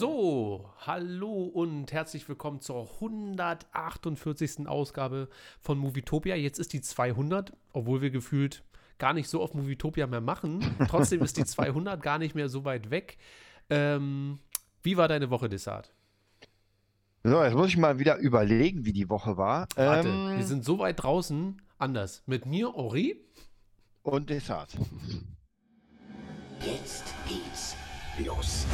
So, hallo und herzlich willkommen zur 148. Ausgabe von Movietopia. Jetzt ist die 200, obwohl wir gefühlt gar nicht so oft Movietopia mehr machen. Trotzdem ist die 200 gar nicht mehr so weit weg. Ähm, wie war deine Woche, Dessart? So, jetzt muss ich mal wieder überlegen, wie die Woche war. Warte, ähm, wir sind so weit draußen. Anders. Mit mir, Ori. Und Dessart. Jetzt geht's los.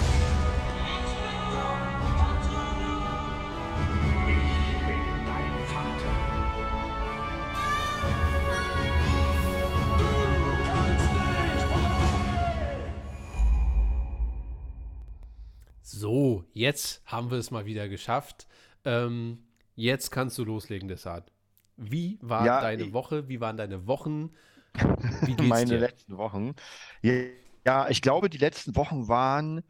So, jetzt haben wir es mal wieder geschafft. Ähm, jetzt kannst du loslegen, Desart. Wie war ja, deine Woche? Wie waren deine Wochen? Wie geht's Meine dir? letzten Wochen. Ja, ich glaube, die letzten Wochen waren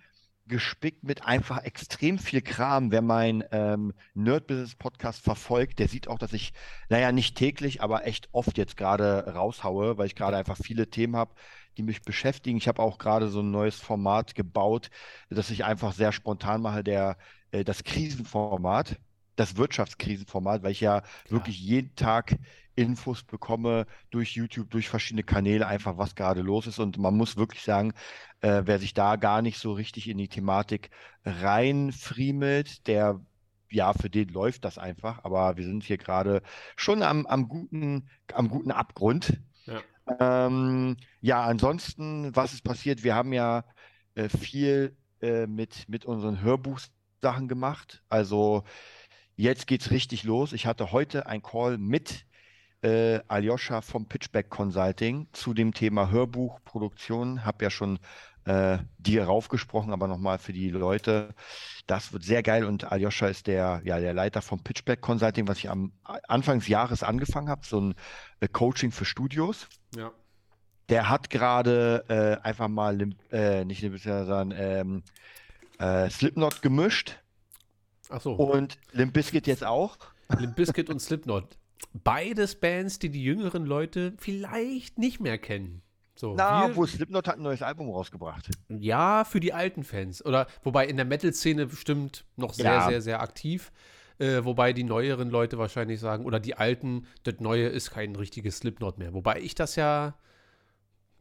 gespickt mit einfach extrem viel Kram. Wer mein ähm, Nerd Business Podcast verfolgt, der sieht auch, dass ich, naja, nicht täglich, aber echt oft jetzt gerade raushaue, weil ich gerade einfach viele Themen habe, die mich beschäftigen. Ich habe auch gerade so ein neues Format gebaut, das ich einfach sehr spontan mache, der, äh, das Krisenformat, das Wirtschaftskrisenformat, weil ich ja Klar. wirklich jeden Tag Infos bekomme durch YouTube, durch verschiedene Kanäle, einfach was gerade los ist. Und man muss wirklich sagen, äh, wer sich da gar nicht so richtig in die Thematik reinfriemelt, der ja, für den läuft das einfach, aber wir sind hier gerade schon am, am, guten, am guten Abgrund. Ähm, ja, ansonsten, was ist passiert? Wir haben ja äh, viel äh, mit, mit unseren Hörbuchsachen gemacht. Also jetzt geht es richtig los. Ich hatte heute ein Call mit äh, Aljoscha vom Pitchback Consulting zu dem Thema Hörbuchproduktion. Habe ja schon äh, dir raufgesprochen, aber nochmal für die Leute. Das wird sehr geil und Aljoscha ist der, ja, der Leiter vom Pitchback Consulting, was ich am Anfang des Jahres angefangen habe, so ein äh, Coaching für Studios. Ja. Der hat gerade äh, einfach mal, äh, nicht Limp sondern ähm, äh, Slipknot gemischt. Ach so. Und Limp Bizkit jetzt auch. Limp Bizkit und Slipknot. Beides Bands, die die jüngeren Leute vielleicht nicht mehr kennen. So, Na, wir, wo Slipknot hat ein neues Album rausgebracht. Ja, für die alten Fans. Oder wobei in der Metal-Szene bestimmt noch sehr, ja. sehr, sehr aktiv. Äh, wobei die neueren Leute wahrscheinlich sagen, oder die alten, das Neue ist kein richtiges Slipknot mehr. Wobei ich das ja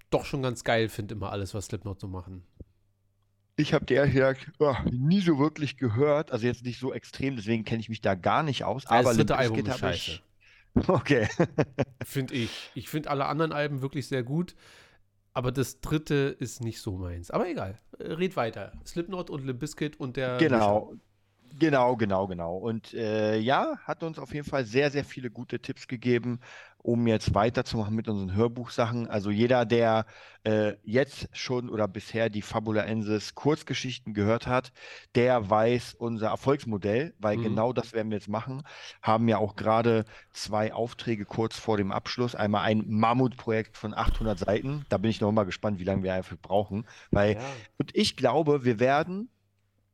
doch schon ganz geil finde, immer alles, was Slipknot so machen. Ich habe der hier oh, nie so wirklich gehört, also jetzt nicht so extrem, deswegen kenne ich mich da gar nicht aus. aber das dritte Album ist scheiße. Ich, okay. finde ich. Ich finde alle anderen Alben wirklich sehr gut. Aber das dritte ist nicht so meins. Aber egal. Red weiter. Slipknot und Limp Bizkit und der. Genau. Mischer. Genau, genau, genau. Und äh, ja, hat uns auf jeden Fall sehr, sehr viele gute Tipps gegeben, um jetzt weiterzumachen mit unseren Hörbuchsachen. Also jeder, der äh, jetzt schon oder bisher die Fabula Ensis Kurzgeschichten gehört hat, der weiß unser Erfolgsmodell, weil mhm. genau das werden wir jetzt machen. Haben ja auch gerade zwei Aufträge kurz vor dem Abschluss. Einmal ein Mammutprojekt von 800 Seiten. Da bin ich noch mal gespannt, wie lange wir einfach brauchen. Weil, ja. und ich glaube, wir werden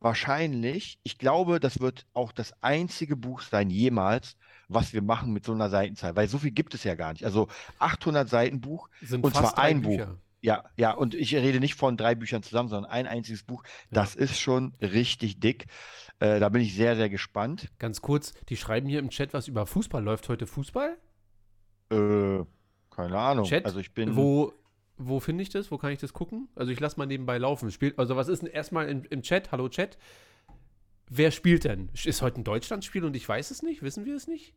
wahrscheinlich, ich glaube, das wird auch das einzige Buch sein jemals, was wir machen mit so einer Seitenzahl, weil so viel gibt es ja gar nicht. Also 800 Seiten Buch Sind und zwar ein Bücher. Buch. Ja, ja, und ich rede nicht von drei Büchern zusammen, sondern ein einziges Buch. Das ja. ist schon richtig dick. Äh, da bin ich sehr, sehr gespannt. Ganz kurz, die schreiben hier im Chat was über Fußball. Läuft heute Fußball? Äh, keine Ahnung. Chat, also ich bin. Wo wo finde ich das? Wo kann ich das gucken? Also ich lasse mal nebenbei laufen. Spielt, also was ist denn erstmal im, im Chat? Hallo Chat. Wer spielt denn? Ist heute ein Deutschlandspiel und ich weiß es nicht? Wissen wir es nicht?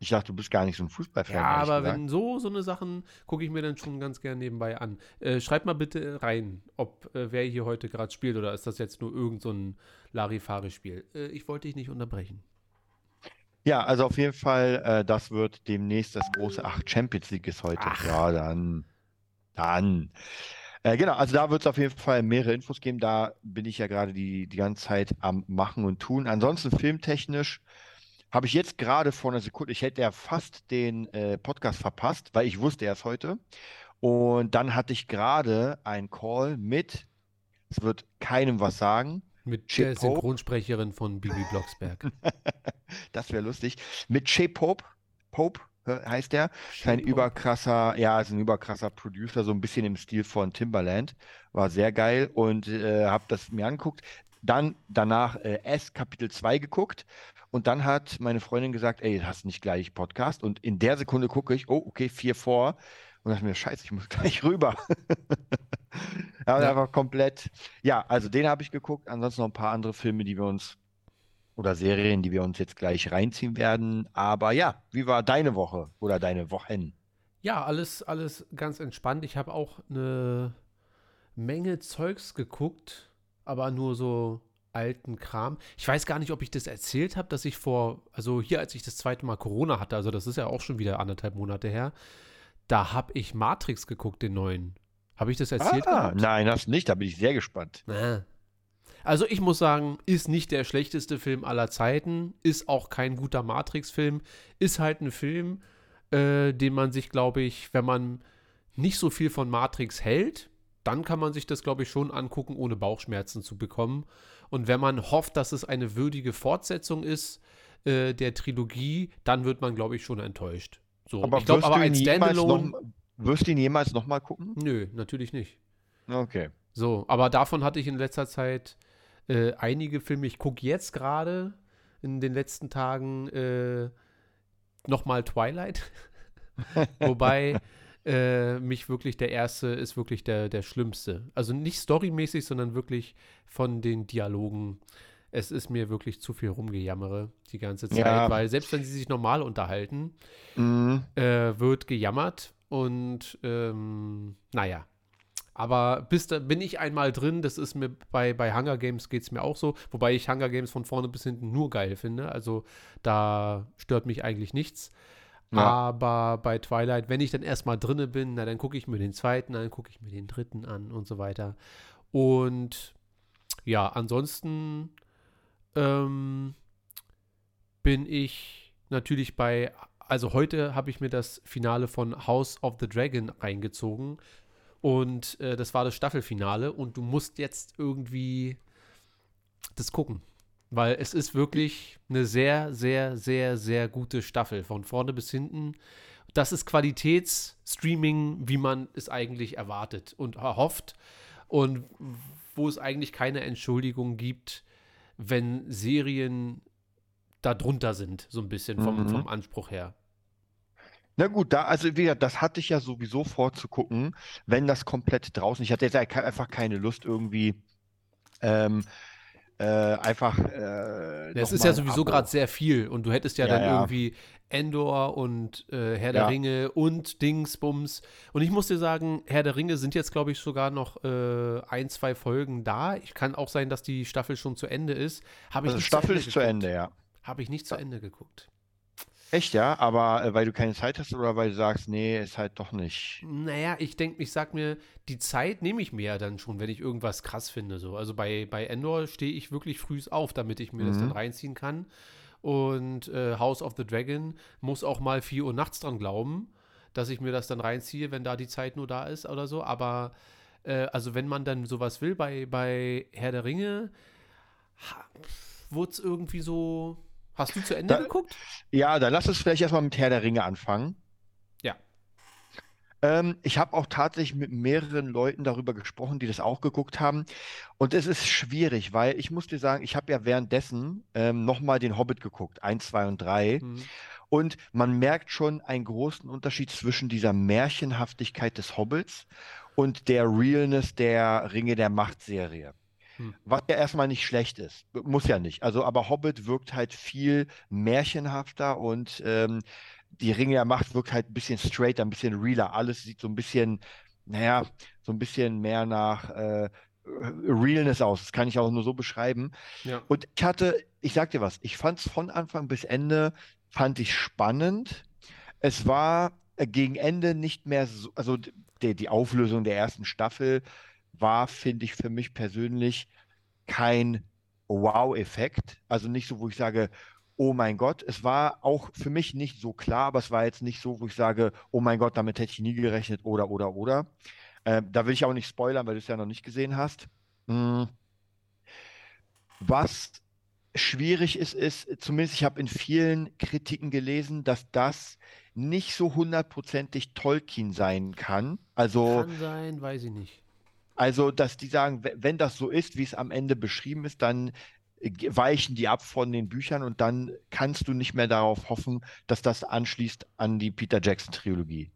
Ich dachte, du bist gar nicht so ein Fußballfan. Ja, aber gesagt. wenn so so eine Sachen gucke ich mir dann schon ganz gerne nebenbei an. Äh, schreibt mal bitte rein, ob äh, wer hier heute gerade spielt oder ist das jetzt nur irgend so ein Larifari-Spiel. Äh, ich wollte dich nicht unterbrechen. Ja, also auf jeden Fall, äh, das wird demnächst das große Ach Champions League ist heute. Ach. Ja, dann. Dann. Äh, genau, also da wird es auf jeden Fall mehrere Infos geben. Da bin ich ja gerade die, die ganze Zeit am Machen und Tun. Ansonsten filmtechnisch habe ich jetzt gerade vor einer Sekunde, ich hätte ja fast den äh, Podcast verpasst, weil ich wusste erst heute. Und dann hatte ich gerade einen Call mit, es wird keinem was sagen. Mit Chip der Synchronsprecherin von Bibi Blocksberg. das wäre lustig. mit Che Pope. Pope heißt der. Ein überkrasser, ja, ist ein überkrasser Producer, so ein bisschen im Stil von Timbaland. War sehr geil und äh, habe das mir angeguckt. dann danach äh, S Kapitel 2 geguckt und dann hat meine Freundin gesagt, ey, hast nicht gleich Podcast und in der Sekunde gucke ich, oh, okay, vier vor und dachte mir, scheiße, ich muss gleich rüber. ja, ja. einfach komplett, ja, also den habe ich geguckt, ansonsten noch ein paar andere Filme, die wir uns oder Serien, die wir uns jetzt gleich reinziehen werden, aber ja, wie war deine Woche oder deine Wochen? Ja, alles, alles ganz entspannt. Ich habe auch eine Menge Zeugs geguckt, aber nur so alten Kram. Ich weiß gar nicht, ob ich das erzählt habe, dass ich vor, also hier, als ich das zweite Mal Corona hatte, also das ist ja auch schon wieder anderthalb Monate her, da habe ich Matrix geguckt, den neuen. Habe ich das erzählt? Ah, nein, hast nicht, da bin ich sehr gespannt. Ah. Also ich muss sagen, ist nicht der schlechteste Film aller Zeiten, ist auch kein guter Matrix-Film, ist halt ein Film, äh, den man sich, glaube ich, wenn man nicht so viel von Matrix hält, dann kann man sich das, glaube ich, schon angucken, ohne Bauchschmerzen zu bekommen. Und wenn man hofft, dass es eine würdige Fortsetzung ist äh, der Trilogie, dann wird man, glaube ich, schon enttäuscht. So, aber ich glaube, aber ein Standalone. Noch, wirst du ihn jemals nochmal gucken? Nö, natürlich nicht. Okay. So, aber davon hatte ich in letzter Zeit äh, einige Filme. Ich gucke jetzt gerade in den letzten Tagen äh, nochmal Twilight. Wobei äh, mich wirklich der erste ist wirklich der, der schlimmste. Also nicht storymäßig, sondern wirklich von den Dialogen. Es ist mir wirklich zu viel rumgejammere die ganze Zeit, ja. weil selbst wenn sie sich normal unterhalten, mhm. äh, wird gejammert und ähm, naja. Aber bis da bin ich einmal drin, das ist mir bei, bei Hunger Games geht es mir auch so, wobei ich Hunger Games von vorne bis hinten nur geil finde. Also da stört mich eigentlich nichts. Ja. Aber bei Twilight, wenn ich dann erstmal drinne bin, na, dann gucke ich mir den zweiten an, dann gucke ich mir den dritten an und so weiter. Und ja, ansonsten ähm, bin ich natürlich bei, also heute habe ich mir das Finale von House of the Dragon reingezogen. Und äh, das war das Staffelfinale und du musst jetzt irgendwie das gucken. Weil es ist wirklich eine sehr, sehr, sehr, sehr gute Staffel. Von vorne bis hinten. Das ist Qualitätsstreaming, wie man es eigentlich erwartet und erhofft. Und wo es eigentlich keine Entschuldigung gibt, wenn Serien da drunter sind, so ein bisschen vom, mhm. vom Anspruch her. Na gut, da, also wie gesagt, das hatte ich ja sowieso vorzugucken, wenn das komplett draußen. Ich hatte jetzt einfach keine Lust irgendwie ähm, äh, einfach. Äh, es ist ja sowieso gerade sehr viel und du hättest ja, ja dann ja. irgendwie Endor und äh, Herr der ja. Ringe und Dingsbums. Und ich muss dir sagen, Herr der Ringe sind jetzt, glaube ich, sogar noch äh, ein, zwei Folgen da. Ich kann auch sein, dass die Staffel schon zu Ende ist. Habe ich also Staffel zu ist zu Ende, ja. Habe ich nicht zu Ende geguckt. Echt, ja? Aber äh, weil du keine Zeit hast oder weil du sagst, nee, ist halt doch nicht. Naja, ich denke, ich sag mir, die Zeit nehme ich mir ja dann schon, wenn ich irgendwas krass finde. So. Also bei, bei Endor stehe ich wirklich früh auf, damit ich mir mhm. das dann mhm. reinziehen kann. Und äh, House of the Dragon muss auch mal 4 Uhr nachts dran glauben, dass ich mir das dann reinziehe, wenn da die Zeit nur da ist oder so. Aber äh, also wenn man dann sowas will, bei, bei Herr der Ringe, wurde es irgendwie so Hast du zu Ende da, geguckt? Ja, dann lass uns vielleicht erstmal mit Herr der Ringe anfangen. Ja. Ähm, ich habe auch tatsächlich mit mehreren Leuten darüber gesprochen, die das auch geguckt haben. Und es ist schwierig, weil ich muss dir sagen, ich habe ja währenddessen ähm, nochmal den Hobbit geguckt, 1, 2 und 3. Mhm. Und man merkt schon einen großen Unterschied zwischen dieser Märchenhaftigkeit des Hobbits und der Realness der Ringe der Macht-Serie. Hm. Was ja erstmal nicht schlecht ist. Muss ja nicht. Also, aber Hobbit wirkt halt viel märchenhafter und ähm, die Ringe der Macht wirkt halt ein bisschen straighter, ein bisschen realer. Alles sieht so ein bisschen, naja, so ein bisschen mehr nach äh, Realness aus. Das kann ich auch nur so beschreiben. Ja. Und ich hatte, ich sag dir was, ich fand es von Anfang bis Ende, fand ich spannend. Es war äh, gegen Ende nicht mehr so, also die, die Auflösung der ersten Staffel war, finde ich für mich persönlich kein Wow-Effekt. Also nicht so, wo ich sage, oh mein Gott. Es war auch für mich nicht so klar, aber es war jetzt nicht so, wo ich sage, oh mein Gott, damit hätte ich nie gerechnet oder, oder, oder. Äh, da will ich auch nicht spoilern, weil du es ja noch nicht gesehen hast. Hm. Was schwierig ist, ist, zumindest ich habe in vielen Kritiken gelesen, dass das nicht so hundertprozentig Tolkien sein kann. Also, kann sein, weiß ich nicht. Also, dass die sagen, wenn das so ist, wie es am Ende beschrieben ist, dann äh, weichen die ab von den Büchern und dann kannst du nicht mehr darauf hoffen, dass das anschließt an die Peter Jackson-Trilogie.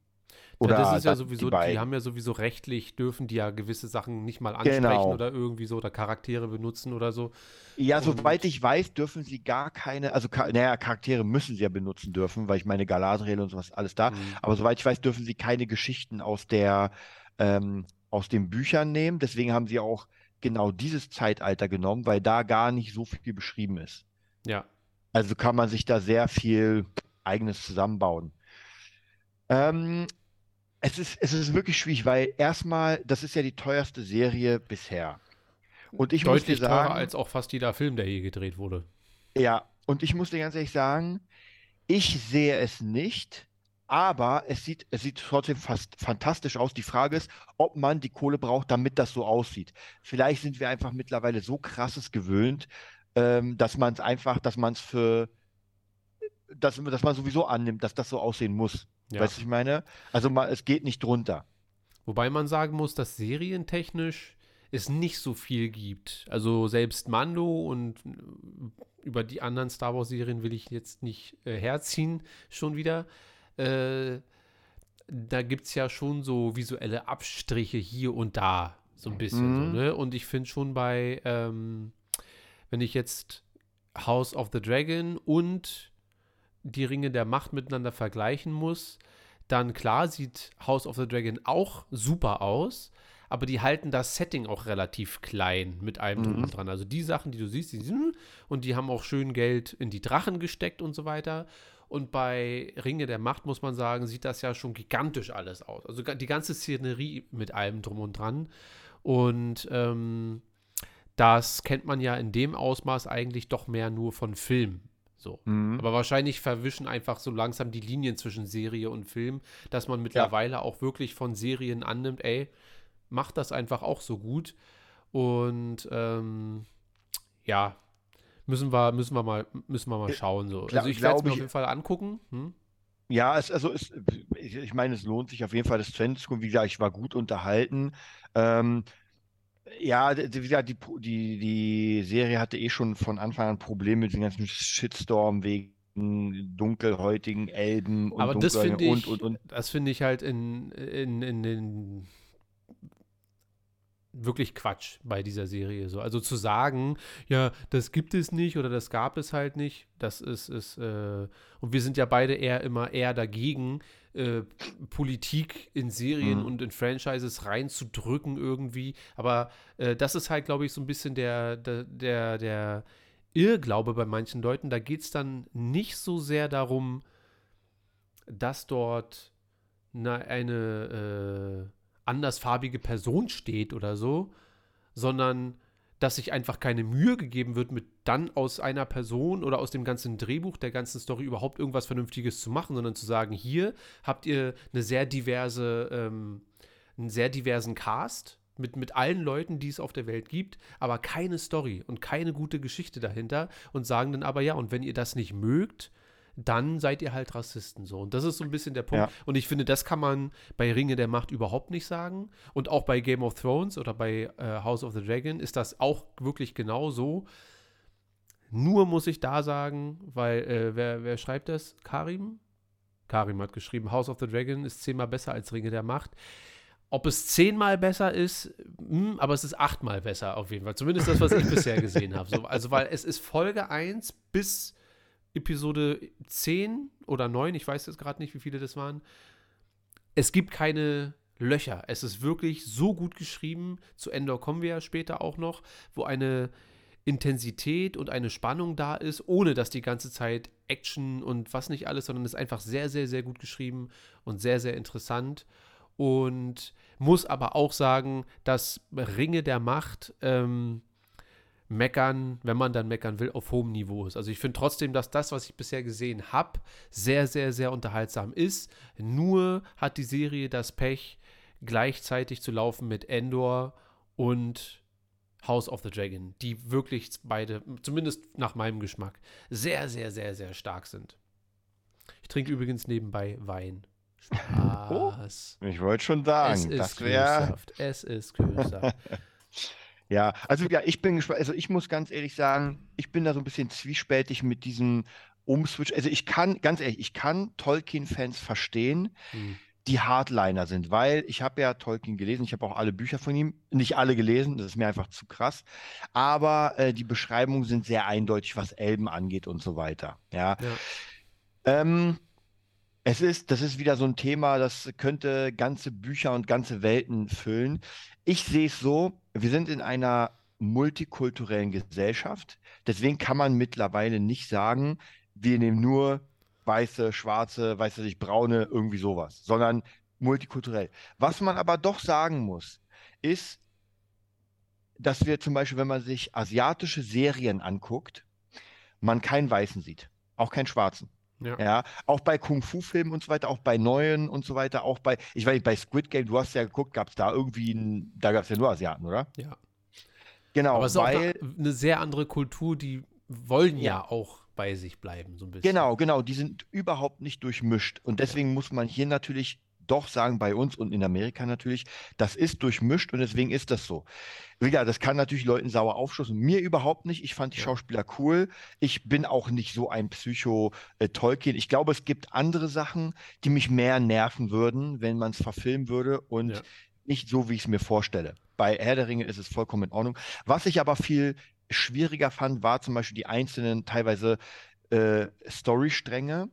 Oder ja, das ist ja sowieso, die, die, haben ja sowieso rechtlich, dürfen die ja gewisse Sachen nicht mal ansprechen genau. oder irgendwie so oder Charaktere benutzen oder so. Ja, und soweit ich weiß, dürfen sie gar keine, also naja, Charaktere müssen sie ja benutzen dürfen, weil ich meine Galadriel und sowas alles da. Mhm. Aber soweit ich weiß, dürfen sie keine Geschichten aus der ähm, aus den Büchern nehmen. Deswegen haben sie auch genau dieses Zeitalter genommen, weil da gar nicht so viel beschrieben ist. Ja. Also kann man sich da sehr viel eigenes zusammenbauen. Ähm, es, ist, es ist wirklich schwierig, weil erstmal, das ist ja die teuerste Serie bisher. Und ich Deutlich muss dir sagen, teurer als auch fast jeder Film, der hier gedreht wurde. Ja, und ich muss dir ganz ehrlich sagen, ich sehe es nicht, aber es sieht, es sieht trotzdem fast fantastisch aus. Die Frage ist, ob man die Kohle braucht, damit das so aussieht. Vielleicht sind wir einfach mittlerweile so krasses gewöhnt, ähm, dass man es einfach, dass man es für, dass, dass man sowieso annimmt, dass das so aussehen muss. Ja. Weißt du, ich meine? Also man, es geht nicht drunter. Wobei man sagen muss, dass serientechnisch es nicht so viel gibt. Also selbst Mando und über die anderen Star Wars-Serien will ich jetzt nicht äh, herziehen, schon wieder. Äh, da gibt es ja schon so visuelle Abstriche hier und da, so ein bisschen. Mhm. So, ne? Und ich finde schon bei, ähm, wenn ich jetzt House of the Dragon und die Ringe der Macht miteinander vergleichen muss, dann klar sieht House of the Dragon auch super aus, aber die halten das Setting auch relativ klein mit allem drum mhm. und dran. Also die Sachen, die du siehst, die sind und die haben auch schön Geld in die Drachen gesteckt und so weiter. Und bei Ringe der Macht, muss man sagen, sieht das ja schon gigantisch alles aus. Also die ganze Szenerie mit allem drum und dran. Und ähm, das kennt man ja in dem Ausmaß eigentlich doch mehr nur von Film. So. Mhm. Aber wahrscheinlich verwischen einfach so langsam die Linien zwischen Serie und Film, dass man mittlerweile ja. auch wirklich von Serien annimmt, ey, macht das einfach auch so gut. Und ähm, ja, müssen wir, müssen wir mal, müssen wir mal äh, schauen. So. also ich werde es mir auf jeden Fall angucken. Hm? Ja, es, also es, ich meine, es lohnt sich auf jeden Fall, das zu Ende zu gucken. Wie gesagt, ich war gut unterhalten. Ähm, ja, wie gesagt, die, die, die Serie hatte eh schon von Anfang an Probleme mit dem ganzen Shitstorm wegen dunkelhäutigen Elben und Aber das finde ich, und, und, und. das finde ich halt in, in, in den wirklich Quatsch bei dieser Serie. So. Also zu sagen, ja, das gibt es nicht oder das gab es halt nicht, das ist, ist äh, und wir sind ja beide eher immer eher dagegen, äh, Politik in Serien mhm. und in Franchises reinzudrücken irgendwie. Aber äh, das ist halt, glaube ich, so ein bisschen der, der, der, der Irrglaube bei manchen Leuten. Da geht es dann nicht so sehr darum, dass dort eine, eine äh, andersfarbige Person steht oder so, sondern dass sich einfach keine Mühe gegeben wird, mit dann aus einer Person oder aus dem ganzen Drehbuch, der ganzen Story überhaupt irgendwas Vernünftiges zu machen, sondern zu sagen, hier habt ihr eine sehr diverse, ähm, einen sehr diversen Cast mit, mit allen Leuten, die es auf der Welt gibt, aber keine Story und keine gute Geschichte dahinter und sagen dann aber ja, und wenn ihr das nicht mögt, dann seid ihr halt Rassisten so. Und das ist so ein bisschen der Punkt. Ja. Und ich finde, das kann man bei Ringe der Macht überhaupt nicht sagen. Und auch bei Game of Thrones oder bei äh, House of the Dragon ist das auch wirklich genau so. Nur muss ich da sagen, weil, äh, wer, wer schreibt das? Karim? Karim hat geschrieben, House of the Dragon ist zehnmal besser als Ringe der Macht. Ob es zehnmal besser ist, mh, hm, aber es ist achtmal besser auf jeden Fall. Zumindest das, was ich bisher gesehen habe. So, also, weil es ist Folge 1 bis Episode 10 oder 9, ich weiß jetzt gerade nicht, wie viele das waren. Es gibt keine Löcher. Es ist wirklich so gut geschrieben. Zu Endor kommen wir ja später auch noch, wo eine Intensität und eine Spannung da ist, ohne dass die ganze Zeit Action und was nicht alles, sondern es ist einfach sehr, sehr, sehr gut geschrieben und sehr, sehr interessant. Und muss aber auch sagen, dass Ringe der Macht ähm, meckern, wenn man dann meckern will, auf hohem Niveau ist. Also ich finde trotzdem, dass das, was ich bisher gesehen habe, sehr, sehr, sehr unterhaltsam ist. Nur hat die Serie das Pech, gleichzeitig zu laufen mit Endor und House of the Dragon, die wirklich beide, zumindest nach meinem Geschmack, sehr, sehr, sehr, sehr stark sind. Ich trinke übrigens nebenbei Wein. Spaß. Oh, ich wollte schon sagen, es das wäre. Es ist Kühlsaft. ja, also ja, ich bin gespannt. Also ich muss ganz ehrlich sagen, ich bin da so ein bisschen zwiespältig mit diesem Umswitch. Also ich kann, ganz ehrlich, ich kann Tolkien-Fans verstehen. Hm die Hardliner sind, weil ich habe ja Tolkien gelesen, ich habe auch alle Bücher von ihm, nicht alle gelesen, das ist mir einfach zu krass, aber äh, die Beschreibungen sind sehr eindeutig, was Elben angeht und so weiter. Ja. ja. Ähm, es ist, das ist wieder so ein Thema, das könnte ganze Bücher und ganze Welten füllen. Ich sehe es so, wir sind in einer multikulturellen Gesellschaft, deswegen kann man mittlerweile nicht sagen, wir nehmen nur weiße, schwarze, weiß ich, braune, irgendwie sowas, sondern multikulturell. Was man aber doch sagen muss, ist, dass wir zum Beispiel, wenn man sich asiatische Serien anguckt, man keinen Weißen sieht, auch keinen Schwarzen. Ja. ja. auch bei Kung-Fu-Filmen und so weiter, auch bei neuen und so weiter, auch bei, ich weiß nicht, bei Squid Game, du hast ja geguckt, gab es da irgendwie, ein, da gab es ja nur Asiaten, oder? Ja. Genau, Aber es weil, ist auch eine sehr andere Kultur, die wollen ja, ja auch bei sich bleiben, so ein bisschen. Genau, genau, die sind überhaupt nicht durchmischt. Und deswegen ja. muss man hier natürlich doch sagen, bei uns und in Amerika natürlich, das ist durchmischt und deswegen ist das so. Ja, das kann natürlich Leuten sauer aufstoßen. Mir überhaupt nicht. Ich fand die ja. Schauspieler cool. Ich bin auch nicht so ein Psycho-Tolkien. Ich glaube, es gibt andere Sachen, die mich mehr nerven würden, wenn man es verfilmen würde und ja. nicht so, wie ich es mir vorstelle. Bei Herr der Ringe ist es vollkommen in Ordnung. Was ich aber viel schwieriger fand, war zum Beispiel die einzelnen teilweise äh, Storystränge.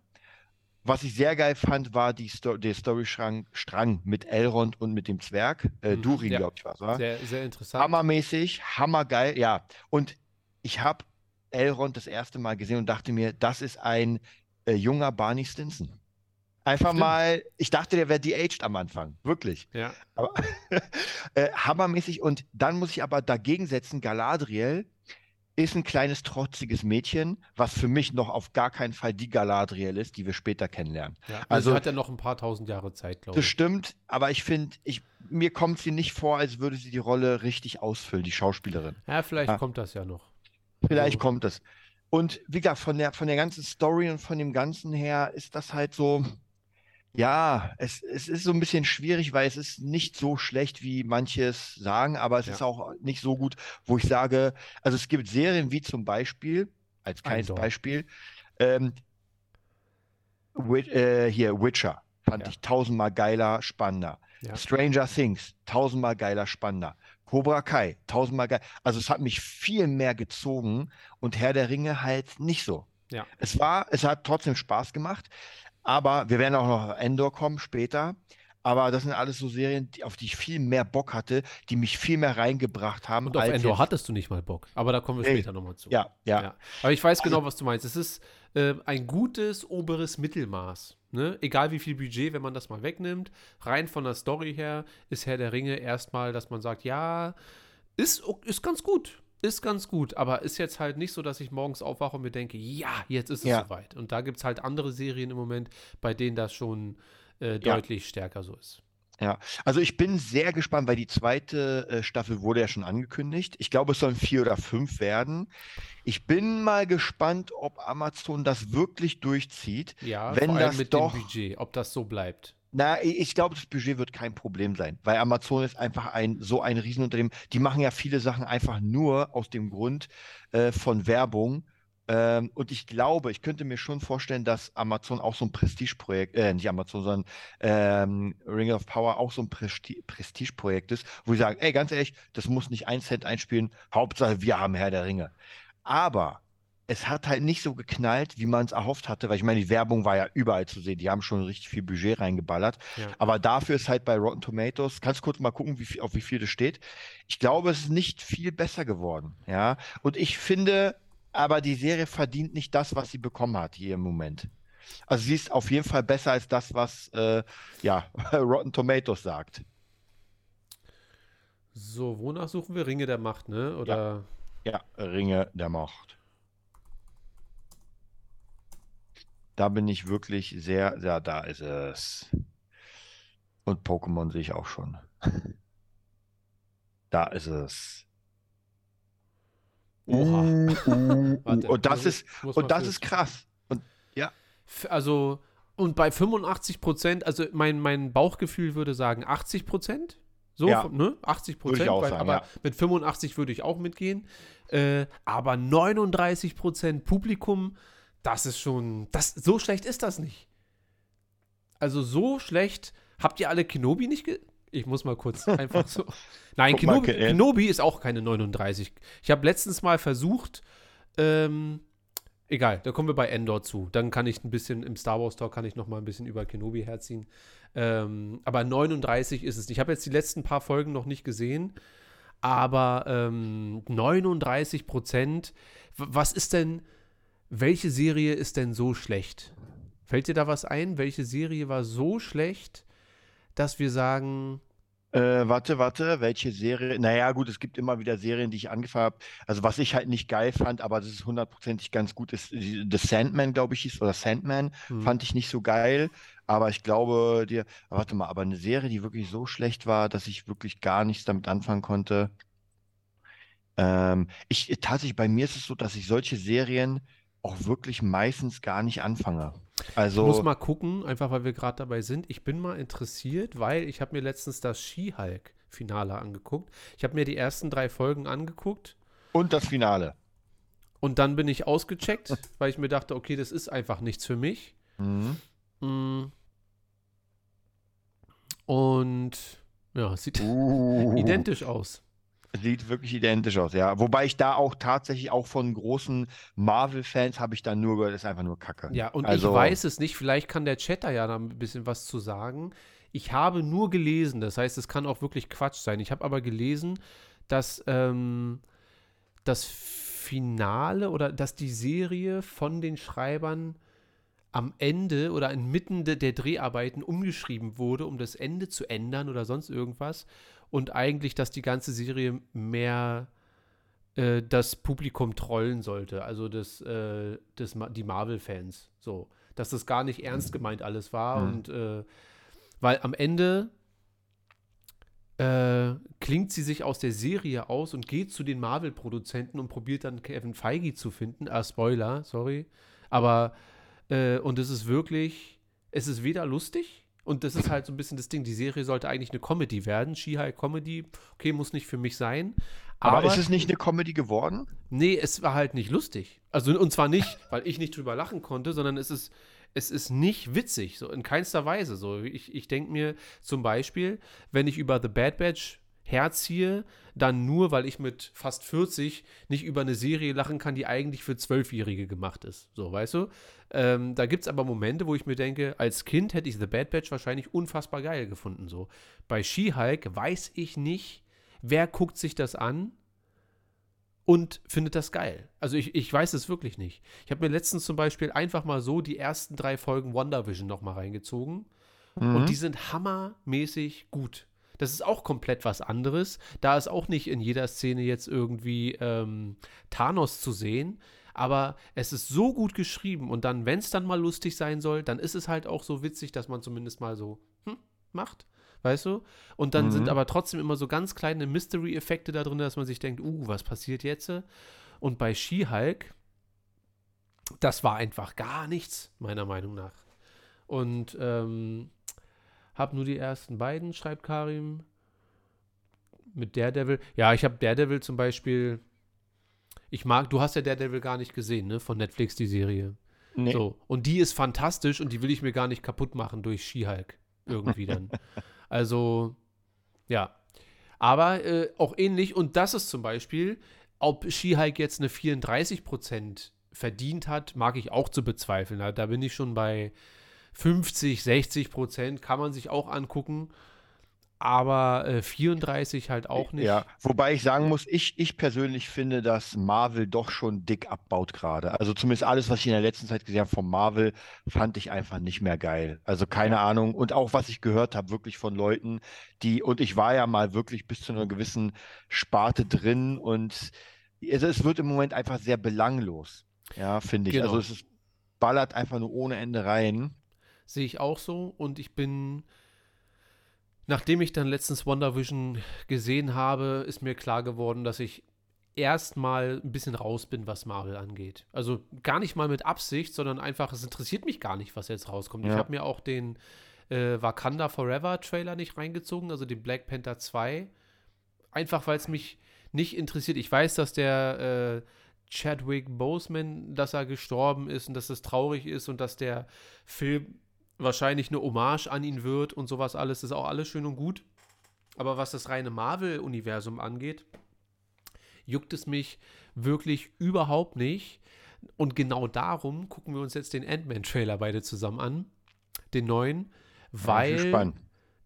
Was ich sehr geil fand, war die Sto der Storystrang Strang mit Elrond und mit dem Zwerg. Äh, mhm, Durin, ja. glaube ich, war Sehr, sehr interessant. Hammermäßig, hammergeil, ja. Und ich habe Elrond das erste Mal gesehen und dachte mir, das ist ein äh, junger Barney Stinson. Einfach Stimmt. mal, ich dachte, der wäre de-aged am Anfang. Wirklich. Ja. Aber äh, hammermäßig. Und dann muss ich aber dagegen setzen, Galadriel ist ein kleines, trotziges Mädchen, was für mich noch auf gar keinen Fall die Galadriel ist, die wir später kennenlernen. Ja, also, sie hat ja noch ein paar tausend Jahre Zeit, glaube ich. Das stimmt, aber ich finde, ich, mir kommt sie nicht vor, als würde sie die Rolle richtig ausfüllen, die Schauspielerin. Ja, vielleicht ja. kommt das ja noch. Vielleicht also. kommt es. Und wie gesagt, von der, von der ganzen Story und von dem Ganzen her ist das halt so, ja, es, es ist so ein bisschen schwierig, weil es ist nicht so schlecht, wie manches sagen, aber es ja. ist auch nicht so gut, wo ich sage, also es gibt Serien wie zum Beispiel, als kleines Beispiel, ähm, äh, hier Witcher, fand ja. ich tausendmal geiler, spannender. Ja. Stranger Things, tausendmal geiler, spannender. Cobra Kai, tausendmal geil. Also es hat mich viel mehr gezogen und Herr der Ringe halt nicht so. Ja. Es war, es hat trotzdem Spaß gemacht, aber wir werden auch noch Endor kommen später. Aber das sind alles so Serien, die, auf die ich viel mehr Bock hatte, die mich viel mehr reingebracht haben. Und auf Endor hattest du nicht mal Bock. Aber da kommen wir später nochmal zu. Ja, ja, ja. Aber ich weiß also, genau, was du meinst. Es ist äh, ein gutes oberes Mittelmaß. Ne? Egal wie viel Budget, wenn man das mal wegnimmt. Rein von der Story her ist Herr der Ringe erstmal, dass man sagt, ja, ist, ist ganz gut ist ganz gut, aber ist jetzt halt nicht so, dass ich morgens aufwache und mir denke, ja, jetzt ist es ja. soweit. Und da gibt es halt andere Serien im Moment, bei denen das schon äh, deutlich ja. stärker so ist. Ja, also ich bin sehr gespannt, weil die zweite äh, Staffel wurde ja schon angekündigt. Ich glaube, es sollen vier oder fünf werden. Ich bin mal gespannt, ob Amazon das wirklich durchzieht. Ja, wenn vor allem das mit doch, dem Budget, ob das so bleibt. Na, ich glaube, das Budget wird kein Problem sein, weil Amazon ist einfach ein so ein Riesenunternehmen. Die machen ja viele Sachen einfach nur aus dem Grund äh, von Werbung. Ähm, und ich glaube, ich könnte mir schon vorstellen, dass Amazon auch so ein Prestigeprojekt, äh, nicht Amazon, sondern ähm, Ring of Power auch so ein Presti Prestigeprojekt ist, wo sie sagen, ey, ganz ehrlich, das muss nicht ein Cent einspielen, Hauptsache wir haben Herr der Ringe. Aber es hat halt nicht so geknallt, wie man es erhofft hatte, weil ich meine, die Werbung war ja überall zu sehen. Die haben schon richtig viel Budget reingeballert. Ja. Aber dafür ist halt bei Rotten Tomatoes, kannst du kurz mal gucken, wie viel, auf wie viel das steht. Ich glaube, es ist nicht viel besser geworden. Ja. Und ich finde, aber die Serie verdient nicht das, was sie bekommen hat hier im Moment. Also sie ist auf jeden Fall besser als das, was äh, ja, Rotten Tomatoes sagt. So, wonach suchen wir? Ringe der Macht, ne? Oder? Ja, ja Ringe der Macht. Da bin ich wirklich sehr, ja, da ist es. Und Pokémon sehe ich auch schon. Da ist es. Oha. Uh, uh, uh. und das ist, und das ist krass. Und ja. Also Und bei 85 Prozent, also mein, mein Bauchgefühl würde sagen 80 Prozent. So, ja. ne? 80 Prozent. Aber ja. mit 85 würde ich auch mitgehen. Äh, aber 39 Prozent Publikum, das ist schon, das, so schlecht ist das nicht. Also so schlecht. Habt ihr alle Kenobi nicht ge Ich muss mal kurz einfach so. Nein, Kenobi, Kenobi, ist auch keine 39. Ich habe letztens mal versucht, ähm, Egal, da kommen wir bei Endor zu. Dann kann ich ein bisschen im Star Wars Talk kann ich noch mal ein bisschen über Kenobi herziehen. Ähm, aber 39 ist es nicht. Ich habe jetzt die letzten paar Folgen noch nicht gesehen, aber ähm, 39 Prozent. Was ist denn? Welche Serie ist denn so schlecht? Fällt dir da was ein? Welche Serie war so schlecht, dass wir sagen, äh, warte, warte, welche Serie? Naja, gut, es gibt immer wieder Serien, die ich angefangen habe. Also, was ich halt nicht geil fand, aber das ist hundertprozentig ganz gut, ist The Sandman, glaube ich, hieß, oder Sandman, hm. fand ich nicht so geil. Aber ich glaube dir, warte mal, aber eine Serie, die wirklich so schlecht war, dass ich wirklich gar nichts damit anfangen konnte. Ähm, ich, tatsächlich, bei mir ist es so, dass ich solche Serien auch wirklich meistens gar nicht anfange. Also, ich muss mal gucken, einfach weil wir gerade dabei sind. Ich bin mal interessiert, weil ich habe mir letztens das Ski-Hulk-Finale angeguckt. Ich habe mir die ersten drei Folgen angeguckt. Und das Finale. Und dann bin ich ausgecheckt, weil ich mir dachte, okay, das ist einfach nichts für mich. Mhm. Mm. Und ja, sieht uh. identisch aus. Sieht wirklich identisch aus, ja. Wobei ich da auch tatsächlich auch von großen Marvel-Fans habe ich dann nur gehört, ist einfach nur Kacke. Ja, und also, ich weiß es nicht, vielleicht kann der Chat da ja da ein bisschen was zu sagen. Ich habe nur gelesen, das heißt, es kann auch wirklich Quatsch sein. Ich habe aber gelesen, dass ähm, das Finale oder dass die Serie von den Schreibern am Ende oder inmitten der Dreharbeiten umgeschrieben wurde, um das Ende zu ändern oder sonst irgendwas und eigentlich, dass die ganze Serie mehr äh, das Publikum trollen sollte, also das, äh, das die Marvel-Fans, so, dass das gar nicht ernst gemeint alles war mhm. und äh, weil am Ende äh, klingt sie sich aus der Serie aus und geht zu den Marvel-Produzenten und probiert dann Kevin Feige zu finden. Ah, Spoiler, sorry. Aber, äh, und es ist wirklich, es ist weder lustig, und das ist halt so ein bisschen das Ding. Die Serie sollte eigentlich eine Comedy werden. She-High Comedy, okay, muss nicht für mich sein. Aber, aber, ist es nicht eine Comedy geworden? Nee, es war halt nicht lustig. Also, und zwar nicht, weil ich nicht drüber lachen konnte, sondern es ist, es ist nicht witzig, so in keinster Weise. So, ich, ich denke mir zum Beispiel, wenn ich über The Bad Batch herziehe, dann nur, weil ich mit fast 40 nicht über eine Serie lachen kann, die eigentlich für Zwölfjährige gemacht ist. So, weißt du? Ähm, da gibt es aber Momente, wo ich mir denke, als Kind hätte ich The Bad Batch wahrscheinlich unfassbar geil gefunden. So. Bei She-Hulk weiß ich nicht, wer guckt sich das an und findet das geil. Also ich, ich weiß es wirklich nicht. Ich habe mir letztens zum Beispiel einfach mal so die ersten drei Folgen WandaVision noch mal reingezogen. Mhm. Und die sind hammermäßig gut. Das ist auch komplett was anderes. Da ist auch nicht in jeder Szene jetzt irgendwie ähm, Thanos zu sehen. Aber es ist so gut geschrieben und dann, wenn es dann mal lustig sein soll, dann ist es halt auch so witzig, dass man zumindest mal so hm, macht. Weißt du? Und dann mhm. sind aber trotzdem immer so ganz kleine Mystery-Effekte da drin, dass man sich denkt, uh, was passiert jetzt? Und bei She-Hulk, das war einfach gar nichts, meiner Meinung nach. Und ähm, hab nur die ersten beiden, schreibt Karim. Mit Daredevil. Ja, ich habe Daredevil zum Beispiel. Ich mag, du hast ja Daredevil gar nicht gesehen, ne? Von Netflix, die Serie. Nee. So. Und die ist fantastisch und die will ich mir gar nicht kaputt machen durch She-Hulk. Irgendwie dann. also, ja. Aber äh, auch ähnlich, und das ist zum Beispiel, ob She-Hulk jetzt eine 34% verdient hat, mag ich auch zu bezweifeln. Da bin ich schon bei 50, 60 Prozent kann man sich auch angucken. Aber äh, 34 halt auch nicht. Ja, wobei ich sagen muss, ich, ich persönlich finde, dass Marvel doch schon dick abbaut gerade. Also zumindest alles, was ich in der letzten Zeit gesehen habe von Marvel, fand ich einfach nicht mehr geil. Also keine ja. Ahnung. Und auch was ich gehört habe, wirklich von Leuten, die, und ich war ja mal wirklich bis zu einer gewissen Sparte drin und also es wird im Moment einfach sehr belanglos. Ja, finde ich. Genau. Also es ist, ballert einfach nur ohne Ende rein. Sehe ich auch so. Und ich bin, nachdem ich dann letztens WandaVision gesehen habe, ist mir klar geworden, dass ich erstmal ein bisschen raus bin, was Marvel angeht. Also gar nicht mal mit Absicht, sondern einfach, es interessiert mich gar nicht, was jetzt rauskommt. Ja. Ich habe mir auch den äh, Wakanda Forever Trailer nicht reingezogen, also den Black Panther 2. Einfach weil es mich nicht interessiert. Ich weiß, dass der äh, Chadwick Boseman, dass er gestorben ist und dass es traurig ist und dass der Film wahrscheinlich eine Hommage an ihn wird und sowas alles. Ist auch alles schön und gut. Aber was das reine Marvel-Universum angeht, juckt es mich wirklich überhaupt nicht. Und genau darum gucken wir uns jetzt den Ant-Man-Trailer beide zusammen an. Den neuen. Weil. Ich bin gespannt.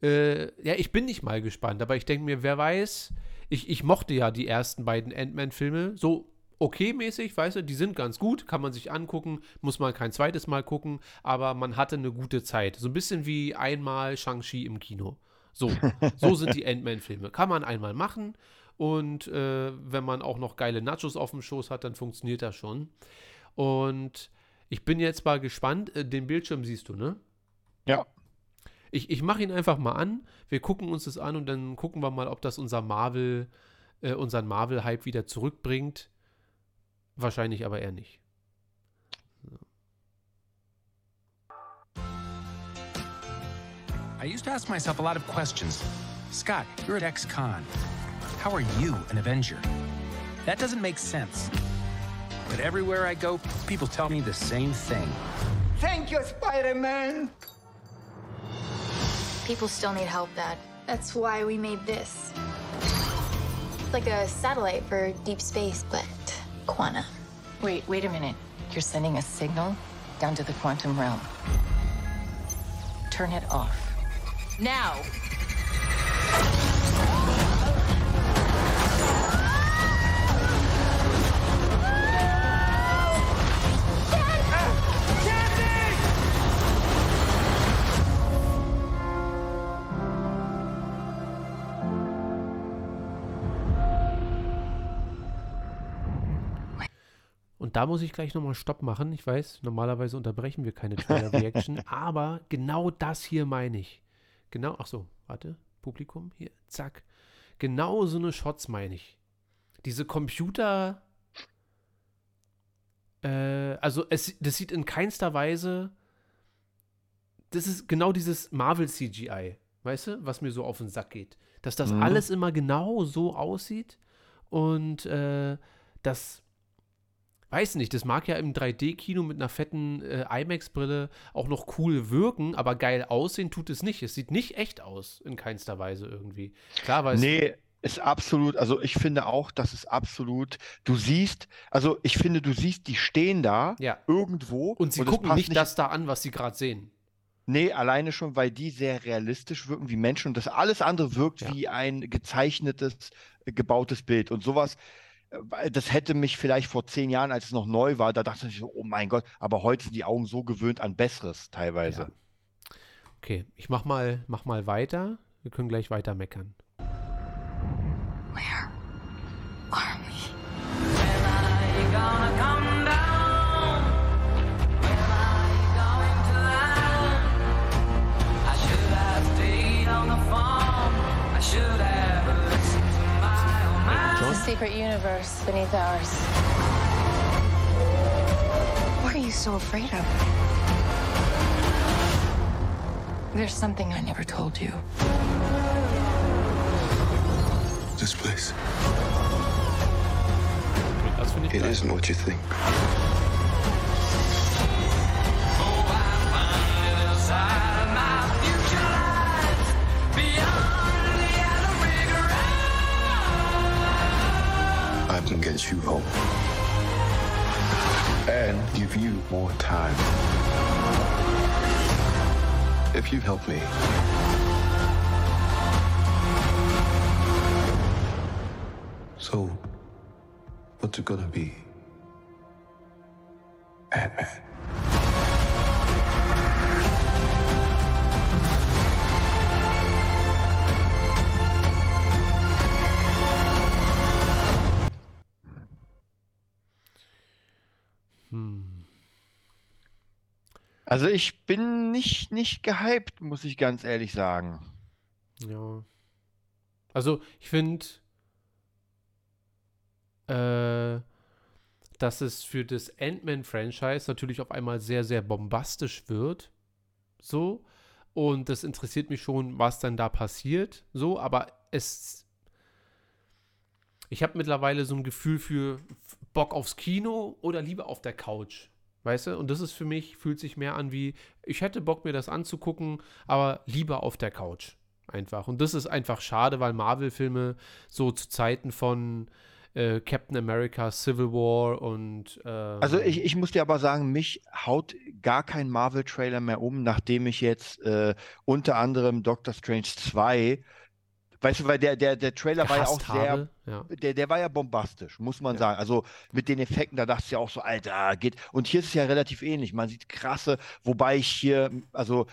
Äh, ja, ich bin nicht mal gespannt, aber ich denke mir, wer weiß, ich, ich mochte ja die ersten beiden Ant-Man-Filme so okay-mäßig, weißt du, die sind ganz gut, kann man sich angucken, muss man kein zweites Mal gucken, aber man hatte eine gute Zeit. So ein bisschen wie einmal Shang-Chi im Kino. So, so sind die Ant-Man-Filme. Kann man einmal machen und äh, wenn man auch noch geile Nachos auf dem Schoß hat, dann funktioniert das schon. Und ich bin jetzt mal gespannt. Äh, den Bildschirm siehst du, ne? Ja. Ich, ich mache ihn einfach mal an. Wir gucken uns das an und dann gucken wir mal, ob das unser Marvel, äh, unseren Marvel-Hype wieder zurückbringt. Wahrscheinlich aber eher nicht. I used to ask myself a lot of questions. Scott, you're at ex-con. How are you an Avenger? That doesn't make sense. But everywhere I go, people tell me the same thing. Thank you, Spider-Man! People still need help, Dad. That's why we made this. Like a satellite for deep space, but quantum. Wait, wait a minute. You're sending a signal down to the quantum realm. Turn it off. Now! Und da muss ich gleich nochmal Stopp machen. Ich weiß, normalerweise unterbrechen wir keine Trailer-Reaction, aber genau das hier meine ich. Genau, ach so, warte, Publikum, hier, zack. Genau so eine Shots meine ich. Diese Computer, äh, also es, das sieht in keinster Weise, das ist genau dieses Marvel-CGI, weißt du, was mir so auf den Sack geht. Dass das mhm. alles immer genau so aussieht und äh, das weiß nicht, das mag ja im 3D-Kino mit einer fetten äh, IMAX-Brille auch noch cool wirken, aber geil aussehen tut es nicht. Es sieht nicht echt aus, in keinster Weise irgendwie. Klar, weil Nee, ist absolut, also ich finde auch, dass es absolut, du siehst, also ich finde, du siehst, die stehen da ja. irgendwo. Und sie und gucken nicht, nicht das da an, was sie gerade sehen. Nee, alleine schon, weil die sehr realistisch wirken wie Menschen und das alles andere wirkt ja. wie ein gezeichnetes, gebautes Bild. Und sowas, das hätte mich vielleicht vor zehn Jahren, als es noch neu war, da dachte ich, oh mein Gott, aber heute sind die Augen so gewöhnt an Besseres teilweise. Ja. Okay, ich mach mal, mach mal weiter. Wir können gleich weiter meckern. Where secret universe beneath ours. What are you so afraid of? There's something I never told you. This place. It isn't what you think. Can get you home and give you more time. If you help me. So, what's it gonna be? Ant-Man. Also ich bin nicht, nicht gehypt, muss ich ganz ehrlich sagen. Ja. Also ich finde, äh, dass es für das Ant-Man-Franchise natürlich auf einmal sehr, sehr bombastisch wird. So. Und das interessiert mich schon, was dann da passiert. So, aber es. Ich habe mittlerweile so ein Gefühl für Bock aufs Kino oder lieber auf der Couch. Weißt du? Und das ist für mich, fühlt sich mehr an wie, ich hätte Bock, mir das anzugucken, aber lieber auf der Couch. Einfach. Und das ist einfach schade, weil Marvel-Filme so zu Zeiten von äh, Captain America, Civil War und. Äh, also ich, ich muss dir aber sagen, mich haut gar kein Marvel-Trailer mehr um, nachdem ich jetzt äh, unter anderem Doctor Strange 2 Weißt du, weil der, der, der Trailer war ja auch sehr, ja. Der, der war ja bombastisch, muss man ja. sagen. Also mit den Effekten, da dachte ich ja auch so, Alter, geht. Und hier ist es ja relativ ähnlich. Man sieht krasse, wobei ich hier, also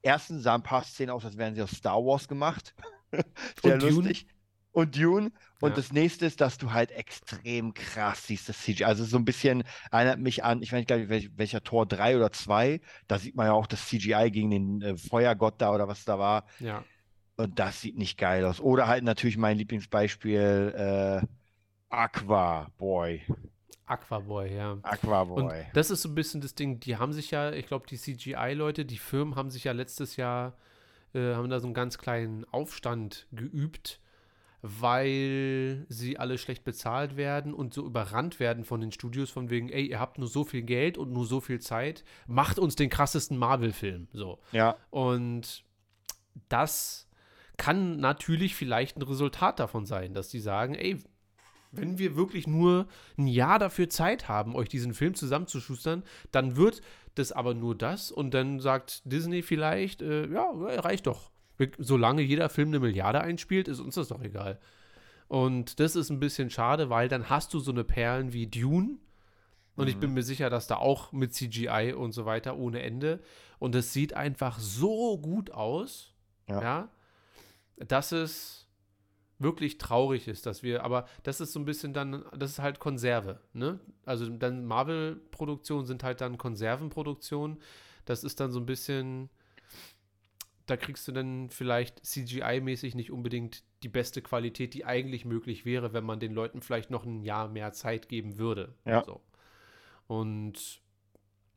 erstens sah ein paar Szenen aus, als wären sie aus Star Wars gemacht. sehr und lustig. Dune? Und Dune. Und ja. das nächste ist, dass du halt extrem krass siehst, das CGI. Also so ein bisschen erinnert mich an, ich weiß nicht, welcher, welcher Tor 3 oder 2, da sieht man ja auch das CGI gegen den äh, Feuergott da oder was da war. Ja. Und das sieht nicht geil aus. Oder halt natürlich mein Lieblingsbeispiel, äh, Aqua Boy. Aquaboy, ja. Aquaboy. Und das ist so ein bisschen das Ding, die haben sich ja, ich glaube, die CGI-Leute, die Firmen haben sich ja letztes Jahr, äh, haben da so einen ganz kleinen Aufstand geübt, weil sie alle schlecht bezahlt werden und so überrannt werden von den Studios von wegen, ey, ihr habt nur so viel Geld und nur so viel Zeit, macht uns den krassesten Marvel-Film. So. Ja. Und das kann natürlich vielleicht ein Resultat davon sein, dass die sagen, ey, wenn wir wirklich nur ein Jahr dafür Zeit haben, euch diesen Film zusammenzuschustern, dann wird das aber nur das und dann sagt Disney vielleicht, äh, ja, reicht doch. Solange jeder Film eine Milliarde einspielt, ist uns das doch egal. Und das ist ein bisschen schade, weil dann hast du so eine Perlen wie Dune. Und mhm. ich bin mir sicher, dass da auch mit CGI und so weiter ohne Ende. Und es sieht einfach so gut aus. Ja. ja dass es wirklich traurig ist, dass wir, aber das ist so ein bisschen dann, das ist halt Konserve, ne? Also dann Marvel-Produktionen sind halt dann Konservenproduktionen. Das ist dann so ein bisschen, da kriegst du dann vielleicht CGI-mäßig nicht unbedingt die beste Qualität, die eigentlich möglich wäre, wenn man den Leuten vielleicht noch ein Jahr mehr Zeit geben würde. Ja. So. Und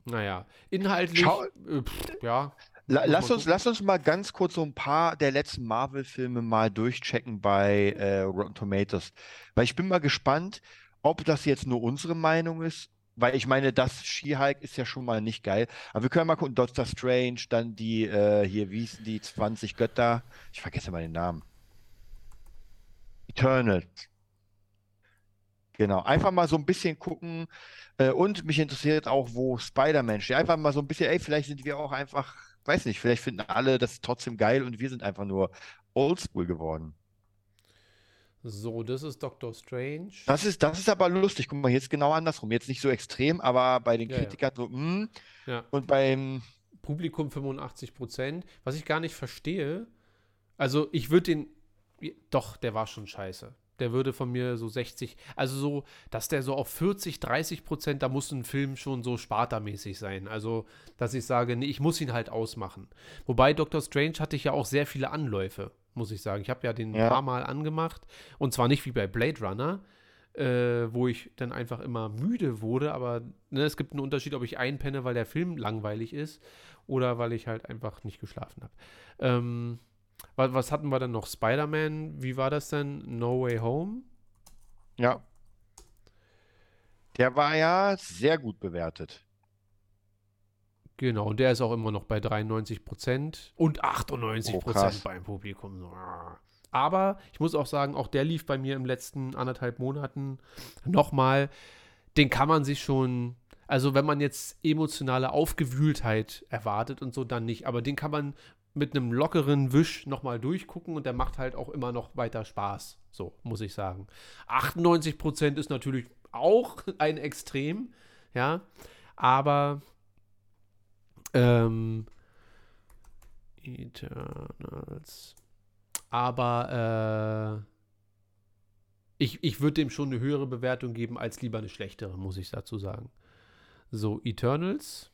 naja, inhaltlich, äh, pff, ja. La lass, uns, lass uns mal ganz kurz so ein paar der letzten Marvel-Filme mal durchchecken bei äh, Rotten Tomatoes. Weil ich bin mal gespannt, ob das jetzt nur unsere Meinung ist. Weil ich meine, das She-Hulk ist ja schon mal nicht geil. Aber wir können mal gucken, Doctor Strange, dann die, äh, hier, wie hießen die 20 Götter? Ich vergesse mal den Namen. Eternal. Genau, einfach mal so ein bisschen gucken. Äh, und mich interessiert auch, wo Spider-Man steht. Einfach mal so ein bisschen, ey, vielleicht sind wir auch einfach weiß nicht, vielleicht finden alle das trotzdem geil und wir sind einfach nur oldschool geworden. So, das ist Doctor Strange. Das ist, das ist aber lustig. Guck mal, jetzt genau andersrum. Jetzt nicht so extrem, aber bei den ja, Kritikern ja. so, mh. Hm. Ja. Und beim Publikum 85 Prozent. Was ich gar nicht verstehe, also ich würde den, doch, der war schon scheiße der würde von mir so 60, also so, dass der so auf 40, 30 Prozent, da muss ein Film schon so spartamäßig sein. Also, dass ich sage, nee, ich muss ihn halt ausmachen. Wobei Doctor Strange hatte ich ja auch sehr viele Anläufe, muss ich sagen. Ich habe ja den ja. ein paar Mal angemacht und zwar nicht wie bei Blade Runner, äh, wo ich dann einfach immer müde wurde, aber ne, es gibt einen Unterschied, ob ich einpenne, weil der Film langweilig ist oder weil ich halt einfach nicht geschlafen habe. Ähm, was, was hatten wir dann noch? Spider-Man, wie war das denn? No Way Home? Ja. Der war ja sehr gut bewertet. Genau, und der ist auch immer noch bei 93 Prozent und 98 Prozent beim Publikum. Aber ich muss auch sagen, auch der lief bei mir im letzten anderthalb Monaten nochmal. Den kann man sich schon, also wenn man jetzt emotionale Aufgewühltheit erwartet und so, dann nicht. Aber den kann man mit einem lockeren Wisch nochmal durchgucken und der macht halt auch immer noch weiter Spaß. So, muss ich sagen. 98% ist natürlich auch ein Extrem, ja, aber ähm, Eternals. Aber äh, ich, ich würde dem schon eine höhere Bewertung geben als lieber eine schlechtere, muss ich dazu sagen. So, Eternals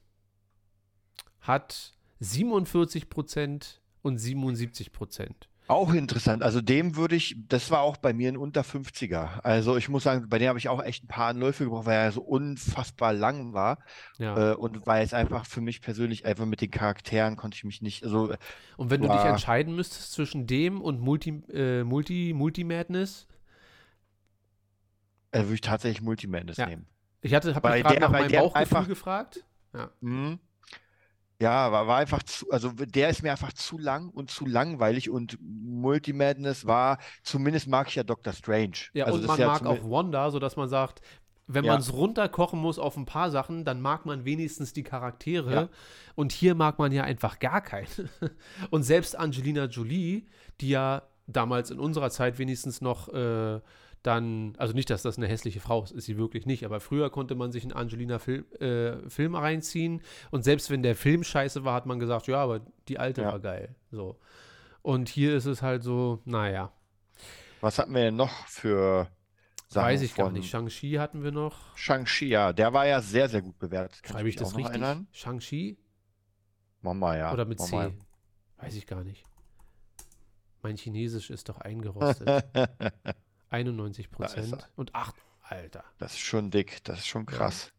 hat 47 Prozent und 77 Prozent. Auch interessant. Also dem würde ich, das war auch bei mir ein unter 50er. Also ich muss sagen, bei dem habe ich auch echt ein paar Anläufe gebraucht, weil er so unfassbar lang war. Ja. Äh, und weil es einfach für mich persönlich einfach mit den Charakteren konnte ich mich nicht. Also, Und wenn du dich war- entscheiden müsstest zwischen dem und Multi, äh, Multi, Multi-Madness, äh, würde ich tatsächlich Multimadness Ja. nehmen. ich hatte, habe mich gerade nach meinem Bauchgefühl einfach- gefragt. Mhm. Ja, war, war einfach zu, also der ist mir einfach zu lang und zu langweilig und Multimadness war, zumindest mag ich ja Doctor Strange. Ja, also und man ja mag auch Wanda, sodass man sagt, wenn Ja. man es runterkochen muss auf ein paar Sachen, dann mag man wenigstens die Charaktere. Ja. Und hier mag man ja einfach gar keinen. Und selbst Angelina Jolie, die ja damals in unserer Zeit wenigstens noch äh, dann, also nicht, dass das eine hässliche Frau ist, ist sie wirklich nicht, aber früher konnte man sich einen Angelina-Film äh, Film reinziehen und selbst wenn der Film scheiße war, hat man gesagt, ja, aber die alte Ja. war geil. So. Und hier ist es halt so, naja, Was hatten wir denn noch für Sachen weiß ich gar nicht. Shang-Chi hatten wir noch. Shang-Chi, ja, der war ja sehr, sehr gut bewertet. Kann Schreibe ich mich das richtig? Shang-Chi? Mama, ja. Oder mit C? Mama. Weiß ich gar nicht. Mein Chinesisch ist doch eingerostet. 91 Da ist Prozent. Und 8, Alter. Das ist schon dick, das ist schon krass.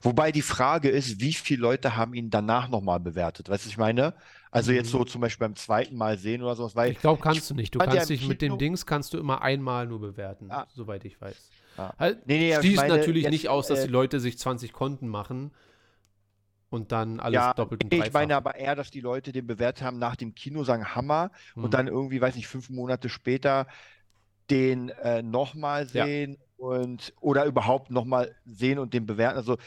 Wobei die Frage ist, wie viele Leute haben ihn danach nochmal bewertet? Weißt du, ich meine? Also jetzt Mhm. so zum Beispiel beim zweiten Mal sehen oder sowas, weil Ich glaube, kannst du nicht. Du ja kannst dich mit den Kino- Dings kannst du immer einmal nur bewerten, Ah. soweit ich weiß. Ah. Halt, Nee, nee, ich schließt meine natürlich jetzt, nicht aus, dass äh, die Leute sich 20 Konten machen und dann alles ja, doppelt und nee, dreifach. ich meine aber eher, dass die Leute den bewertet haben nach dem Kino, sagen Hammer Hm. und dann irgendwie, weiß nicht, fünf Monate später den äh, nochmal Ja. sehen und oder überhaupt nochmal sehen und den bewerten. Also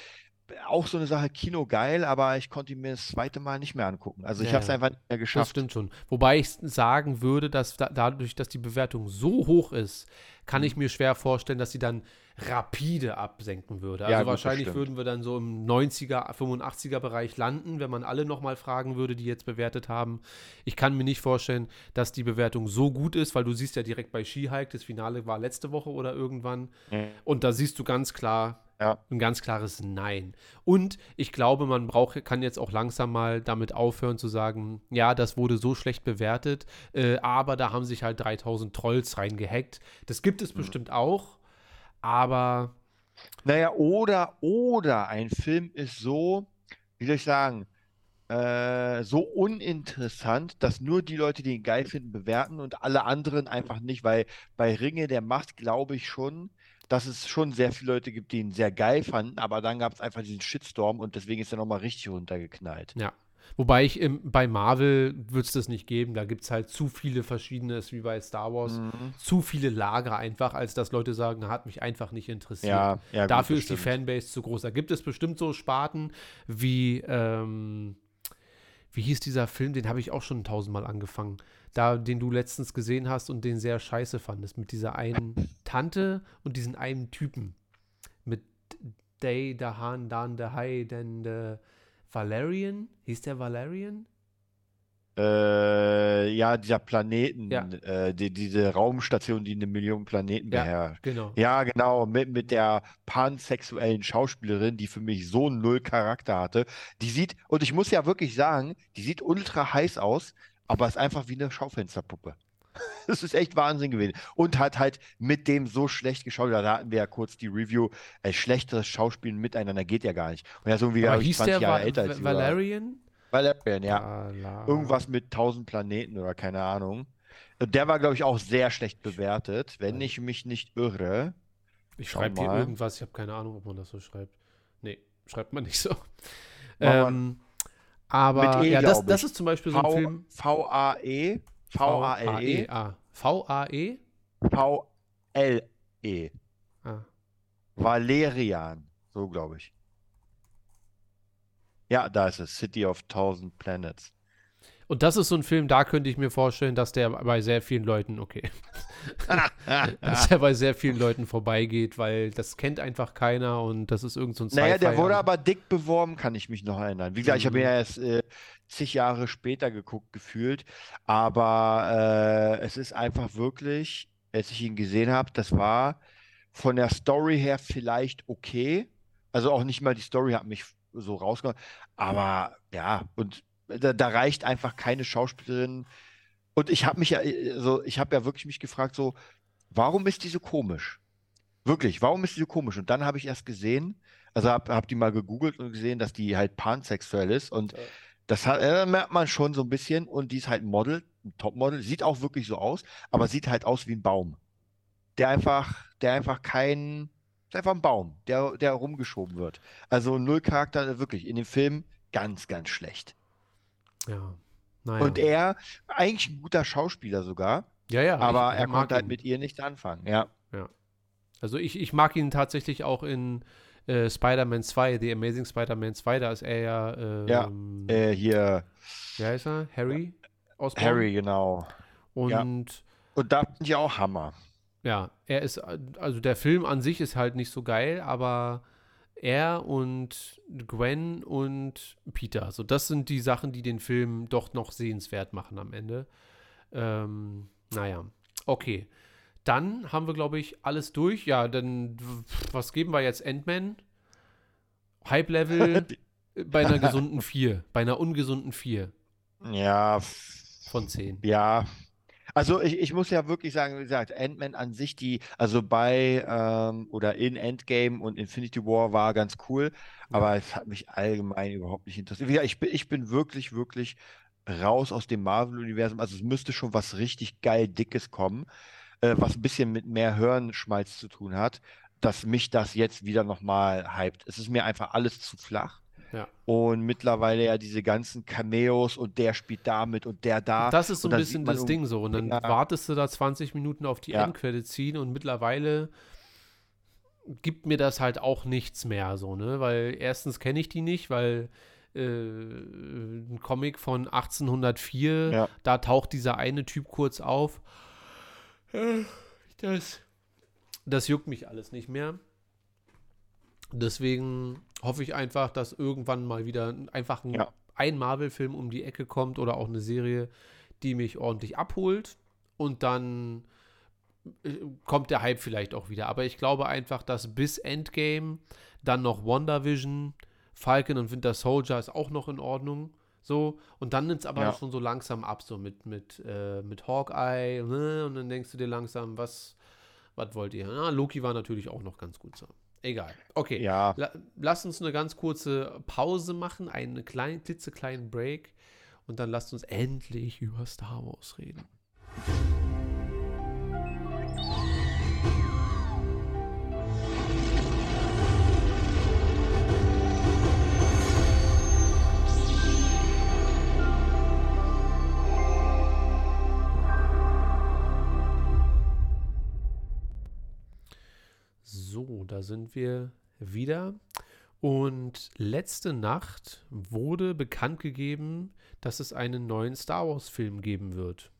auch so eine Sache, Kino geil, aber ich konnte mir das zweite Mal nicht mehr angucken. Also ich Ja, habe es ja. einfach nicht mehr Das geschafft. stimmt schon. Wobei ich sagen würde, dass da, dadurch, dass die Bewertung so hoch ist, kann Mhm. ich mir schwer vorstellen, dass sie dann rapide absenken würde. Also Ja, gut, wahrscheinlich würden wir dann so im 90er, 85er Bereich landen, wenn man alle nochmal fragen würde, die jetzt bewertet haben. Ich kann mir nicht vorstellen, dass die Bewertung so gut ist, weil du siehst ja direkt bei Ski-Hike, das Finale war letzte Woche oder irgendwann. Mhm. Und da siehst du ganz klar, Ja. ein ganz klares Nein. Und ich glaube, man braucht, kann jetzt auch langsam mal damit aufhören zu sagen, ja, das wurde so schlecht bewertet, äh, aber da haben sich halt 3000 Trolls reingehackt. Das gibt Mhm. es bestimmt auch, aber Naja, oder, oder ein Film ist so, wie soll ich sagen, äh, so uninteressant, dass nur die Leute, die ihn geil finden, bewerten und alle anderen einfach nicht, weil bei Ringe der Macht glaube ich schon, dass es schon sehr viele Leute gibt, die ihn sehr geil fanden, aber dann gab es einfach diesen Shitstorm und deswegen ist er nochmal richtig runtergeknallt. ja. Wobei ich im, bei Marvel wird es das nicht geben. Da gibt es halt zu viele verschiedene, wie bei Star Wars, Mhm. zu viele Lager einfach, als dass Leute sagen, hat mich einfach nicht interessiert. Ja, ja, gut, Dafür das ist die. Fanbase zu groß. Da gibt es bestimmt so Sparten wie, ähm, wie hieß dieser Film, den habe ich auch schon tausendmal angefangen. Da, den du letztens gesehen hast und den sehr scheiße fandest, mit dieser einen Tante und diesen einen Typen. Mit Day, Dahan, Dan, Dahai, denn äh, Valerian? Hieß der Valerian? Äh, ja, dieser Planeten, Ja. äh, die, diese Raumstation, die eine Million Planeten Ja. beherrscht. Genau. Ja, genau, mit, mit der pansexuellen Schauspielerin, die für mich so null Charakter hatte. Die sieht, und ich muss ja wirklich sagen, die sieht ultra heiß aus, aber ist einfach wie eine Schaufensterpuppe. Das ist echt Wahnsinn gewesen. Und hat halt mit dem so schlecht geschaut, da hatten wir ja kurz die Review, äh, schlechteres Schauspielen miteinander geht ja gar nicht. Und er ist irgendwie, Aber hieß 20 der Jahre Va älter als. Valerian? Valerian, ja. Vala- Irgendwas mit 1000 Planeten oder keine Ahnung. Der war, glaube ich, auch sehr schlecht bewertet, wenn ich mich nicht irre. Ich schreibe hier irgendwas, ich habe keine Ahnung, ob man das so schreibt. Nee, schreibt man nicht so. Ähm, aber E, ja, das, das ist zum Beispiel so ein V- Film. V-A-E, V-A-L-E. V-A-E? V-L-E. Ah. Valerian, so glaube ich. Ja, da ist es. City of Thousand Planets. Und das ist so ein Film, da könnte ich mir vorstellen, dass der bei sehr vielen Leuten, okay, dass der bei sehr vielen Leuten vorbeigeht, weil das kennt einfach keiner und das ist irgend so ein Naja, der wurde aber dick beworben, kann ich mich noch erinnern. Wie gesagt, ich habe ihn Mhm. ja erst äh, zig Jahre später geguckt, gefühlt. Aber äh, es ist einfach wirklich, als ich ihn gesehen habe, das war von der Story her vielleicht okay. Also auch nicht mal die Story hat mich so rausgehauen. Aber ja, und da, da reicht einfach keine Schauspielerin Und ich habe mich ja, also ich habe ja wirklich mich gefragt, so, warum ist die so komisch? Wirklich, warum ist die so komisch? Und dann habe ich erst gesehen, also habe hab die mal gegoogelt und gesehen, dass die halt pansexuell ist. Und das hat, äh, merkt man schon so ein bisschen. Und die ist halt ein Model, ein Topmodel, sieht auch wirklich so aus, aber sieht halt aus wie ein Baum. Der einfach, der einfach kein, ist einfach ein Baum, der, der rumgeschoben wird. Also null Charakter, wirklich. In dem Film ganz, ganz schlecht. Ja. Naja. Und er, eigentlich ein guter Schauspieler sogar. Ja, ja. Aber er konnte halt mit ihr nichts anfangen, ja. Ja. Also ich, ich mag ihn tatsächlich auch in äh, Spider-Man 2, The Amazing Spider-Man 2, da ist er ja. Ähm, ja, äh, hier. Wie heißt er? Harry? Osborn? Harry, genau. Und. Ja. Und da finde ich auch Hammer. Ja, er ist, also der Film an sich ist halt nicht so geil, aber er und Gwen und Peter, also das sind die Sachen, die den Film doch noch sehenswert machen am Ende. Ähm, naja, okay. Dann haben wir, glaube ich, alles durch. Ja, dann, was geben wir jetzt? Endman? Hype-Level bei einer gesunden 4. Bei einer ungesunden 4. Ja. Von 10. Ja. Also ich, ich muss ja wirklich sagen, wie gesagt, Endman an sich, die, also bei ähm, oder in Endgame und Infinity War war ganz cool, aber es hat mich allgemein überhaupt nicht interessiert. Wie gesagt, ich bin, ich bin wirklich, wirklich raus aus dem Marvel-Universum. Also es müsste schon was richtig geil Dickes kommen äh, was ein bisschen mit mehr Hirnschmalz zu tun hat, dass mich das jetzt wieder nochmal hypt. Es ist mir einfach alles zu flach. Ja. Und mittlerweile ja diese ganzen Cameos und der spielt damit und der da. Das ist so ein bisschen das Ding so. Und dann ja. wartest du da 20 Minuten auf die ja. Endcredits ziehen und mittlerweile gibt mir das halt auch nichts mehr so, ne? Weil erstens kenne ich die nicht, weil äh, ein Comic von 1804, ja. da taucht dieser eine Typ kurz auf das, das juckt mich alles nicht mehr. Deswegen hoffe ich einfach, dass irgendwann mal wieder einfach ein, ja. ein Marvel-Film um die Ecke kommt oder auch eine Serie, die mich ordentlich abholt. Und dann äh, kommt der Hype vielleicht auch wieder. Aber ich glaube einfach, dass bis Endgame dann noch WandaVision, Falcon und Winter Soldier ist auch noch in Ordnung. So, und dann nimmt es aber ja. schon so langsam ab, so mit, mit, äh, mit Hawkeye, ne? und dann denkst du dir langsam, was, was wollt ihr? Ah, Loki war natürlich auch noch ganz gut so. Egal. Okay. Ja. La lass uns eine ganz kurze Pause machen, einen kleinen, klitzekleinen Break und dann lasst uns endlich über Star Wars reden. Da sind wir wieder. Und letzte Nacht wurde bekannt gegeben, dass es einen neuen Star Wars-Film geben wird.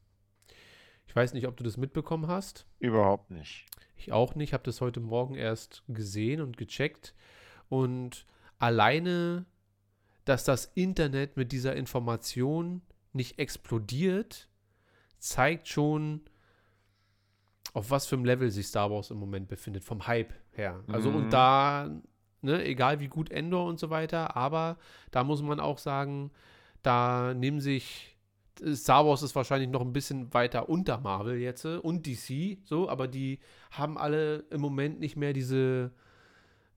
Ich weiß nicht, ob du das mitbekommen hast. Überhaupt nicht. Ich auch nicht. Ich habe das heute Morgen erst gesehen und gecheckt. Und alleine, dass das Internet mit dieser Information nicht explodiert, zeigt schon, auf was für einem Level sich Star Wars im Moment befindet, vom Hype her. Also mhm. und da, ne, egal wie gut Endor und so weiter, aber da muss man auch sagen, da nehmen sich Star Wars ist wahrscheinlich noch ein bisschen weiter unter Marvel jetzt und DC, so, aber die haben alle im Moment nicht mehr diese,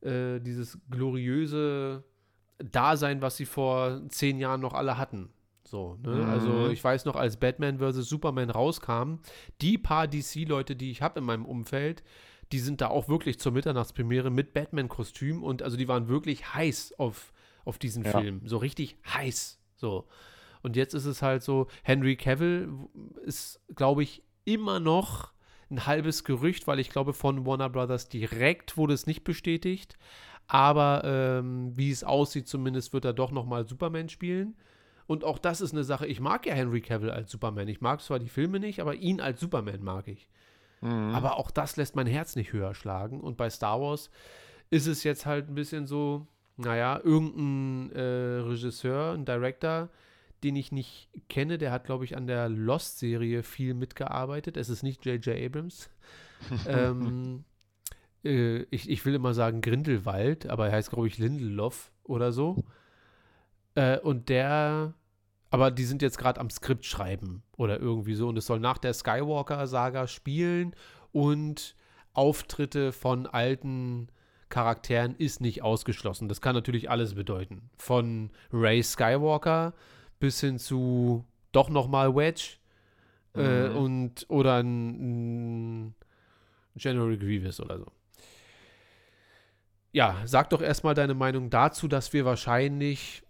äh, dieses gloriöse Dasein, was sie vor zehn Jahren noch alle hatten. So, ne? mhm. Also ich weiß noch, als Batman vs. Superman rauskam, die paar DC-Leute, die ich habe in meinem Umfeld, die sind da auch wirklich zur Mitternachtspremiere mit Batman-Kostüm und also die waren wirklich heiß auf, auf diesen ja. Film. So richtig heiß. So. Und jetzt ist es halt so, Henry Cavill ist, glaube ich, immer noch ein halbes Gerücht, weil ich glaube, von Warner Brothers direkt wurde es nicht bestätigt. Aber ähm, wie es aussieht, zumindest wird er doch nochmal Superman spielen. Und auch das ist eine Sache, ich mag ja Henry Cavill als Superman. Ich mag zwar die Filme nicht, aber ihn als Superman mag ich. Mhm. Aber auch das lässt mein Herz nicht höher schlagen. Und bei Star Wars ist es jetzt halt ein bisschen so, naja, irgendein äh, Regisseur, ein Director, den ich nicht kenne, der hat, glaube ich, an der Lost-Serie viel mitgearbeitet. Es ist nicht J.J. Abrams. ähm, äh, ich, ich will immer sagen Grindelwald, aber er heißt, glaube ich, Lindelof oder so. Äh, und der aber die sind jetzt gerade am Skript schreiben oder irgendwie so und es soll nach der Skywalker-Saga spielen und Auftritte von alten Charakteren ist nicht ausgeschlossen. Das kann natürlich alles bedeuten. Von Ray Skywalker bis hin zu doch nochmal Wedge äh, mhm. und oder ein, ein General Grievous oder so. Ja, sag doch erstmal deine Meinung dazu, dass wir wahrscheinlich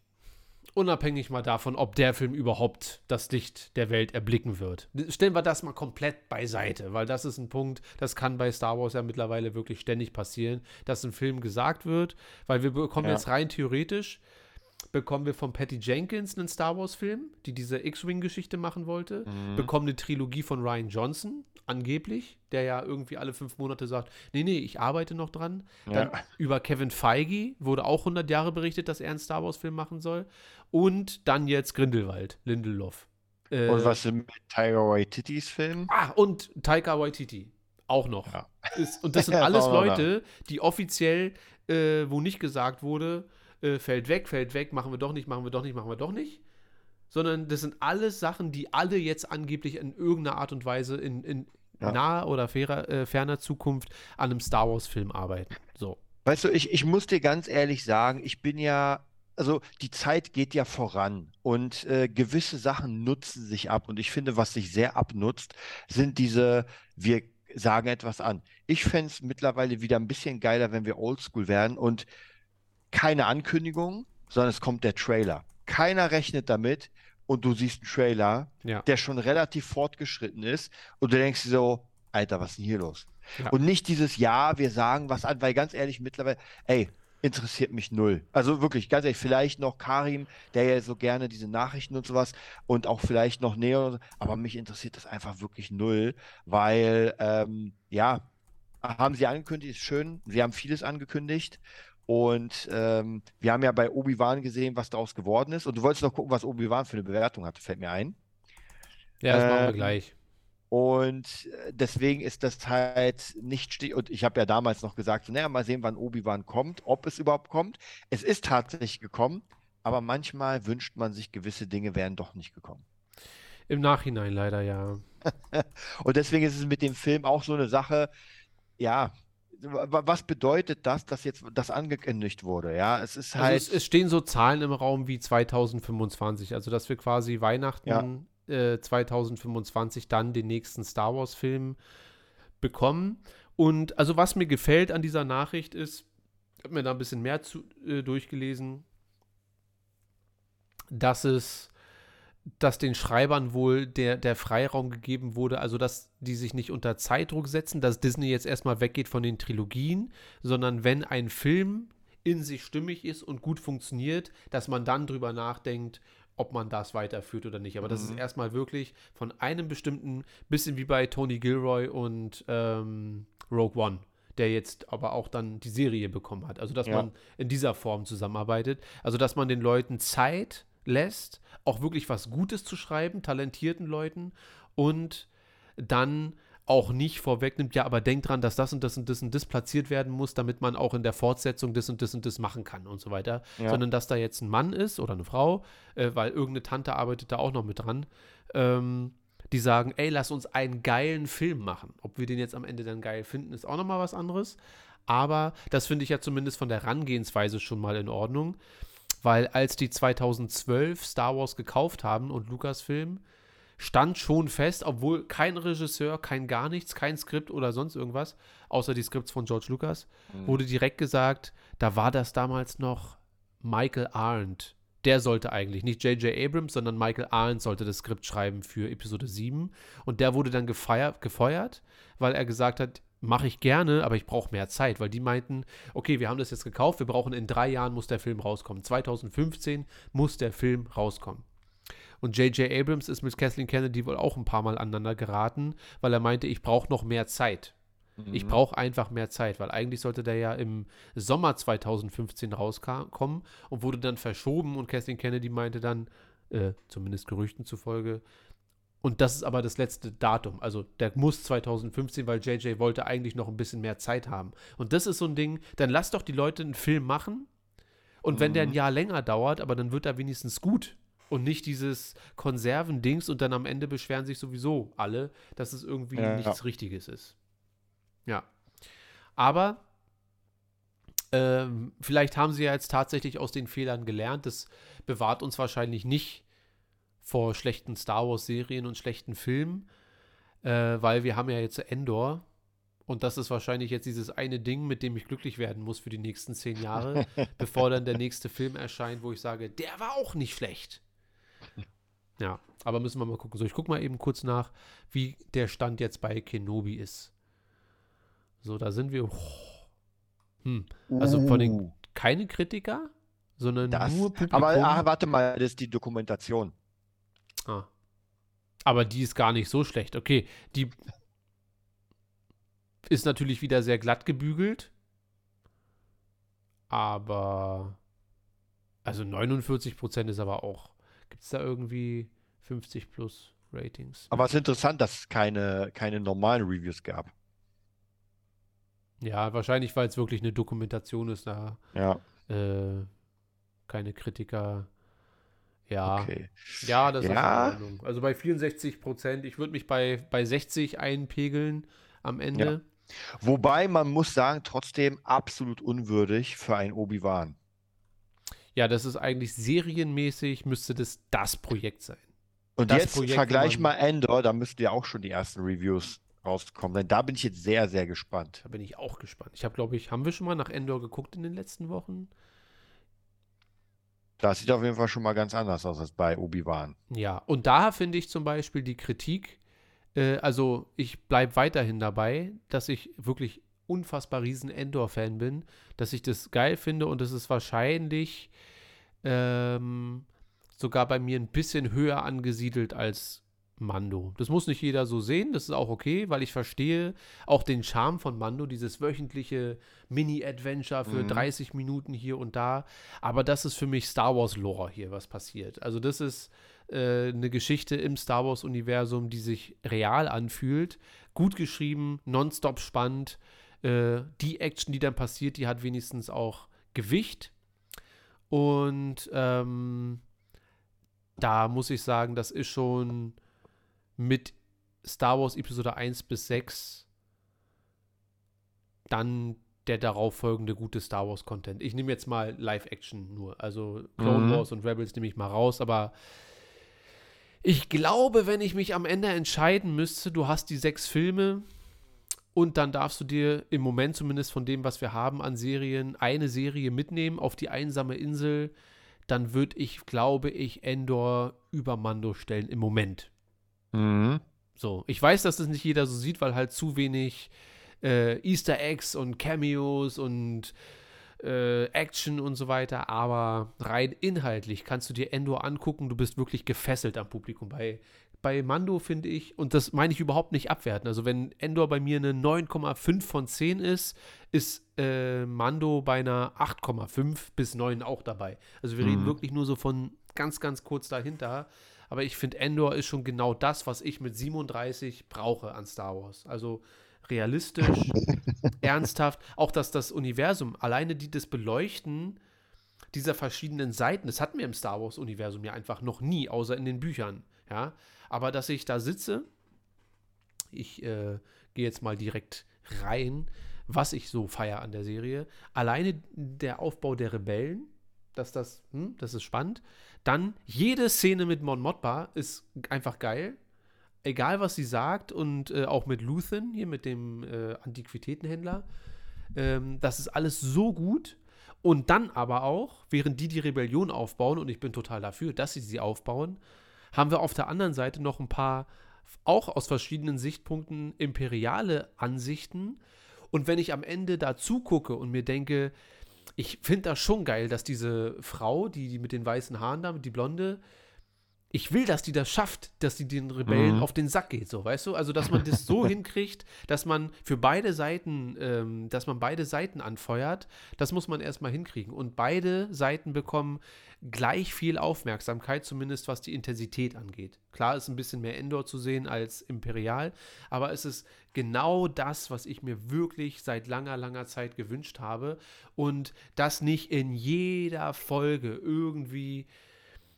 unabhängig mal davon, ob der Film überhaupt das Licht der Welt erblicken wird. Stellen wir das mal komplett beiseite, weil das ist ein Punkt, das kann bei Star Wars ja mittlerweile wirklich ständig passieren, dass ein Film gesagt wird, weil wir bekommen ja. jetzt rein theoretisch bekommen wir von Patty Jenkins einen Star Wars-Film, die diese X-Wing-Geschichte machen wollte. Mhm. Bekommen eine Trilogie von Ryan Johnson, angeblich, der ja irgendwie alle fünf Monate sagt, nee, nee, ich arbeite noch dran. Dann ja. über Kevin Feige wurde auch 100 Jahre berichtet, dass er einen Star Wars-Film machen soll. Und dann jetzt Grindelwald, Lindelof. Äh, und was mit Tiger Waititis Film? Ah, und Taika Waititi. Auch noch. Ja. Ist, und das sind alles Leute, die offiziell, äh, wo nicht gesagt wurde, äh, fällt weg, fällt weg, machen wir doch nicht, machen wir doch nicht, machen wir doch nicht. Sondern das sind alles Sachen, die alle jetzt angeblich in irgendeiner Art und Weise in, in ja. naher oder fairer, äh, ferner Zukunft an einem Star Wars-Film arbeiten. So. Weißt du, ich, ich muss dir ganz ehrlich sagen, ich bin ja also die Zeit geht ja voran und äh, gewisse Sachen nutzen sich ab. Und ich finde, was sich sehr abnutzt, sind diese, wir sagen etwas an. Ich fände es mittlerweile wieder ein bisschen geiler, wenn wir oldschool werden und keine Ankündigung, sondern es kommt der Trailer. Keiner rechnet damit und du siehst einen Trailer, ja. der schon relativ fortgeschritten ist und du denkst dir so, Alter, was ist denn hier los? Ja. Und nicht dieses Ja, wir sagen was an, weil ganz ehrlich, mittlerweile, ey, interessiert mich null. Also wirklich, ganz ehrlich, vielleicht noch Karim, der ja so gerne diese Nachrichten und sowas und auch vielleicht noch Neo, aber mich interessiert das einfach wirklich null, weil, ähm, ja, haben sie angekündigt, ist schön, sie haben vieles angekündigt und ähm, wir haben ja bei Obi-Wan gesehen, was daraus geworden ist. Und du wolltest noch gucken, was Obi-Wan für eine Bewertung hatte, fällt mir ein. Ja, das ähm, machen wir ähm, gleich. Und äh, deswegen ist das halt nicht Und ich habe ja damals noch gesagt, so, naja, mal sehen, wann Obi-Wan kommt, ob es überhaupt kommt. Es ist tatsächlich gekommen, aber manchmal wünscht man sich, gewisse Dinge wären doch nicht gekommen. Im Nachhinein leider, ja. und deswegen ist es mit dem Film auch so eine Sache, ja, was bedeutet das, dass jetzt das angekündigt wurde? Ja, es ist halt. Also es, es, stehen so Zahlen im Raum wie 2025, also dass wir quasi Weihnachten ja. äh, 2025 dann den nächsten Star Wars-Film bekommen. Und also was mir gefällt an dieser Nachricht ist, ich habe mir da ein bisschen mehr zu, äh, durchgelesen, dass es dass den Schreibern wohl der, der Freiraum gegeben wurde, also dass die sich nicht unter Zeitdruck setzen, dass Disney jetzt erstmal weggeht von den Trilogien, sondern wenn ein Film in sich stimmig ist und gut funktioniert, dass man dann drüber nachdenkt, ob man das weiterführt oder nicht. Aber das mhm. ist erstmal wirklich von einem bestimmten, bisschen wie bei Tony Gilroy und ähm, Rogue One der jetzt aber auch dann die Serie bekommen hat. Also, dass ja. man in dieser Form zusammenarbeitet. Also, dass man den Leuten Zeit lässt, auch wirklich was Gutes zu schreiben, talentierten Leuten und dann auch nicht vorwegnimmt, ja, aber denkt dran, dass das und das und das und das platziert werden muss, damit man auch in der Fortsetzung das und das und das machen kann und so weiter. Ja. Sondern dass da jetzt ein Mann ist oder eine Frau, äh, weil irgendeine Tante arbeitet da auch noch mit dran, ähm, die sagen, ey, lass uns einen geilen Film machen. Ob wir den jetzt am Ende dann geil finden, ist auch nochmal was anderes. Aber das finde ich ja zumindest von der Herangehensweise schon mal in Ordnung weil als die 2012 Star Wars gekauft haben und Lucasfilm, stand schon fest, obwohl kein Regisseur, kein gar nichts, kein Skript oder sonst irgendwas, außer die Skripts von George Lucas, mhm. wurde direkt gesagt, da war das damals noch Michael Arndt. Der sollte eigentlich, nicht J.J. Abrams, sondern Michael Arndt sollte das Skript schreiben für Episode 7. Und der wurde dann gefeiert, gefeuert, weil er gesagt hat, mache ich gerne, aber ich brauche mehr Zeit, weil die meinten, okay, wir haben das jetzt gekauft, wir brauchen in drei Jahren muss der Film rauskommen. 2015 muss der Film rauskommen. Und J.J. Abrams ist mit Kathleen Kennedy wohl auch ein paar Mal aneinander geraten, weil er meinte, ich brauche noch mehr Zeit. Mhm. Ich brauche einfach mehr Zeit, weil eigentlich sollte der ja im Sommer 2015 rauskommen und wurde dann verschoben und Kathleen Kennedy meinte dann, äh, zumindest Gerüchten zufolge, und das ist aber das letzte Datum. Also der muss 2015, weil JJ wollte eigentlich noch ein bisschen mehr Zeit haben. Und das ist so ein Ding, dann lass doch die Leute einen Film machen. Und wenn der ein mhm. Jahr länger dauert, aber dann wird er wenigstens gut. Und nicht dieses Konservendings und dann am Ende beschweren sich sowieso alle, dass es irgendwie ja, nichts ja. Richtiges ist. Ja. Aber ähm, vielleicht haben sie ja jetzt tatsächlich aus den Fehlern gelernt. Das bewahrt uns wahrscheinlich nicht vor schlechten Star Wars-Serien und schlechten Filmen, äh, weil wir haben ja jetzt Endor. Und das ist wahrscheinlich jetzt dieses eine Ding, mit dem ich glücklich werden muss für die nächsten zehn Jahre, bevor dann der nächste Film erscheint, wo ich sage, der war auch nicht schlecht. Ja, aber müssen wir mal gucken. So, ich gucke mal eben kurz nach, wie der Stand jetzt bei Kenobi ist. So, da sind wir. Oh, hm, also von den uh. keine Kritiker, sondern das, nur Publikum. Aber ach, warte mal, das ist die Dokumentation. Ah. Aber die ist gar nicht so schlecht. Okay, die ist natürlich wieder sehr glatt gebügelt. Aber also 49% ist aber auch Gibt es da irgendwie 50 plus Ratings? Aber es ist interessant, dass es keine, keine normalen Reviews gab. Ja, wahrscheinlich, weil es wirklich eine Dokumentation ist, da ja. äh, keine Kritiker. Ja, okay. ja, das ja. ist in Ordnung. Also bei 64 Prozent, ich würde mich bei, bei 60 einpegeln am Ende. Ja. Wobei man muss sagen, trotzdem absolut unwürdig für ein Obi-Wan. Ja, das ist eigentlich serienmäßig, müsste das das Projekt sein. Und das jetzt Projekt, vergleich mal Endor, da müssten ja auch schon die ersten Reviews rauskommen. Denn da bin ich jetzt sehr, sehr gespannt. Da bin ich auch gespannt. Ich habe, glaube ich, haben wir schon mal nach Endor geguckt in den letzten Wochen? Das sieht auf jeden Fall schon mal ganz anders aus als bei Obi-Wan. Ja, und da finde ich zum Beispiel die Kritik, äh, also ich bleibe weiterhin dabei, dass ich wirklich unfassbar riesen Endor-Fan bin, dass ich das geil finde und es ist wahrscheinlich ähm, sogar bei mir ein bisschen höher angesiedelt als Mando. Das muss nicht jeder so sehen, das ist auch okay, weil ich verstehe auch den Charme von Mando, dieses wöchentliche Mini-Adventure für mhm. 30 Minuten hier und da. Aber das ist für mich Star Wars-Lore hier, was passiert. Also, das ist äh, eine Geschichte im Star Wars-Universum, die sich real anfühlt. Gut geschrieben, nonstop spannend äh, die Action, die dann passiert, die hat wenigstens auch Gewicht. Und ähm, da muss ich sagen, das ist schon mit Star Wars Episode 1 bis 6 dann der darauf folgende gute Star Wars Content. Ich nehme jetzt mal Live-Action nur. Also Clone mhm. Wars und Rebels nehme ich mal raus, aber ich glaube, wenn ich mich am Ende entscheiden müsste, du hast die sechs Filme, und dann darfst du dir im Moment zumindest von dem, was wir haben an Serien, eine Serie mitnehmen auf die einsame Insel. Dann würde ich, glaube ich, Endor über Mando stellen im Moment. Mhm. So, ich weiß, dass das nicht jeder so sieht, weil halt zu wenig äh, Easter Eggs und Cameos und äh, Action und so weiter, aber rein inhaltlich kannst du dir Endor angucken, du bist wirklich gefesselt am Publikum. Bei bei Mando finde ich, und das meine ich überhaupt nicht abwerten, also wenn Endor bei mir eine 9,5 von 10 ist, ist äh, Mando bei einer 8,5 bis 9 auch dabei. Also wir mhm. reden wirklich nur so von ganz, ganz kurz dahinter. Aber ich finde, Endor ist schon genau das, was ich mit 37 brauche an Star Wars. Also realistisch, ernsthaft. Auch dass das Universum, alleine die das Beleuchten dieser verschiedenen Seiten, das hatten wir im Star Wars-Universum ja einfach noch nie, außer in den Büchern. Ja, aber dass ich da sitze, ich äh, gehe jetzt mal direkt rein, was ich so feiere an der Serie. Alleine der Aufbau der Rebellen, dass das, hm, das ist spannend. Dann jede Szene mit Mon Mothma ist einfach geil. Egal, was sie sagt und äh, auch mit Luthen, hier mit dem äh, Antiquitätenhändler. Ähm, das ist alles so gut. Und dann aber auch, während die die Rebellion aufbauen, und ich bin total dafür, dass sie sie aufbauen, haben wir auf der anderen Seite noch ein paar, auch aus verschiedenen Sichtpunkten, imperiale Ansichten. Und wenn ich am Ende da zugucke und mir denke, ich finde das schon geil, dass diese Frau, die, die mit den weißen Haaren da, die Blonde, ich will, dass die das schafft, dass die den Rebellen mhm. auf den Sack geht, so, weißt du? Also, dass man das so hinkriegt, dass man für beide Seiten, ähm, dass man beide Seiten anfeuert, das muss man erstmal hinkriegen. Und beide Seiten bekommen gleich viel Aufmerksamkeit, zumindest was die Intensität angeht. Klar ist ein bisschen mehr Endor zu sehen als Imperial, aber es ist genau das, was ich mir wirklich seit langer, langer Zeit gewünscht habe. Und das nicht in jeder Folge irgendwie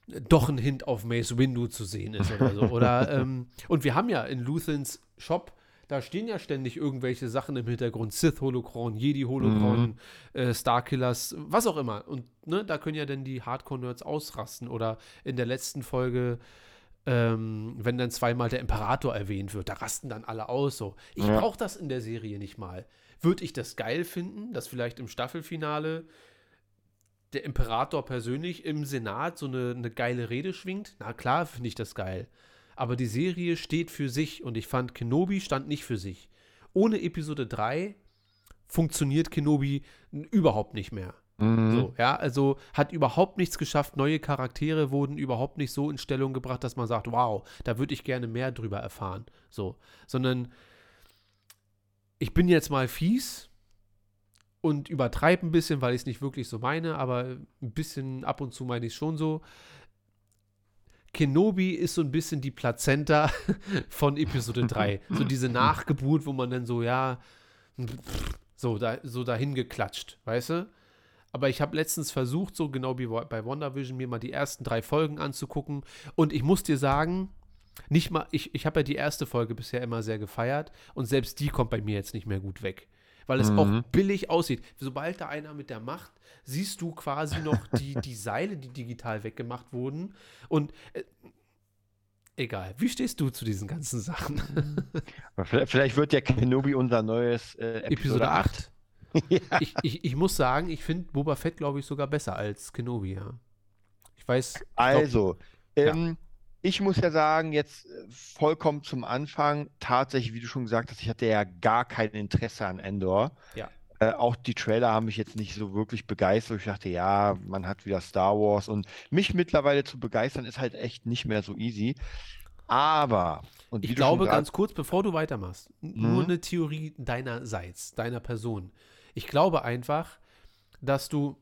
doch ein Hint auf Mace Windu zu sehen ist oder so. Oder, ähm, und wir haben ja in Luthens Shop, da stehen ja ständig irgendwelche Sachen im Hintergrund. Sith-Holocron, Jedi-Holocron, mhm. äh, Starkillers, was auch immer. Und ne, da können ja dann die Hardcore-Nerds ausrasten. Oder in der letzten Folge ähm, wenn dann zweimal der Imperator erwähnt wird, da rasten dann alle aus. So. Ich ja. brauche das in der Serie nicht mal. Würde ich das geil finden, dass vielleicht im Staffelfinale der Imperator persönlich im Senat so eine, eine geile Rede schwingt? Na klar, finde ich das geil. Aber die Serie steht für sich und ich fand, Kenobi stand nicht für sich. Ohne Episode 3 funktioniert Kenobi überhaupt nicht mehr. Mhm. So, ja, also hat überhaupt nichts geschafft. Neue Charaktere wurden überhaupt nicht so in Stellung gebracht, dass man sagt, wow, da würde ich gerne mehr drüber erfahren. So, sondern ich bin jetzt mal fies und übertreibe ein bisschen, weil ich es nicht wirklich so meine, aber ein bisschen ab und zu meine ich es schon so. Kenobi ist so ein bisschen die Plazenta von Episode 3. so diese Nachgeburt, wo man dann so, ja, so, da, so dahin geklatscht, weißt du? Aber ich habe letztens versucht, so genau wie bei WandaVision, mir mal die ersten drei Folgen anzugucken. Und ich muss dir sagen, nicht mal, ich, ich habe ja die erste Folge bisher immer sehr gefeiert und selbst die kommt bei mir jetzt nicht mehr gut weg. Weil es mhm. auch billig aussieht. Sobald da einer mit der Macht, siehst du quasi noch die, die Seile, die digital weggemacht wurden. Und äh, egal. Wie stehst du zu diesen ganzen Sachen? Vielleicht wird ja Kenobi unser neues äh, Episode, Episode 8. 8. ja. ich, ich, ich muss sagen, ich finde Boba Fett, glaube ich, sogar besser als Kenobi, ja. Ich weiß. Ich also, glaub, ähm, ja. Ich muss ja sagen, jetzt äh, vollkommen zum Anfang, tatsächlich, wie du schon gesagt hast, ich hatte ja gar kein Interesse an Endor. Ja. Äh, auch die Trailer haben mich jetzt nicht so wirklich begeistert. Ich dachte, ja, man hat wieder Star Wars und mich mittlerweile zu begeistern ist halt echt nicht mehr so easy. Aber, ich glaube, ganz kurz, bevor du weitermachst, nur mhm. eine Theorie deinerseits, deiner Person. Ich glaube einfach, dass du.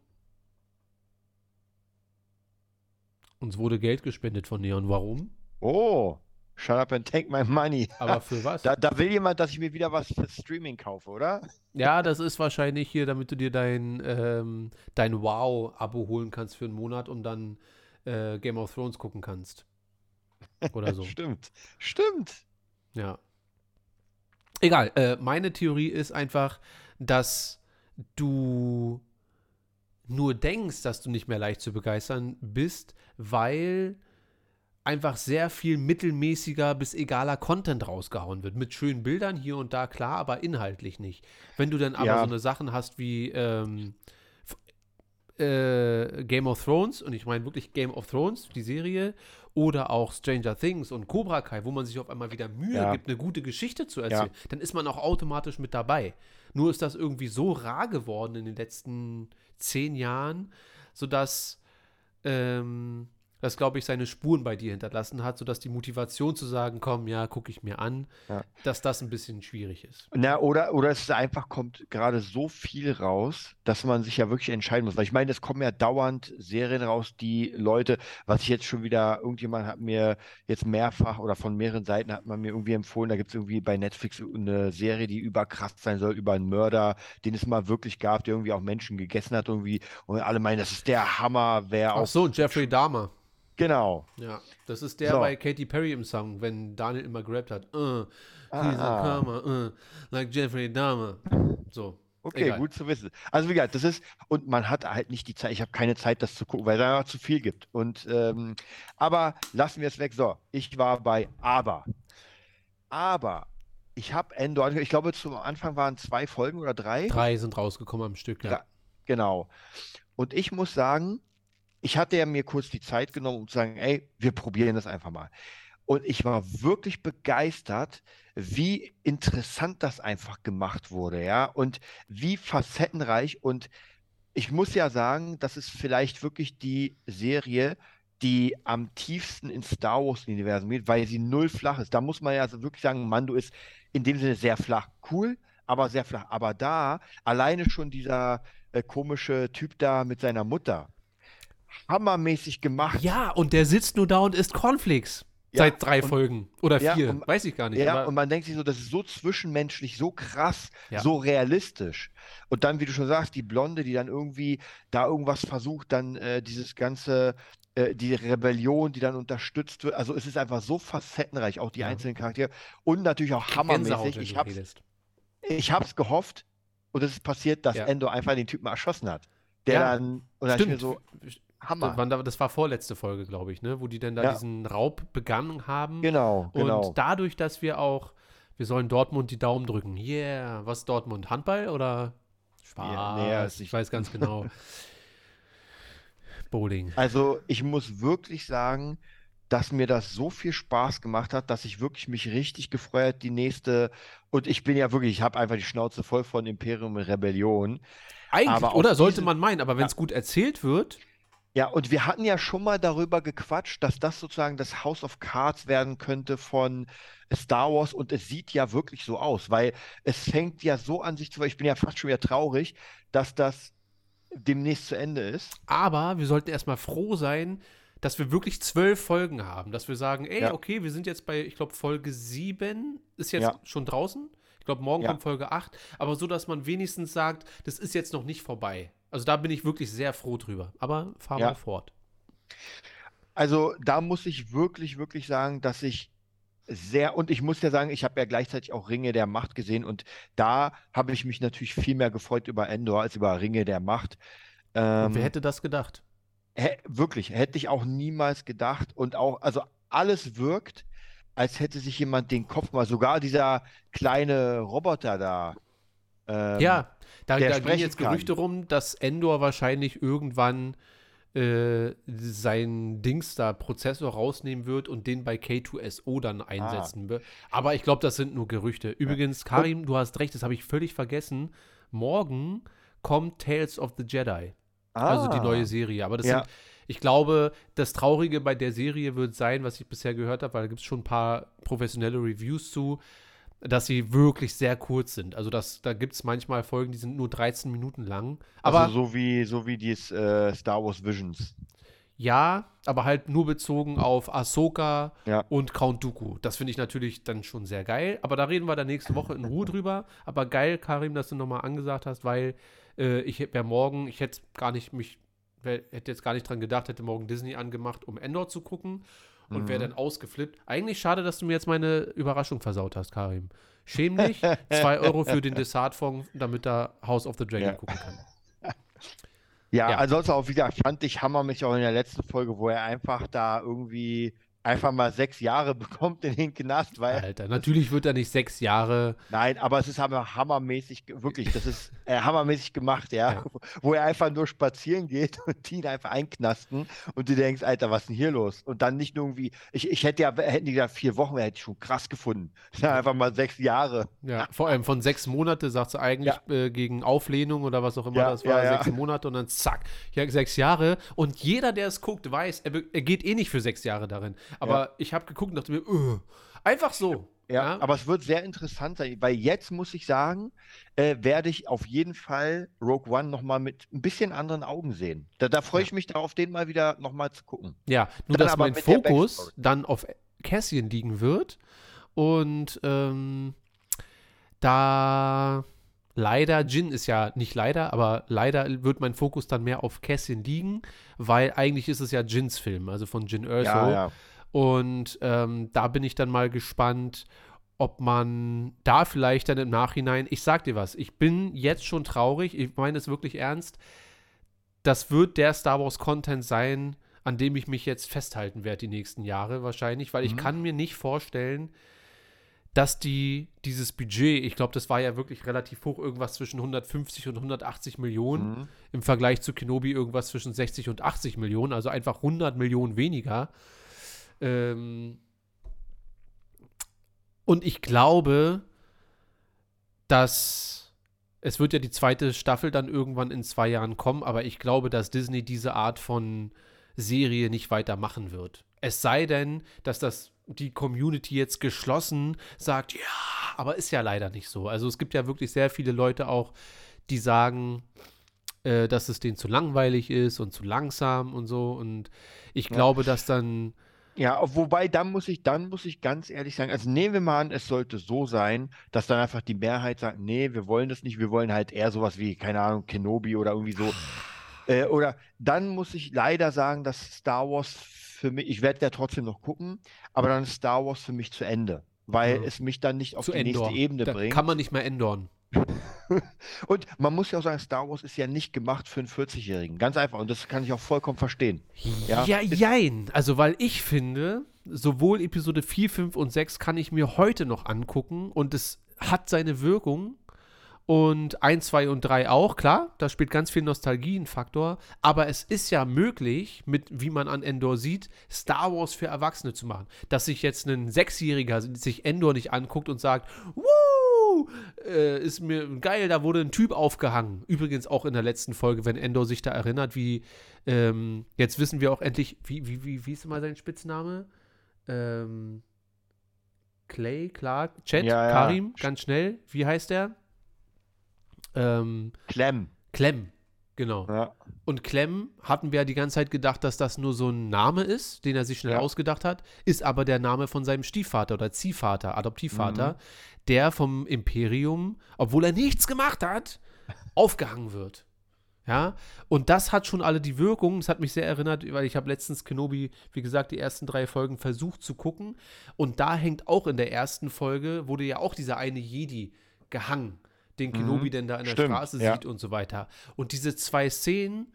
Uns wurde Geld gespendet von Neon. Warum? Oh, shut up and take my money. Aber für was? Da, da will jemand, dass ich mir wieder was für Streaming kaufe, oder? Ja, das ist wahrscheinlich hier, damit du dir dein, ähm, dein Wow-Abo holen kannst für einen Monat und dann äh, Game of Thrones gucken kannst. Oder so. stimmt. Stimmt. Ja. Egal. Äh, meine Theorie ist einfach, dass du nur denkst, dass du nicht mehr leicht zu begeistern bist, weil einfach sehr viel mittelmäßiger bis egaler Content rausgehauen wird. Mit schönen Bildern hier und da, klar, aber inhaltlich nicht. Wenn du dann aber ja. so eine Sachen hast wie ähm, äh, Game of Thrones, und ich meine wirklich Game of Thrones, die Serie, oder auch Stranger Things und Cobra Kai, wo man sich auf einmal wieder Mühe ja. gibt, eine gute Geschichte zu erzählen, ja. dann ist man auch automatisch mit dabei. Nur ist das irgendwie so rar geworden in den letzten zehn Jahren, sodass ähm, das, glaube ich, seine Spuren bei dir hinterlassen hat, sodass die Motivation zu sagen, komm, ja, gucke ich mir an, ja. dass das ein bisschen schwierig ist. Na, oder, oder es einfach kommt gerade so viel raus, dass man sich ja wirklich entscheiden muss. Weil ich meine, es kommen ja dauernd Serien raus, die Leute, was ich jetzt schon wieder, irgendjemand hat mir jetzt mehrfach oder von mehreren Seiten hat man mir irgendwie empfohlen, da gibt es irgendwie bei Netflix eine Serie, die überkrass sein soll, über einen Mörder, den es mal wirklich gab, der irgendwie auch Menschen gegessen hat irgendwie und alle meinen, das ist der Hammer, wer auch. Ach so, Jeffrey Dahmer. Genau. Ja, das ist der so. bei Katy Perry im Song, wenn Daniel immer gerappt hat. Uh, ah. karma, uh, like Jeffrey Dahmer. So. Okay, Egal. gut zu wissen. Also wie gesagt, das ist, und man hat halt nicht die Zeit, ich habe keine Zeit, das zu gucken, weil da zu viel gibt. Und ähm, aber lassen wir es weg. So, ich war bei Aber. Aber ich habe Endor, ich glaube, zum Anfang waren zwei Folgen oder drei. Drei sind rausgekommen am Stück, ja. Genau. Und ich muss sagen, ich hatte ja mir kurz die Zeit genommen, um zu sagen, ey, wir probieren das einfach mal. Und ich war wirklich begeistert, wie interessant das einfach gemacht wurde, ja, und wie facettenreich. Und ich muss ja sagen, das ist vielleicht wirklich die Serie, die am tiefsten ins Star Wars-Universum geht, weil sie null flach ist. Da muss man ja also wirklich sagen, Mando ist in dem Sinne sehr flach. Cool, aber sehr flach. Aber da alleine schon dieser äh, komische Typ da mit seiner Mutter, hammermäßig gemacht. Ja, und der sitzt nur da und isst Cornflakes. Ja, seit drei und, Folgen oder vier, ja, und, weiß ich gar nicht. Ja, und man denkt sich so, das ist so zwischenmenschlich, so krass, ja. so realistisch. Und dann, wie du schon sagst, die Blonde, die dann irgendwie da irgendwas versucht, dann äh, dieses ganze äh, die Rebellion, die dann unterstützt wird. Also es ist einfach so facettenreich, auch die einzelnen Charaktere und natürlich auch hammermäßig. Ich habe ich hab's gehofft und es ist passiert, dass ja. Endor einfach den Typen erschossen hat. Der dann, und dann stimmt. so, Hammer. Das war vorletzte Folge, glaube ich, ne? wo die dann da ja. diesen Raub begangen haben. Genau, genau. Und dadurch, dass wir auch, wir sollen Dortmund die Daumen drücken. Yeah, was Dortmund? Handball oder Spaß? Ja, nee, ich weiß ganz genau. Bowling. Also ich muss wirklich sagen, dass mir das so viel Spaß gemacht hat, dass ich wirklich mich richtig gefreut die nächste und ich bin ja wirklich, ich habe einfach die Schnauze voll von Imperium und Rebellion. Eigentlich, oder sollte man meinen, aber wenn es ja. gut erzählt wird, ja, und wir hatten ja schon mal darüber gequatscht, dass das sozusagen das House of Cards werden könnte von Star Wars und es sieht ja wirklich so aus, weil es fängt ja so an sich zu, ich bin ja fast schon wieder traurig, dass das demnächst zu Ende ist. Aber wir sollten erstmal froh sein, dass wir wirklich zwölf Folgen haben, dass wir sagen, ey, ja. okay, wir sind jetzt bei, ich glaube, Folge sieben ist jetzt ja. schon draußen. Ich glaube, morgen ja. kommt Folge 8, aber so, dass man wenigstens sagt, das ist jetzt noch nicht vorbei. Also da bin ich wirklich sehr froh drüber. Aber fahren wir fort. Also da muss ich wirklich, wirklich sagen, dass ich sehr, und ich muss ja sagen, ich habe ja gleichzeitig auch Ringe der Macht gesehen und da habe ich mich natürlich viel mehr gefreut über Endor als über Ringe der Macht. Ähm, wer hätte das gedacht? Hä, wirklich, hätte ich auch niemals gedacht und auch, also alles wirkt, als hätte sich jemand den Kopf mal, sogar dieser kleine Roboter da. Ähm, ja, da, da gehen jetzt Gerüchte kann. rum, dass Endor wahrscheinlich irgendwann äh, seinen Dings da Prozessor rausnehmen wird und den bei K2SO dann ah. einsetzen ah. wird. Aber ich glaube, das sind nur Gerüchte. Übrigens, Karim, und, du hast recht, das habe ich völlig vergessen. Morgen kommt Tales of the Jedi. Ah. Also die neue Serie. Aber das ja. sind, ich glaube, das Traurige bei der Serie wird sein, was ich bisher gehört habe, weil da gibt es schon ein paar professionelle Reviews zu dass sie wirklich sehr kurz sind. Also das, da gibt es manchmal Folgen, die sind nur 13 Minuten lang. Aber also so wie, so wie die äh, Star Wars Visions. Ja, aber halt nur bezogen auf Ahsoka ja. und Count Dooku. Das finde ich natürlich dann schon sehr geil. Aber da reden wir dann nächste Woche in Ruhe drüber. Aber geil, Karim, dass du nochmal angesagt hast, weil äh, ich wäre morgen, ich hätte gar nicht mich, hätte jetzt gar nicht dran gedacht, hätte morgen Disney angemacht, um Endor zu gucken und mhm. wäre dann ausgeflippt. Eigentlich schade, dass du mir jetzt meine Überraschung versaut hast, Karim. Schäm dich, 2 Euro für den Desart-Fonds, damit er House of the Dragon ja. gucken kann. Ja, ja, ansonsten auch wieder fand ich Hammer mich auch in der letzten Folge, wo er einfach da irgendwie einfach mal sechs Jahre bekommt in den Knast, weil. Alter, natürlich wird er nicht sechs Jahre. Nein, aber es ist hammermäßig, wirklich, das ist äh, hammermäßig gemacht, ja? ja. Wo er einfach nur spazieren geht und die ihn einfach einknasten und du denkst, Alter, was ist denn hier los? Und dann nicht nur irgendwie, ich, ich hätte ja, hätten die da vier Wochen, hätte ich schon krass gefunden. Ja, einfach mal sechs Jahre. Ja, vor allem von sechs Monate, sagt sie eigentlich, ja. äh, gegen Auflehnung oder was auch immer ja, das war, sechs Monate und dann zack, ja, sechs Jahre. Und jeder, der es guckt, weiß, er, er geht eh nicht für sechs Jahre darin. Aber ja. ich habe geguckt und dachte mir, uh, einfach so. Ja, ja, aber es wird sehr interessant sein, weil jetzt muss ich sagen, äh, werde ich auf jeden Fall Rogue One nochmal mit ein bisschen anderen Augen sehen. Da, da freue ich mich darauf, den mal wieder nochmal zu gucken. Ja, nur dann dass mein Fokus dann auf Cassian liegen wird und ähm, da leider, Jin ist ja nicht leider, aber leider wird mein Fokus dann mehr auf Cassian liegen, weil eigentlich ist es ja Jins Film, also von Jin Erso. Ja, ja. Und ähm, da bin ich dann mal gespannt, ob man da vielleicht dann im Nachhinein, ich sag dir was, ich bin jetzt schon traurig, ich meine es wirklich ernst, das wird der Star Wars Content sein, an dem ich mich jetzt festhalten werde die nächsten Jahre wahrscheinlich, weil mhm. ich kann mir nicht vorstellen, dass die dieses Budget, ich glaube, das war ja wirklich relativ hoch, irgendwas zwischen 150 und 180 Millionen, mhm. im Vergleich zu Kenobi irgendwas zwischen 60 und 80 Millionen, also einfach 100 Millionen weniger. Ähm, und ich glaube, dass es wird ja die zweite Staffel dann irgendwann in zwei Jahren kommen, aber ich glaube, dass Disney diese Art von Serie nicht weitermachen wird. Es sei denn, dass das die Community jetzt geschlossen sagt, ja, aber ist ja leider nicht so. Also es gibt ja wirklich sehr viele Leute auch, die sagen, äh, dass es denen zu langweilig ist und zu langsam und so. Und ich ja. glaube, dass dann ja, wobei dann muss ich, dann muss ich ganz ehrlich sagen, also nehmen wir mal an, es sollte so sein, dass dann einfach die Mehrheit sagt, nee, wir wollen das nicht, wir wollen halt eher sowas wie, keine Ahnung, Kenobi oder irgendwie so. Äh, oder dann muss ich leider sagen, dass Star Wars für mich, ich werde ja trotzdem noch gucken, aber dann ist Star Wars für mich zu Ende, weil ja. es mich dann nicht auf zu die Endor. nächste Ebene da bringt. Kann man nicht mehr ändern. und man muss ja auch sagen, Star Wars ist ja nicht gemacht für einen 40-Jährigen. Ganz einfach. Und das kann ich auch vollkommen verstehen. Ja, ja jein. Also, weil ich finde, sowohl Episode 4, 5 und 6 kann ich mir heute noch angucken und es hat seine Wirkung. Und 1, 2 und 3 auch, klar, da spielt ganz viel Nostalgie ein Faktor. Aber es ist ja möglich, mit, wie man an Endor sieht, Star Wars für Erwachsene zu machen. Dass sich jetzt ein Sechsjähriger sich Endor nicht anguckt und sagt, Woo! Äh, ist mir geil, da wurde ein Typ aufgehangen. Übrigens auch in der letzten Folge, wenn Endor sich da erinnert, wie, ähm, jetzt wissen wir auch endlich, wie, wie, wie, wie ist mal sein Spitzname? Ähm, Clay, Clark, Chat, ja, ja. Karim, ganz schnell. Wie heißt der? Ähm, Clem. Clem, genau. Ja. Und Clem hatten wir ja die ganze Zeit gedacht, dass das nur so ein Name ist, den er sich schnell ja. ausgedacht hat, ist aber der Name von seinem Stiefvater oder Ziehvater, Adoptivvater, mhm der vom Imperium, obwohl er nichts gemacht hat, aufgehangen wird. Ja, und das hat schon alle die Wirkung. Es hat mich sehr erinnert, weil ich habe letztens Kenobi, wie gesagt, die ersten drei Folgen versucht zu gucken. Und da hängt auch in der ersten Folge, wurde ja auch dieser eine Jedi gehangen, den mhm. Kenobi mhm. denn da in der Stimmt, Straße ja. sieht und so weiter. Und diese zwei Szenen,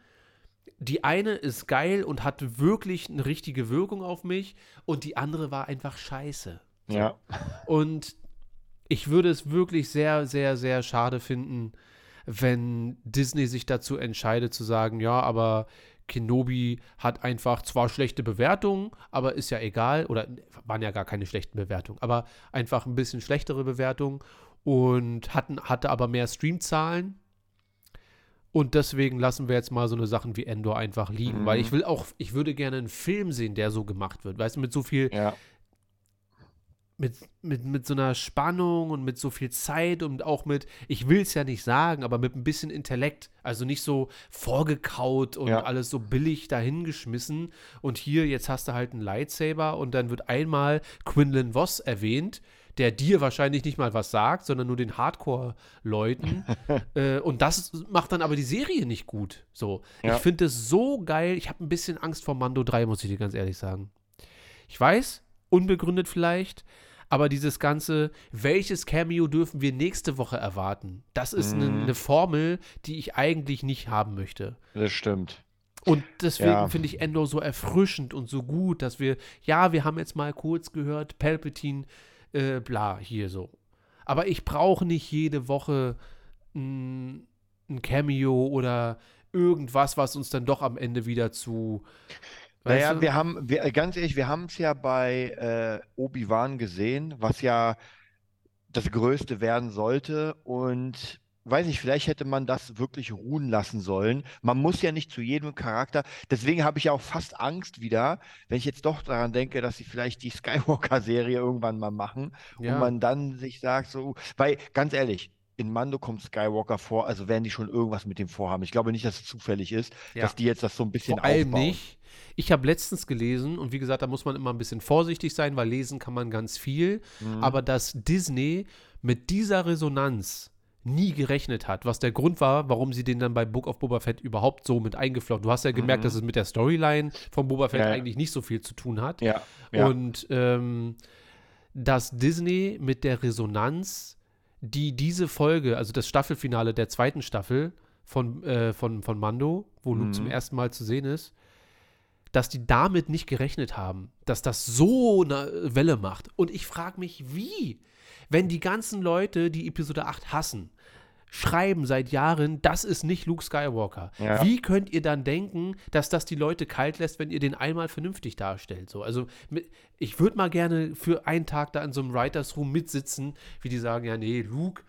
die eine ist geil und hat wirklich eine richtige Wirkung auf mich und die andere war einfach scheiße. Ja. Und ich würde es wirklich sehr, sehr, sehr schade finden, wenn Disney sich dazu entscheidet zu sagen, ja, aber Kenobi hat einfach zwar schlechte Bewertungen, aber ist ja egal, oder waren ja gar keine schlechten Bewertungen, aber einfach ein bisschen schlechtere Bewertungen und hatten, hatte aber mehr Streamzahlen. Und deswegen lassen wir jetzt mal so eine Sachen wie Endor einfach liegen, mhm. weil ich will auch, ich würde gerne einen Film sehen, der so gemacht wird, weißt du, mit so viel ja mit, mit, mit so einer Spannung und mit so viel Zeit und auch mit, ich will es ja nicht sagen, aber mit ein bisschen Intellekt. Also nicht so vorgekaut und ja. alles so billig dahingeschmissen. Und hier, jetzt hast du halt einen Lightsaber und dann wird einmal Quinlan Voss erwähnt, der dir wahrscheinlich nicht mal was sagt, sondern nur den Hardcore-Leuten. äh, und das macht dann aber die Serie nicht gut. So. Ja. Ich finde es so geil. Ich habe ein bisschen Angst vor Mando 3, muss ich dir ganz ehrlich sagen. Ich weiß, unbegründet vielleicht, aber dieses ganze, welches Cameo dürfen wir nächste Woche erwarten? Das ist eine mhm. ne Formel, die ich eigentlich nicht haben möchte. Das stimmt. Und deswegen ja. finde ich Endor so erfrischend und so gut, dass wir, ja, wir haben jetzt mal kurz gehört, Palpatine, äh, bla, hier so. Aber ich brauche nicht jede Woche ein, ein Cameo oder irgendwas, was uns dann doch am Ende wieder zu naja, du? wir haben, wir, ganz ehrlich, wir haben es ja bei äh, Obi-Wan gesehen, was ja das Größte werden sollte. Und weiß nicht, vielleicht hätte man das wirklich ruhen lassen sollen. Man muss ja nicht zu jedem Charakter. Deswegen habe ich ja auch fast Angst wieder, wenn ich jetzt doch daran denke, dass sie vielleicht die Skywalker-Serie irgendwann mal machen ja. und man dann sich sagt, so, weil ganz ehrlich, in Mando kommt Skywalker vor, also werden die schon irgendwas mit dem vorhaben. Ich glaube nicht, dass es zufällig ist, ja. dass die jetzt das so ein bisschen Vor allem aufbauen. nicht. Ich habe letztens gelesen und wie gesagt, da muss man immer ein bisschen vorsichtig sein, weil lesen kann man ganz viel, mhm. aber dass Disney mit dieser Resonanz nie gerechnet hat, was der Grund war, warum sie den dann bei Book of Boba Fett überhaupt so mit eingeflochten. Du hast ja gemerkt, mhm. dass es mit der Storyline von Boba Fett ja. eigentlich nicht so viel zu tun hat. Ja. ja. Und ähm, dass Disney mit der Resonanz die diese Folge, also das Staffelfinale der zweiten Staffel von, äh, von, von Mando, wo Luke zum mhm. ersten Mal zu sehen ist, dass die damit nicht gerechnet haben, dass das so eine Welle macht. Und ich frage mich, wie? Wenn die ganzen Leute, die Episode 8 hassen, schreiben seit Jahren, das ist nicht Luke Skywalker. Ja. Wie könnt ihr dann denken, dass das die Leute kalt lässt, wenn ihr den einmal vernünftig darstellt? So, also ich würde mal gerne für einen Tag da in so einem Writers Room mitsitzen, wie die sagen, ja nee, Luke,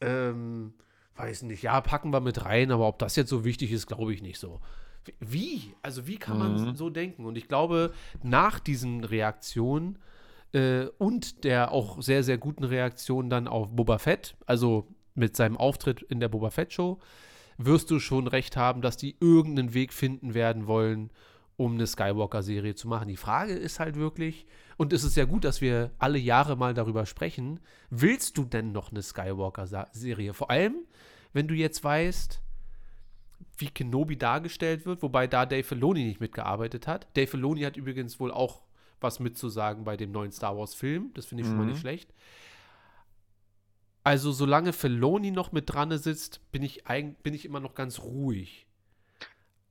ähm, weiß nicht, ja packen wir mit rein, aber ob das jetzt so wichtig ist, glaube ich nicht so. Wie? Also wie kann man mhm. so denken? Und ich glaube, nach diesen Reaktionen äh, und der auch sehr, sehr guten Reaktion dann auf Boba Fett, also mit seinem Auftritt in der Boba Fett Show, wirst du schon recht haben, dass die irgendeinen Weg finden werden wollen, um eine Skywalker-Serie zu machen. Die Frage ist halt wirklich, und es ist ja gut, dass wir alle Jahre mal darüber sprechen, willst du denn noch eine Skywalker-Serie? Vor allem, wenn du jetzt weißt, wie Kenobi dargestellt wird, wobei da Dave Filoni nicht mitgearbeitet hat. Dave Filoni hat übrigens wohl auch was mitzusagen bei dem neuen Star Wars Film. Das finde ich schon mal nicht schlecht. Also solange Filoni noch mit dran sitzt, bin ich, bin ich immer noch ganz ruhig.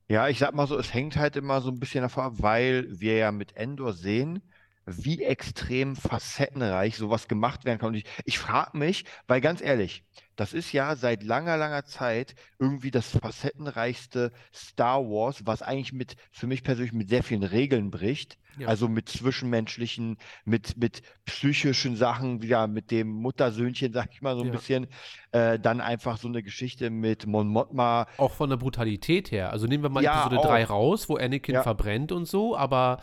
Ja, ich sag mal so, es hängt halt immer so ein bisschen davon ab, weil wir ja mit Endor sehen, wie extrem facettenreich sowas gemacht werden kann. Und ich, ich frage mich, weil ganz ehrlich, das ist ja seit langer, langer Zeit irgendwie das facettenreichste Star Wars, was eigentlich mit, für mich persönlich mit sehr vielen Regeln bricht. Ja. Also mit zwischenmenschlichen, mit, mit psychischen Sachen, wieder mit dem Muttersöhnchen, sag ich mal so ein ja. bisschen. Äh, dann einfach so eine Geschichte mit Mon Mothma. Auch von der Brutalität her. Also nehmen wir mal ja, Episode auch. 3 raus, wo Anakin verbrennt und so, aber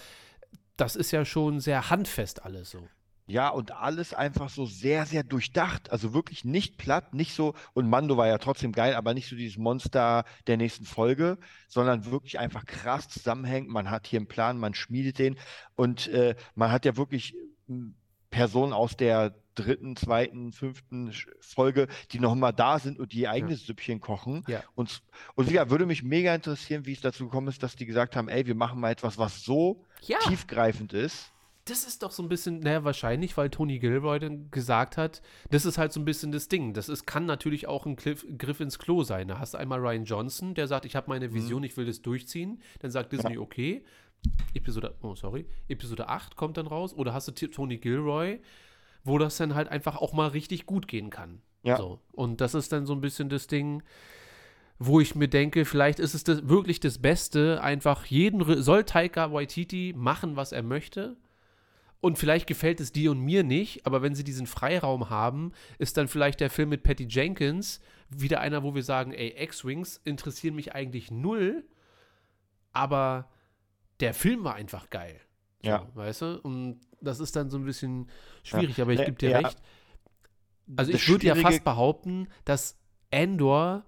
das ist ja schon sehr handfest alles so. Ja, und alles einfach so sehr, sehr durchdacht. Also wirklich nicht platt, nicht so, und Mando war ja trotzdem geil, aber nicht so dieses Monster der nächsten Folge, sondern wirklich einfach krass zusammenhängt. Man hat hier einen Plan, man schmiedet den und äh, man hat ja wirklich hm, Personen aus der dritten, zweiten, fünften Folge, die noch mal da sind und die ihr eigenes ja. Süppchen kochen. Ja. Und, und ja, würde mich mega interessieren, wie es dazu gekommen ist, dass die gesagt haben, ey, wir machen mal etwas, was so ja. tiefgreifend ist. Das ist doch so ein bisschen, naja, wahrscheinlich, weil Tony Gilroy dann gesagt hat, das ist halt so ein bisschen das Ding. Das ist, kann natürlich auch ein Cliff, Griff ins Klo sein. Da hast du einmal Ryan Johnson, der sagt, ich habe meine mhm. Vision, mhm. ich will das durchziehen. Dann sagt Disney, ja. okay. Episode, oh, sorry, Episode 8 kommt dann raus. Oder hast du Tony Gilroy, wo das dann halt einfach auch mal richtig gut gehen kann. Ja. So. Und das ist dann so ein bisschen das Ding, wo ich mir denke, vielleicht ist es das, wirklich das Beste, einfach jeden, soll Taika Waititi machen, was er möchte. Und vielleicht gefällt es dir und mir nicht, aber wenn sie diesen Freiraum haben, ist dann vielleicht der Film mit Patty Jenkins wieder einer, wo wir sagen, ey, X-Wings interessieren mich eigentlich null, aber der Film war einfach geil. So, ja. Weißt du? Und das ist dann so ein bisschen schwierig, ja. aber ich gebe dir ja. recht. Also das ich würde ja fast behaupten, dass Endor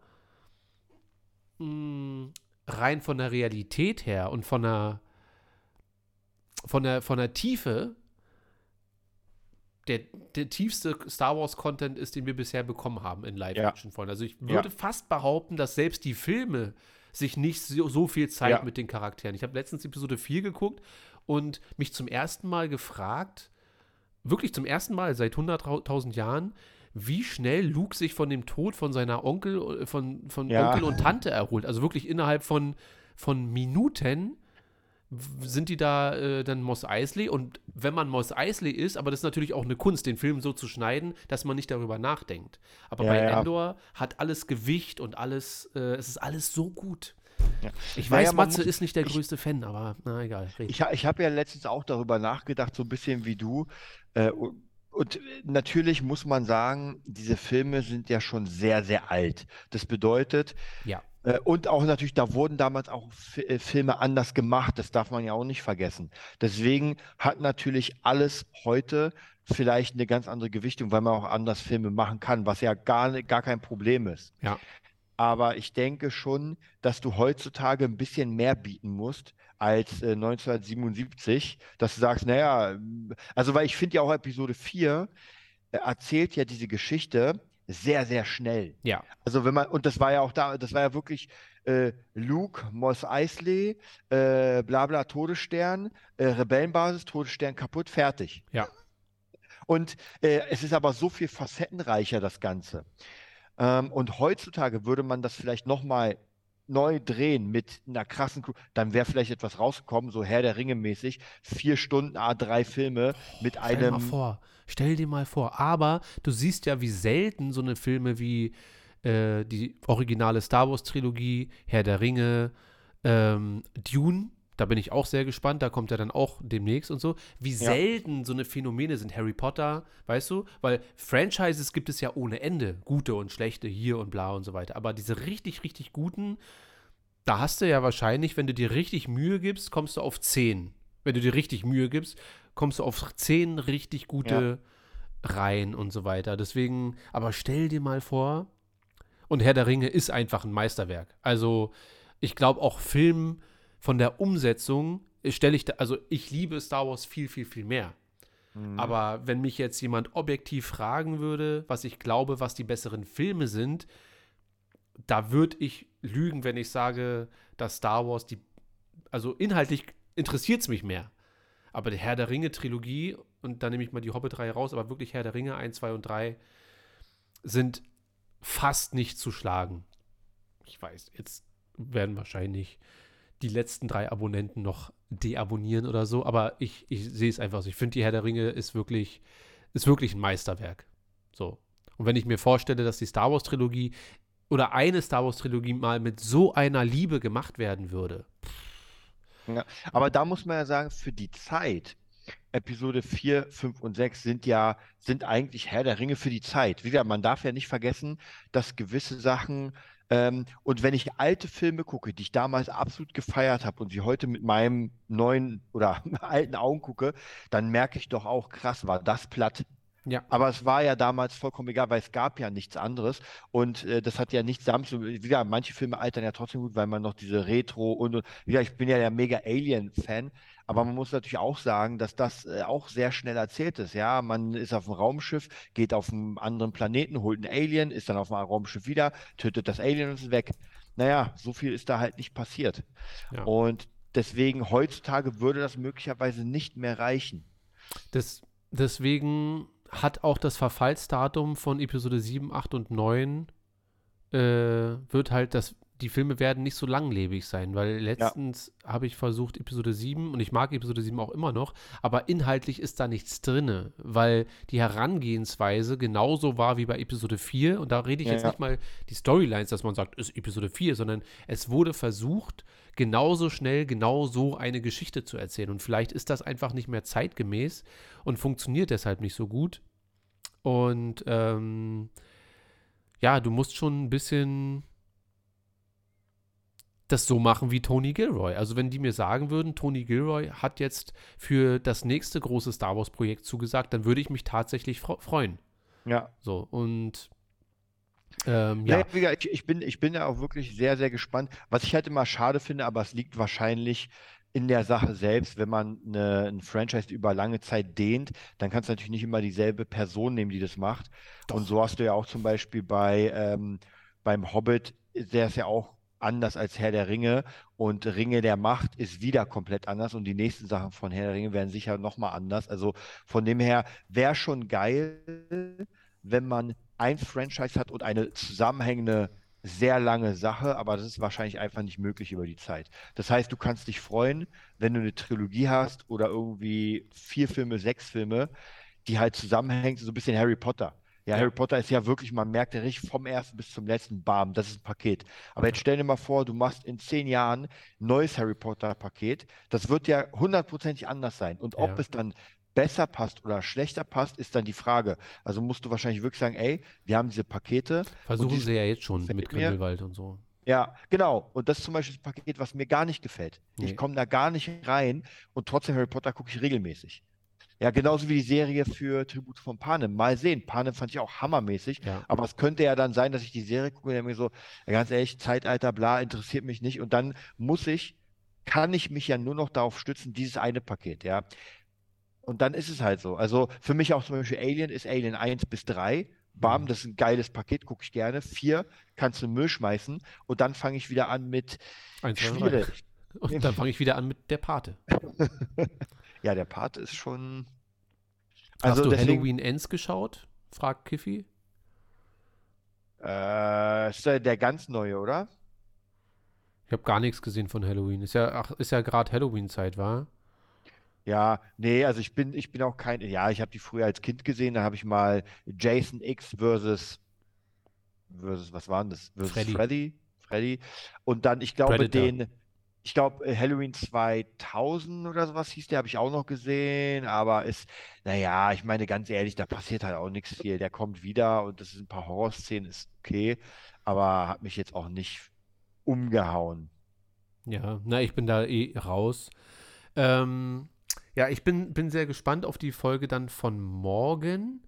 mh, rein von der Realität her und von der von der von der Tiefe der, der tiefste Star Wars Content ist, den wir bisher bekommen haben in Live-Action-Folgen. Also ich würde fast behaupten, dass selbst die Filme sich nicht so, so viel Zeit ja. mit den Charakteren. Ich habe letztens Episode 4 geguckt und mich zum ersten Mal gefragt, wirklich zum ersten Mal seit 100.000 Jahren, wie schnell Luke sich von dem Tod von seiner Onkel, von, von ja. Onkel und Tante erholt. Also wirklich innerhalb von, von Minuten sind die da äh, dann Moss Eisley und wenn man Moss Eisley ist, aber das ist natürlich auch eine Kunst, den Film so zu schneiden, dass man nicht darüber nachdenkt. Aber ja, bei ja. Endor hat alles Gewicht und alles, äh, es ist alles so gut. Ja. Ich weiß, naja, Matze muss, ist nicht der ich, größte Fan, aber na egal. Red. Ich, ich habe ja letztens auch darüber nachgedacht, so ein bisschen wie du. Äh, und natürlich muss man sagen, diese Filme sind ja schon sehr, sehr alt. Das bedeutet, ja. Äh, und auch natürlich, da wurden damals auch äh, Filme anders gemacht, das darf man ja auch nicht vergessen. Deswegen hat natürlich alles heute vielleicht eine ganz andere Gewichtung, weil man auch anders Filme machen kann, was ja gar, gar kein Problem ist. Ja. Aber ich denke schon, dass du heutzutage ein bisschen mehr bieten musst als äh, 1977, dass du sagst, naja, also weil ich finde ja auch Episode 4 äh, erzählt ja diese Geschichte sehr, sehr schnell. Ja. Also wenn man, und das war ja auch da, das war ja wirklich äh, Luke, Moss Eisley, äh, bla bla, Todesstern, äh, Rebellenbasis, Todesstern kaputt, fertig. Ja. Und äh, es ist aber so viel facettenreicher, das Ganze. Ähm, und heutzutage würde man das vielleicht nochmal neu drehen mit einer krassen Crew, dann wäre vielleicht etwas rausgekommen, so Herr der Ringe mäßig, vier Stunden A3 Filme mit Stell einem. Dir mal vor. Stell dir mal vor. Aber du siehst ja, wie selten so eine Filme wie äh, die originale Star Wars Trilogie, Herr der Ringe, ähm, Dune da bin ich auch sehr gespannt. Da kommt er dann auch demnächst und so. Wie ja. selten so eine Phänomene sind. Harry Potter, weißt du? Weil Franchises gibt es ja ohne Ende. Gute und schlechte hier und bla und so weiter. Aber diese richtig, richtig guten, da hast du ja wahrscheinlich, wenn du dir richtig Mühe gibst, kommst du auf 10. Wenn du dir richtig Mühe gibst, kommst du auf 10 richtig gute ja. Reihen und so weiter. Deswegen, aber stell dir mal vor, und Herr der Ringe ist einfach ein Meisterwerk. Also, ich glaube auch Film von der Umsetzung stelle ich da, also ich liebe Star Wars viel, viel, viel mehr. Mhm. Aber wenn mich jetzt jemand objektiv fragen würde, was ich glaube, was die besseren Filme sind, da würde ich lügen, wenn ich sage, dass Star Wars die, also inhaltlich interessiert es mich mehr. Aber die Herr der Ringe-Trilogie, und dann nehme ich mal die Hobbit-Reihe raus, aber wirklich Herr der Ringe 1, 2 und 3 sind fast nicht zu schlagen. Ich weiß, jetzt werden wahrscheinlich die letzten drei Abonnenten noch deabonnieren oder so, aber ich, ich sehe es einfach so. Ich finde, die Herr der Ringe ist wirklich, ist wirklich ein Meisterwerk. So. Und wenn ich mir vorstelle, dass die Star Wars-Trilogie oder eine Star Wars-Trilogie mal mit so einer Liebe gemacht werden würde, ja, aber da muss man ja sagen, für die Zeit, Episode 4, 5 und 6 sind ja, sind eigentlich Herr der Ringe für die Zeit. Wie gesagt, man darf ja nicht vergessen, dass gewisse Sachen, ähm, und wenn ich alte Filme gucke, die ich damals absolut gefeiert habe und sie heute mit meinem neuen oder alten Augen gucke, dann merke ich doch auch, krass, war das platt. Ja. Aber es war ja damals vollkommen egal, weil es gab ja nichts anderes. Und äh, das hat ja nichts damit zu Wie gesagt, manche Filme altern ja trotzdem gut, weil man noch diese Retro und, und wie gesagt, ich bin ja der mega Alien-Fan. Aber man muss natürlich auch sagen, dass das äh, auch sehr schnell erzählt ist. Ja, man ist auf einem Raumschiff, geht auf einen anderen Planeten, holt ein Alien, ist dann auf einem Raumschiff wieder, tötet das Alien und ist weg. Naja, so viel ist da halt nicht passiert. Ja. Und deswegen heutzutage würde das möglicherweise nicht mehr reichen. Das, deswegen hat auch das Verfallsdatum von Episode 7, 8 und 9 äh, wird halt das die Filme werden nicht so langlebig sein, weil letztens ja. habe ich versucht, Episode 7, und ich mag Episode 7 auch immer noch, aber inhaltlich ist da nichts drin, weil die Herangehensweise genauso war wie bei Episode 4. Und da rede ich ja, jetzt ja. nicht mal die Storylines, dass man sagt, ist Episode 4, sondern es wurde versucht, genauso schnell, genau so eine Geschichte zu erzählen. Und vielleicht ist das einfach nicht mehr zeitgemäß und funktioniert deshalb nicht so gut. Und ähm, ja, du musst schon ein bisschen das so machen wie Tony Gilroy. Also wenn die mir sagen würden, Tony Gilroy hat jetzt für das nächste große Star Wars Projekt zugesagt, dann würde ich mich tatsächlich freuen. Ja. So und ähm, ja. Naja, ich, ich, bin, ich bin ja auch wirklich sehr, sehr gespannt. Was ich halt immer schade finde, aber es liegt wahrscheinlich in der Sache selbst, wenn man eine, ein Franchise über lange Zeit dehnt, dann kannst du natürlich nicht immer dieselbe Person nehmen, die das macht. Doch. Und so hast du ja auch zum Beispiel bei ähm, beim Hobbit, der ist ja auch anders als Herr der Ringe und Ringe der Macht ist wieder komplett anders und die nächsten Sachen von Herr der Ringe werden sicher nochmal anders. Also von dem her wäre schon geil, wenn man ein Franchise hat und eine zusammenhängende sehr lange Sache, aber das ist wahrscheinlich einfach nicht möglich über die Zeit. Das heißt, du kannst dich freuen, wenn du eine Trilogie hast oder irgendwie vier Filme, sechs Filme, die halt zusammenhängen, so ein bisschen Harry Potter. Ja, Harry Potter ist ja wirklich, man merkt ja richtig vom ersten bis zum letzten, bam, das ist ein Paket. Aber jetzt stell dir mal vor, du machst in zehn Jahren ein neues Harry Potter-Paket. Das wird ja hundertprozentig anders sein. Und ob ja. es dann besser passt oder schlechter passt, ist dann die Frage. Also musst du wahrscheinlich wirklich sagen, ey, wir haben diese Pakete. Versuchen sie ja jetzt schon mit Grindelwald und so. Ja, genau. Und das ist zum Beispiel das Paket, was mir gar nicht gefällt. Nee. Ich komme da gar nicht rein und trotzdem Harry Potter gucke ich regelmäßig. Ja, genauso wie die Serie für Tribute von Panem. Mal sehen. Panem fand ich auch hammermäßig. Ja. Aber es könnte ja dann sein, dass ich die Serie gucke und mir so, ja, ganz ehrlich, Zeitalter, bla, interessiert mich nicht. Und dann muss ich, kann ich mich ja nur noch darauf stützen, dieses eine Paket, ja. Und dann ist es halt so. Also für mich auch zum Beispiel Alien ist Alien 1 bis 3. Bam, mhm. das ist ein geiles Paket, gucke ich gerne. 4 kannst du Müll schmeißen. Und dann fange ich wieder an mit schwierig. Und dann fange ich wieder an mit der Pate. Ja, der Part ist schon. Also Hast du deswegen, Halloween Ends geschaut? fragt Kiffy. Äh, ist der, der ganz neue, oder? Ich habe gar nichts gesehen von Halloween. Ist ja, ach, ist ja gerade Halloween-Zeit, war? Ja, nee, also ich bin, ich bin auch kein, ja, ich habe die früher als Kind gesehen, da habe ich mal Jason X versus, versus, was waren das? Versus Freddy. Freddy. Freddy. Und dann, ich glaube, Predator. den, ich glaube, äh, Halloween 2000 oder sowas hieß der, habe ich auch noch gesehen, aber ist, naja, ich meine ganz ehrlich, da passiert halt auch nichts viel. Der kommt wieder und das sind ein paar Horrorszenen, ist okay, aber hat mich jetzt auch nicht umgehauen. Ja, na, ich bin da eh raus. Ähm, ja, ich bin, bin sehr gespannt auf die Folge dann von morgen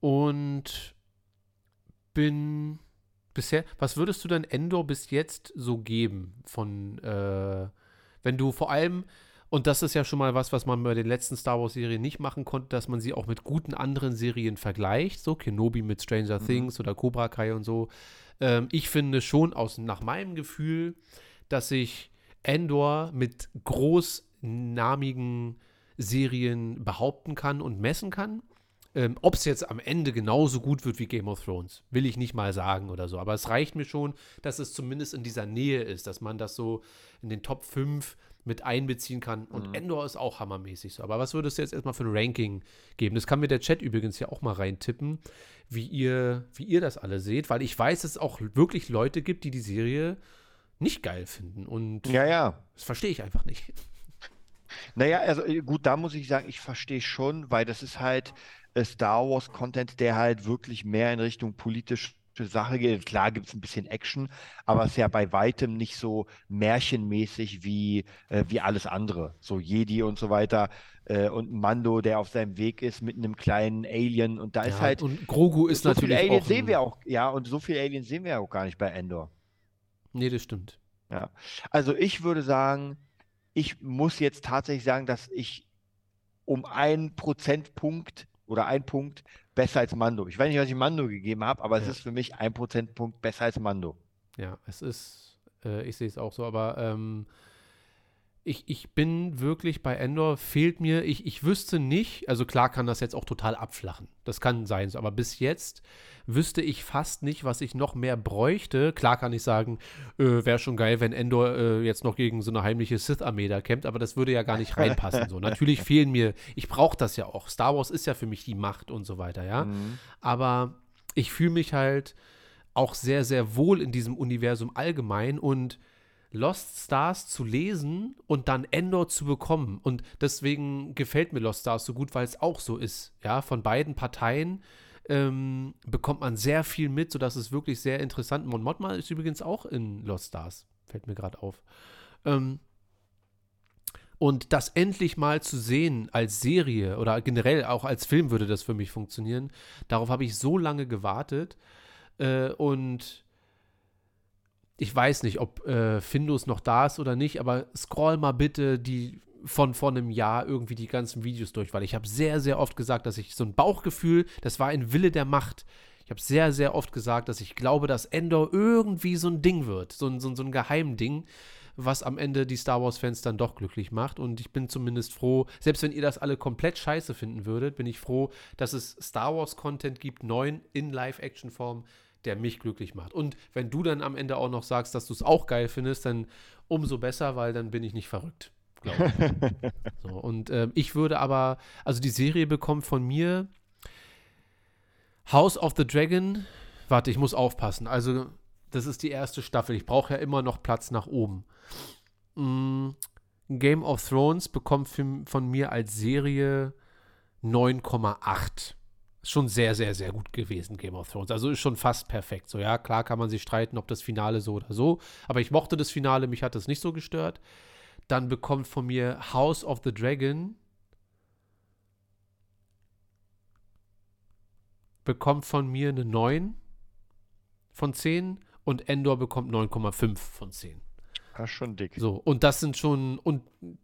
und bin bisher, was würdest du denn Endor bis jetzt so geben von, äh, wenn du vor allem, Und das ist ja schon mal was, was man bei den letzten Star Wars-Serien nicht machen konnte, dass man sie auch mit guten anderen Serien vergleicht. So Kenobi mit Stranger mhm. Things oder Cobra Kai und so. Ähm, ich finde schon aus, nach meinem Gefühl, dass sich Endor mit großnamigen Serien behaupten kann und messen kann. Ähm, Ob es jetzt am Ende genauso gut wird wie Game of Thrones, will ich nicht mal sagen oder so. Aber es reicht mir schon, dass es zumindest in dieser Nähe ist, dass man das so in den Top 5 mit einbeziehen kann. Und mhm. Endor ist auch hammermäßig so. Aber was würdest du jetzt erstmal für ein Ranking geben? Das kann mir der Chat übrigens ja auch mal reintippen, wie ihr, wie ihr das alle seht, weil ich weiß, dass es auch wirklich Leute gibt, die die Serie nicht geil finden. Und ja, ja. das verstehe ich einfach nicht. Naja, also äh, gut, da muss ich sagen, ich verstehe schon, weil das ist halt Star Wars Content, der halt wirklich mehr in Richtung politisch Sache geht. Klar gibt es ein bisschen Action, aber es ist ja bei weitem nicht so märchenmäßig wie, äh, wie alles andere. So Jedi und so weiter äh, und Mando, der auf seinem Weg ist mit einem kleinen Alien und da ja, ist halt. Und Grogu ist so natürlich. Viele Aliens sehen wir auch, ja, und so viele Aliens sehen wir auch gar nicht bei Endor. Nee, das stimmt. Ja. Also ich würde sagen, ich muss jetzt tatsächlich sagen, dass ich um einen Prozentpunkt oder ein Punkt besser als Mando. Ich weiß nicht, was ich Mando gegeben habe, aber ja. es ist für mich ein Prozentpunkt besser als Mando. Ja, es ist, äh, ich sehe es auch so, aber ähm, ich, ich bin wirklich bei Endor, fehlt mir, ich, ich wüsste nicht, also klar kann das jetzt auch total abflachen. Das kann sein, aber bis jetzt wüsste ich fast nicht, was ich noch mehr bräuchte. Klar kann ich sagen, äh, wäre schon geil, wenn Endor äh, jetzt noch gegen so eine heimliche Sith-Armee da kämpft, aber das würde ja gar nicht reinpassen. so. Natürlich fehlen mir, ich brauche das ja auch. Star Wars ist ja für mich die Macht und so weiter, ja. Mhm. Aber ich fühle mich halt auch sehr, sehr wohl in diesem Universum allgemein und Lost Stars zu lesen und dann Endor zu bekommen. Und deswegen gefällt mir Lost Stars so gut, weil es auch so ist. Ja, von beiden Parteien ähm, bekommt man sehr viel mit, sodass es wirklich sehr interessant ist. Mon Mothma ist übrigens auch in Lost Stars. Fällt mir gerade auf. Ähm, und das endlich mal zu sehen als Serie oder generell auch als Film würde das für mich funktionieren. Darauf habe ich so lange gewartet. Äh, und ich weiß nicht, ob äh, Findus noch da ist oder nicht, aber scroll mal bitte die von vor einem Jahr irgendwie die ganzen Videos durch, weil ich habe sehr, sehr oft gesagt, dass ich so ein Bauchgefühl, das war ein Wille der Macht. Ich habe sehr, sehr oft gesagt, dass ich glaube, dass Endor irgendwie so ein Ding wird, so ein, so, so ein Geheimding, was am Ende die Star Wars-Fans dann doch glücklich macht. Und ich bin zumindest froh, selbst wenn ihr das alle komplett scheiße finden würdet, bin ich froh, dass es Star Wars-Content gibt, neuen in Live-Action-Form, der mich glücklich macht. Und wenn du dann am Ende auch noch sagst, dass du es auch geil findest, dann umso besser, weil dann bin ich nicht verrückt. Ich. so, und äh, ich würde aber, also die Serie bekommt von mir House of the Dragon. Warte, ich muss aufpassen. Also, das ist die erste Staffel. Ich brauche ja immer noch Platz nach oben. Mm, Game of Thrones bekommt von mir als Serie 9,8 schon sehr, sehr, sehr gut gewesen, Game of Thrones. Also ist schon fast perfekt. So, ja, klar kann man sich streiten, ob das Finale so oder so. Aber ich mochte das Finale, mich hat das nicht so gestört. Dann bekommt von mir House of the Dragon. Bekommt von mir eine 9 von 10 und Endor bekommt 9,5 von 10. Das ist schon dick. So, und das sind schon, und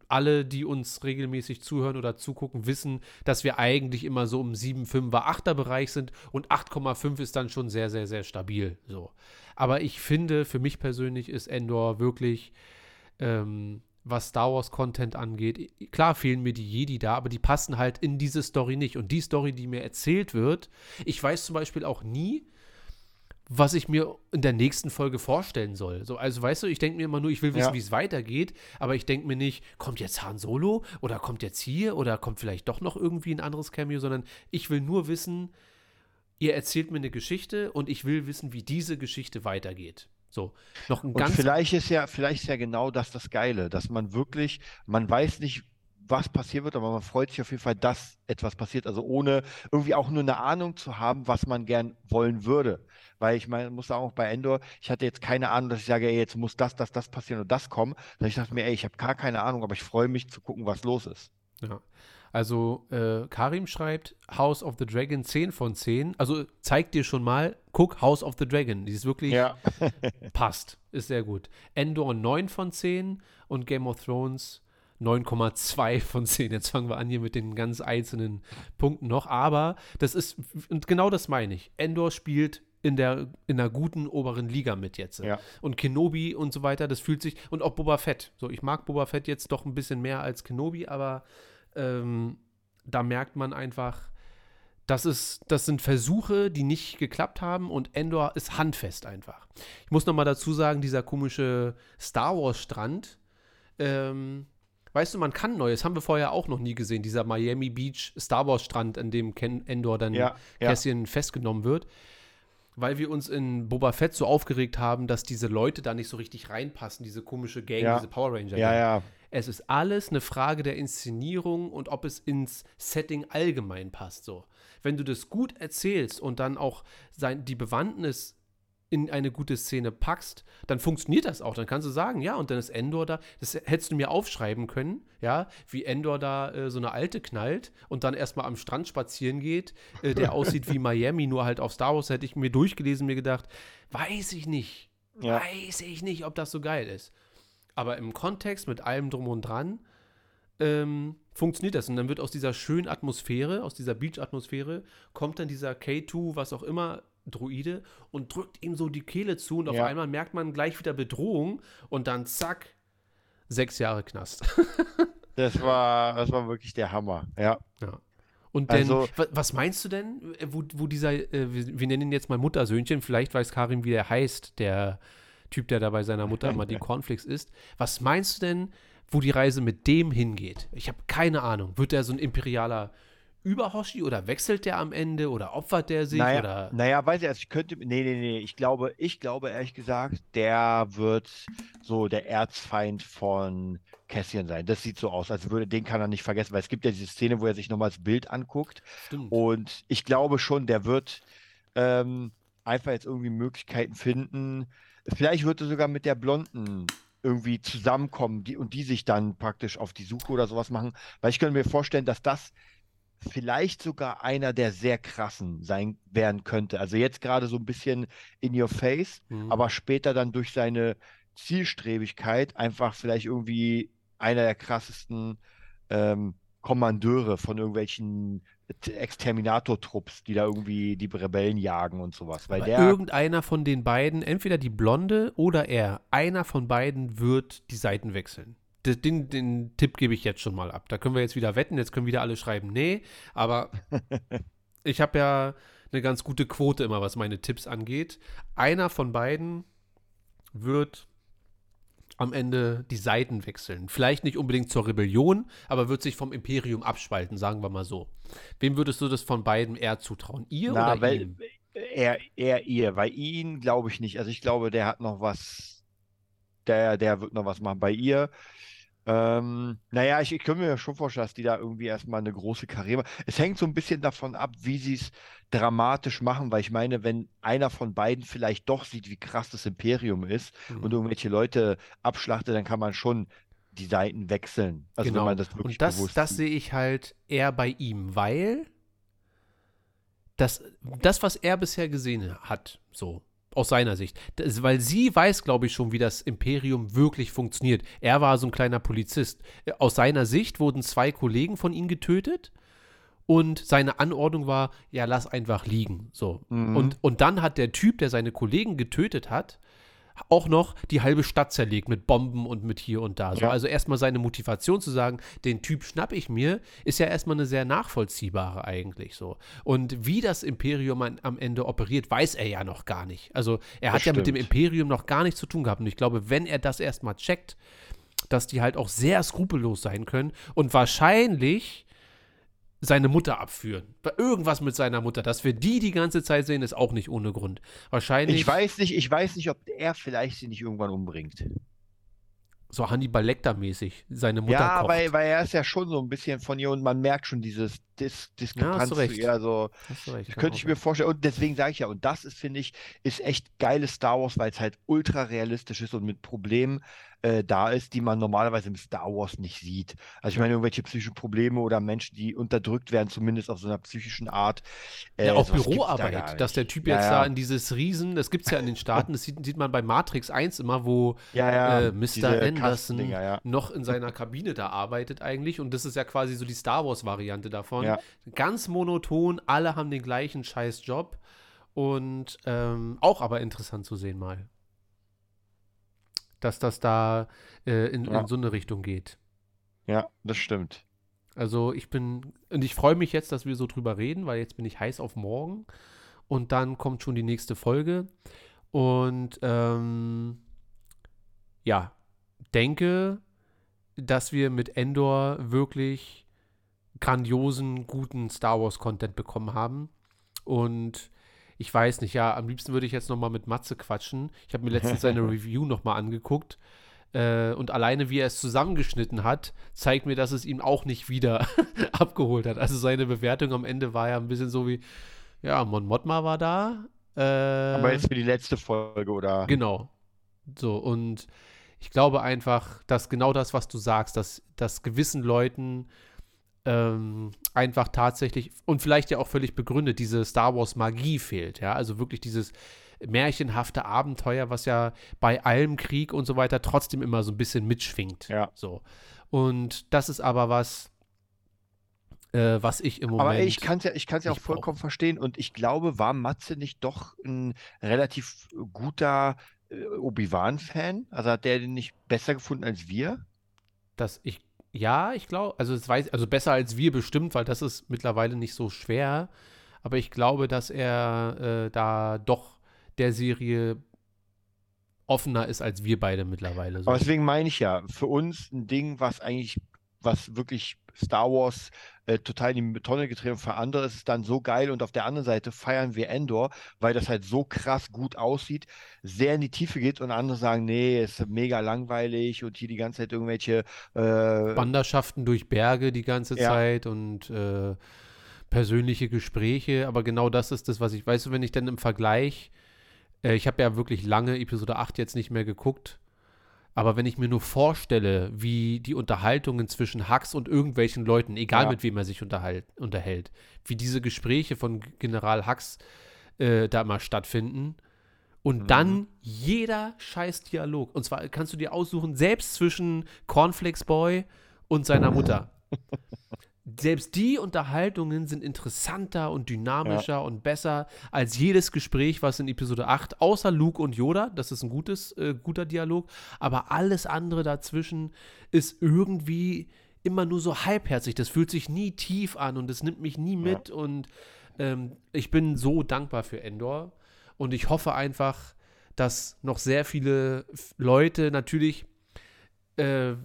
alle, die uns regelmäßig zuhören oder zugucken, wissen, dass wir eigentlich immer so im 7, 5er, 8er Bereich sind und 8,5 ist dann schon sehr, sehr, sehr stabil. So. Aber ich finde, für mich persönlich ist Endor wirklich, ähm, was Star Wars Content angeht, klar fehlen mir die Jedi da, aber die passen halt in diese Story nicht. Und die Story, die mir erzählt wird, ich weiß zum Beispiel auch nie, was ich mir in der nächsten Folge vorstellen soll. So, also weißt du, ich denke mir immer nur, ich will wissen, ja. wie es weitergeht, aber ich denke mir nicht, kommt jetzt Han Solo oder kommt jetzt hier oder kommt vielleicht doch noch irgendwie ein anderes Cameo, sondern ich will nur wissen, ihr erzählt mir eine Geschichte und ich will wissen, wie diese Geschichte weitergeht. So, noch ein und ganz. Vielleicht ist ja, vielleicht ist ja genau das das Geile, dass man wirklich, man weiß nicht, was passieren wird, aber man freut sich auf jeden Fall, dass etwas passiert. Also ohne irgendwie auch nur eine Ahnung zu haben, was man gern wollen würde. Weil ich meine, muss auch bei Endor, ich hatte jetzt keine Ahnung, dass ich sage, ey, jetzt muss das, das, das passieren und das kommen. Sondern ich dachte mir, ey, ich habe gar keine Ahnung, aber ich freue mich zu gucken, was los ist. Ja. Also äh, Karim schreibt House of the Dragon 10 von 10. Also zeigt dir schon mal, guck House of the Dragon. Die ist wirklich ja. passt. Ist sehr gut. Endor 9 von 10 und Game of Thrones 9,2 von 10. Jetzt fangen wir an hier mit den ganz einzelnen Punkten noch. Aber das ist, und genau das meine ich. Endor spielt in der in einer guten oberen Liga mit jetzt. Ja. Und Kenobi und so weiter, das fühlt sich und auch Boba Fett. So, ich mag Boba Fett jetzt doch ein bisschen mehr als Kenobi, aber ähm, da merkt man einfach, das, ist, das sind Versuche, die nicht geklappt haben und Endor ist handfest einfach. Ich muss noch mal dazu sagen, dieser komische Star Wars Strand, ähm, weißt du, man kann Neues, haben wir vorher auch noch nie gesehen, dieser Miami Beach Star Wars Strand, an dem Ken Endor dann Ja, ja. Cassian festgenommen wird. Weil wir uns in Boba Fett so aufgeregt haben, dass diese Leute da nicht so richtig reinpassen, diese komische Gang, Ja. diese Power Ranger. Ja, ja. Es ist alles eine Frage der Inszenierung und ob es ins Setting allgemein passt. So. Wenn du das gut erzählst und dann auch sein, die Bewandtnis in eine gute Szene packst, dann funktioniert das auch. Dann kannst du sagen, ja, und dann ist Endor da, das hättest du mir aufschreiben können, ja, wie Endor da äh, so eine alte knallt und dann erstmal am Strand spazieren geht, äh, der aussieht wie Miami, nur halt auf Star Wars, hätte ich mir durchgelesen, mir gedacht, weiß ich nicht, Ja. weiß ich nicht, ob das so geil ist. Aber im Kontext mit allem drum und dran ähm, funktioniert das. Und dann wird aus dieser schönen Atmosphäre, aus dieser Beach-Atmosphäre, kommt dann dieser K2, was auch immer, Druide und drückt ihm so die Kehle zu und auf Ja. einmal merkt man gleich wieder Bedrohung und dann zack, sechs Jahre Knast. Das war, das war wirklich der Hammer. Ja. ja. Und denn, Also- wa- was meinst du denn, äh, wo, wo dieser, äh, wir, wir nennen ihn jetzt mal Muttersöhnchen, vielleicht weiß Karim, wie der heißt, der Typ, der da bei seiner Mutter immer die Cornflakes isst. Was meinst du denn, wo die Reise mit dem hingeht? Ich habe keine Ahnung. Wird der so ein imperialer Überhoshi oder wechselt der am Ende oder opfert der sich Naja, oder naja, weiß ich, also ich könnte, nee, nee, nee, ich glaube, ich glaube ehrlich gesagt, der wird so der Erzfeind von Cassian sein. Das sieht so aus, als würde, den kann er nicht vergessen, weil es gibt ja diese Szene, wo er sich nochmal das Bild anguckt stimmt. und ich glaube schon, der wird ähm, einfach jetzt irgendwie Möglichkeiten finden. Vielleicht wird er sogar mit der Blonden irgendwie zusammenkommen die, und die sich dann praktisch auf die Suche oder sowas machen, weil ich könnte mir vorstellen, dass das vielleicht sogar einer der sehr krassen sein werden könnte. Also jetzt gerade so ein bisschen in your face, Mhm. aber später dann durch seine Zielstrebigkeit einfach vielleicht irgendwie einer der krassesten ähm, Kommandeure von irgendwelchen Exterminator-Trupps, die da irgendwie die Rebellen jagen und sowas. Weil der, irgendeiner von den beiden, entweder die Blonde oder er, einer von beiden wird die Seiten wechseln. Den, den Tipp gebe ich jetzt schon mal ab. Da können wir jetzt wieder wetten, jetzt können wieder alle schreiben, nee, aber ich habe ja eine ganz gute Quote immer, was meine Tipps angeht. Einer von beiden wird am Ende die Seiten wechseln. Vielleicht nicht unbedingt zur Rebellion, aber wird sich vom Imperium abspalten, sagen wir mal so. Wem würdest du das von beiden eher zutrauen? Ihr na, oder weil, ihm? er, er ihr, bei ihn glaube ich nicht. Also ich glaube, der hat noch was, der, der wird noch was machen. Bei ihr, ähm, naja, ich, ich könnte mir schon vorstellen, dass die da irgendwie erstmal eine große Karriere. Es hängt so ein bisschen davon ab, wie sie es dramatisch machen, weil ich meine, wenn einer von beiden vielleicht doch sieht, wie krass das Imperium ist Mhm. und irgendwelche Leute abschlachtet, dann kann man schon die Seiten wechseln. Also wenn genau. man das wirklich Und das, das sehe ich halt eher bei ihm, weil das, das, was er bisher gesehen hat, so aus seiner Sicht, das, weil sie weiß, glaube ich, schon, wie das Imperium wirklich funktioniert. Er war so ein kleiner Polizist. Aus seiner Sicht wurden zwei Kollegen von ihm getötet. Und seine Anordnung war, ja, lass einfach liegen. So. Mhm. Und, und dann hat der Typ, der seine Kollegen getötet hat, auch noch die halbe Stadt zerlegt mit Bomben und mit hier und da. So, Ja. Also erstmal seine Motivation zu sagen, den Typ schnapp ich mir, ist ja erstmal eine sehr nachvollziehbare eigentlich so. Und wie das Imperium an, am Ende operiert, weiß er ja noch gar nicht. Also er hat Das ja mit dem stimmt. Imperium noch gar nichts zu tun gehabt. Und ich glaube, wenn er das erstmal checkt, dass die halt auch sehr skrupellos sein können und wahrscheinlich seine Mutter abführen. Irgendwas mit seiner Mutter. Dass wir die die ganze Zeit sehen, ist auch nicht ohne Grund. Wahrscheinlich Ich weiß nicht, ich weiß nicht, ob er vielleicht sie nicht irgendwann umbringt. so Hannibal Lecter-mäßig seine Mutter Ja, kocht. weil, weil er ist ja schon so ein bisschen von ihr und man merkt schon dieses Dis Diskrepanz du zu ihr. Also, Hast du recht, das könnte ich mir vorstellen. Und deswegen sage ich ja, und das ist, finde ich, ist echt geiles Star Wars, weil es halt ultra realistisch ist und mit Problemen äh, da ist, die man normalerweise im Star Wars nicht sieht. Also ich meine, irgendwelche psychischen Probleme oder Menschen, die unterdrückt werden, zumindest auf so einer psychischen Art. Äh, ja, auch Büroarbeit, da dass der Typ jetzt ja, ja. da in dieses Riesen, das gibt es ja in den Staaten, das sieht, sieht, man bei Matrix 1 immer, wo ja, äh, Mr. Anderson noch in seiner Kabine da arbeitet eigentlich und das ist ja quasi so die Star Wars-Variante davon. Ganz monoton, alle haben den gleichen scheiß Job und ähm, auch aber interessant zu sehen mal dass das da äh, in, ja. in so eine Richtung geht. Ja, das stimmt. Also ich bin, und ich freue mich jetzt, dass wir so drüber reden, weil jetzt bin ich heiß auf morgen. Und dann kommt schon die nächste Folge. Und ähm, ja, denke, dass wir mit Endor wirklich grandiosen, guten Star Wars-Content bekommen haben. Und ich weiß nicht, ja, am liebsten würde ich jetzt nochmal mit Matze quatschen. Ich habe mir letztens seine Review nochmal angeguckt. Äh, und alleine, wie er es zusammengeschnitten hat, zeigt mir, dass es ihm auch nicht wieder abgeholt hat. Also seine Bewertung am Ende war ja ein bisschen so wie, ja, Mon Mothma war da. Äh, Aber jetzt für die letzte Folge, oder? Genau. So, und ich glaube einfach, dass genau das, was du sagst, dass, dass gewissen Leuten ähm, einfach tatsächlich und vielleicht ja auch völlig begründet diese Star Wars Magie fehlt, ja, also wirklich dieses märchenhafte Abenteuer, was ja bei allem Krieg und so weiter trotzdem immer so ein bisschen mitschwingt. Ja. So. Und das ist aber was, äh, was ich im Moment. Aber ich kann es ja, ich kann's ja auch vollkommen brauche. verstehen. Und ich glaube, war Matze nicht doch ein relativ guter äh, Obi-Wan-Fan? Also hat der den nicht besser gefunden als wir? Das, ich ja, ich glaube, also es weiß, also besser als wir bestimmt, weil das ist mittlerweile nicht so schwer. Aber ich glaube, dass er äh, da doch der Serie offener ist als wir beide mittlerweile. So. Aber deswegen meine ich ja, für uns ein Ding, was eigentlich, was wirklich Star Wars äh, total in die Tonne getrieben. Für andere ist es dann so geil und auf der anderen Seite feiern wir Endor, weil das halt so krass gut aussieht, sehr in die Tiefe geht und andere sagen, nee, ist mega langweilig und hier die ganze Zeit irgendwelche äh, Wanderschaften durch Berge die ganze ja. Zeit und äh, persönliche Gespräche, aber genau das ist das, was ich, weißt du, wenn ich dann im Vergleich, äh, ich habe ja wirklich lange Episode 8 jetzt nicht mehr geguckt, aber wenn ich mir nur vorstelle, wie die Unterhaltungen zwischen Hux und irgendwelchen Leuten, egal ja. mit wem er sich unterhält, wie diese Gespräche von General Hux äh, da mal stattfinden und mhm. dann jeder scheiß Dialog. Und zwar kannst du dir aussuchen, selbst zwischen Cornflakes Boy und seiner Mutter. selbst die Unterhaltungen sind interessanter und dynamischer ja. und besser als jedes Gespräch, was in Episode 8, außer Luke und Yoda, das ist ein gutes, äh, guter Dialog, aber alles andere dazwischen ist irgendwie immer nur so halbherzig. Das fühlt sich nie tief an und es nimmt mich nie mit ja. und ähm, ich bin so dankbar für Endor und ich hoffe einfach, dass noch sehr viele Leute natürlich äh,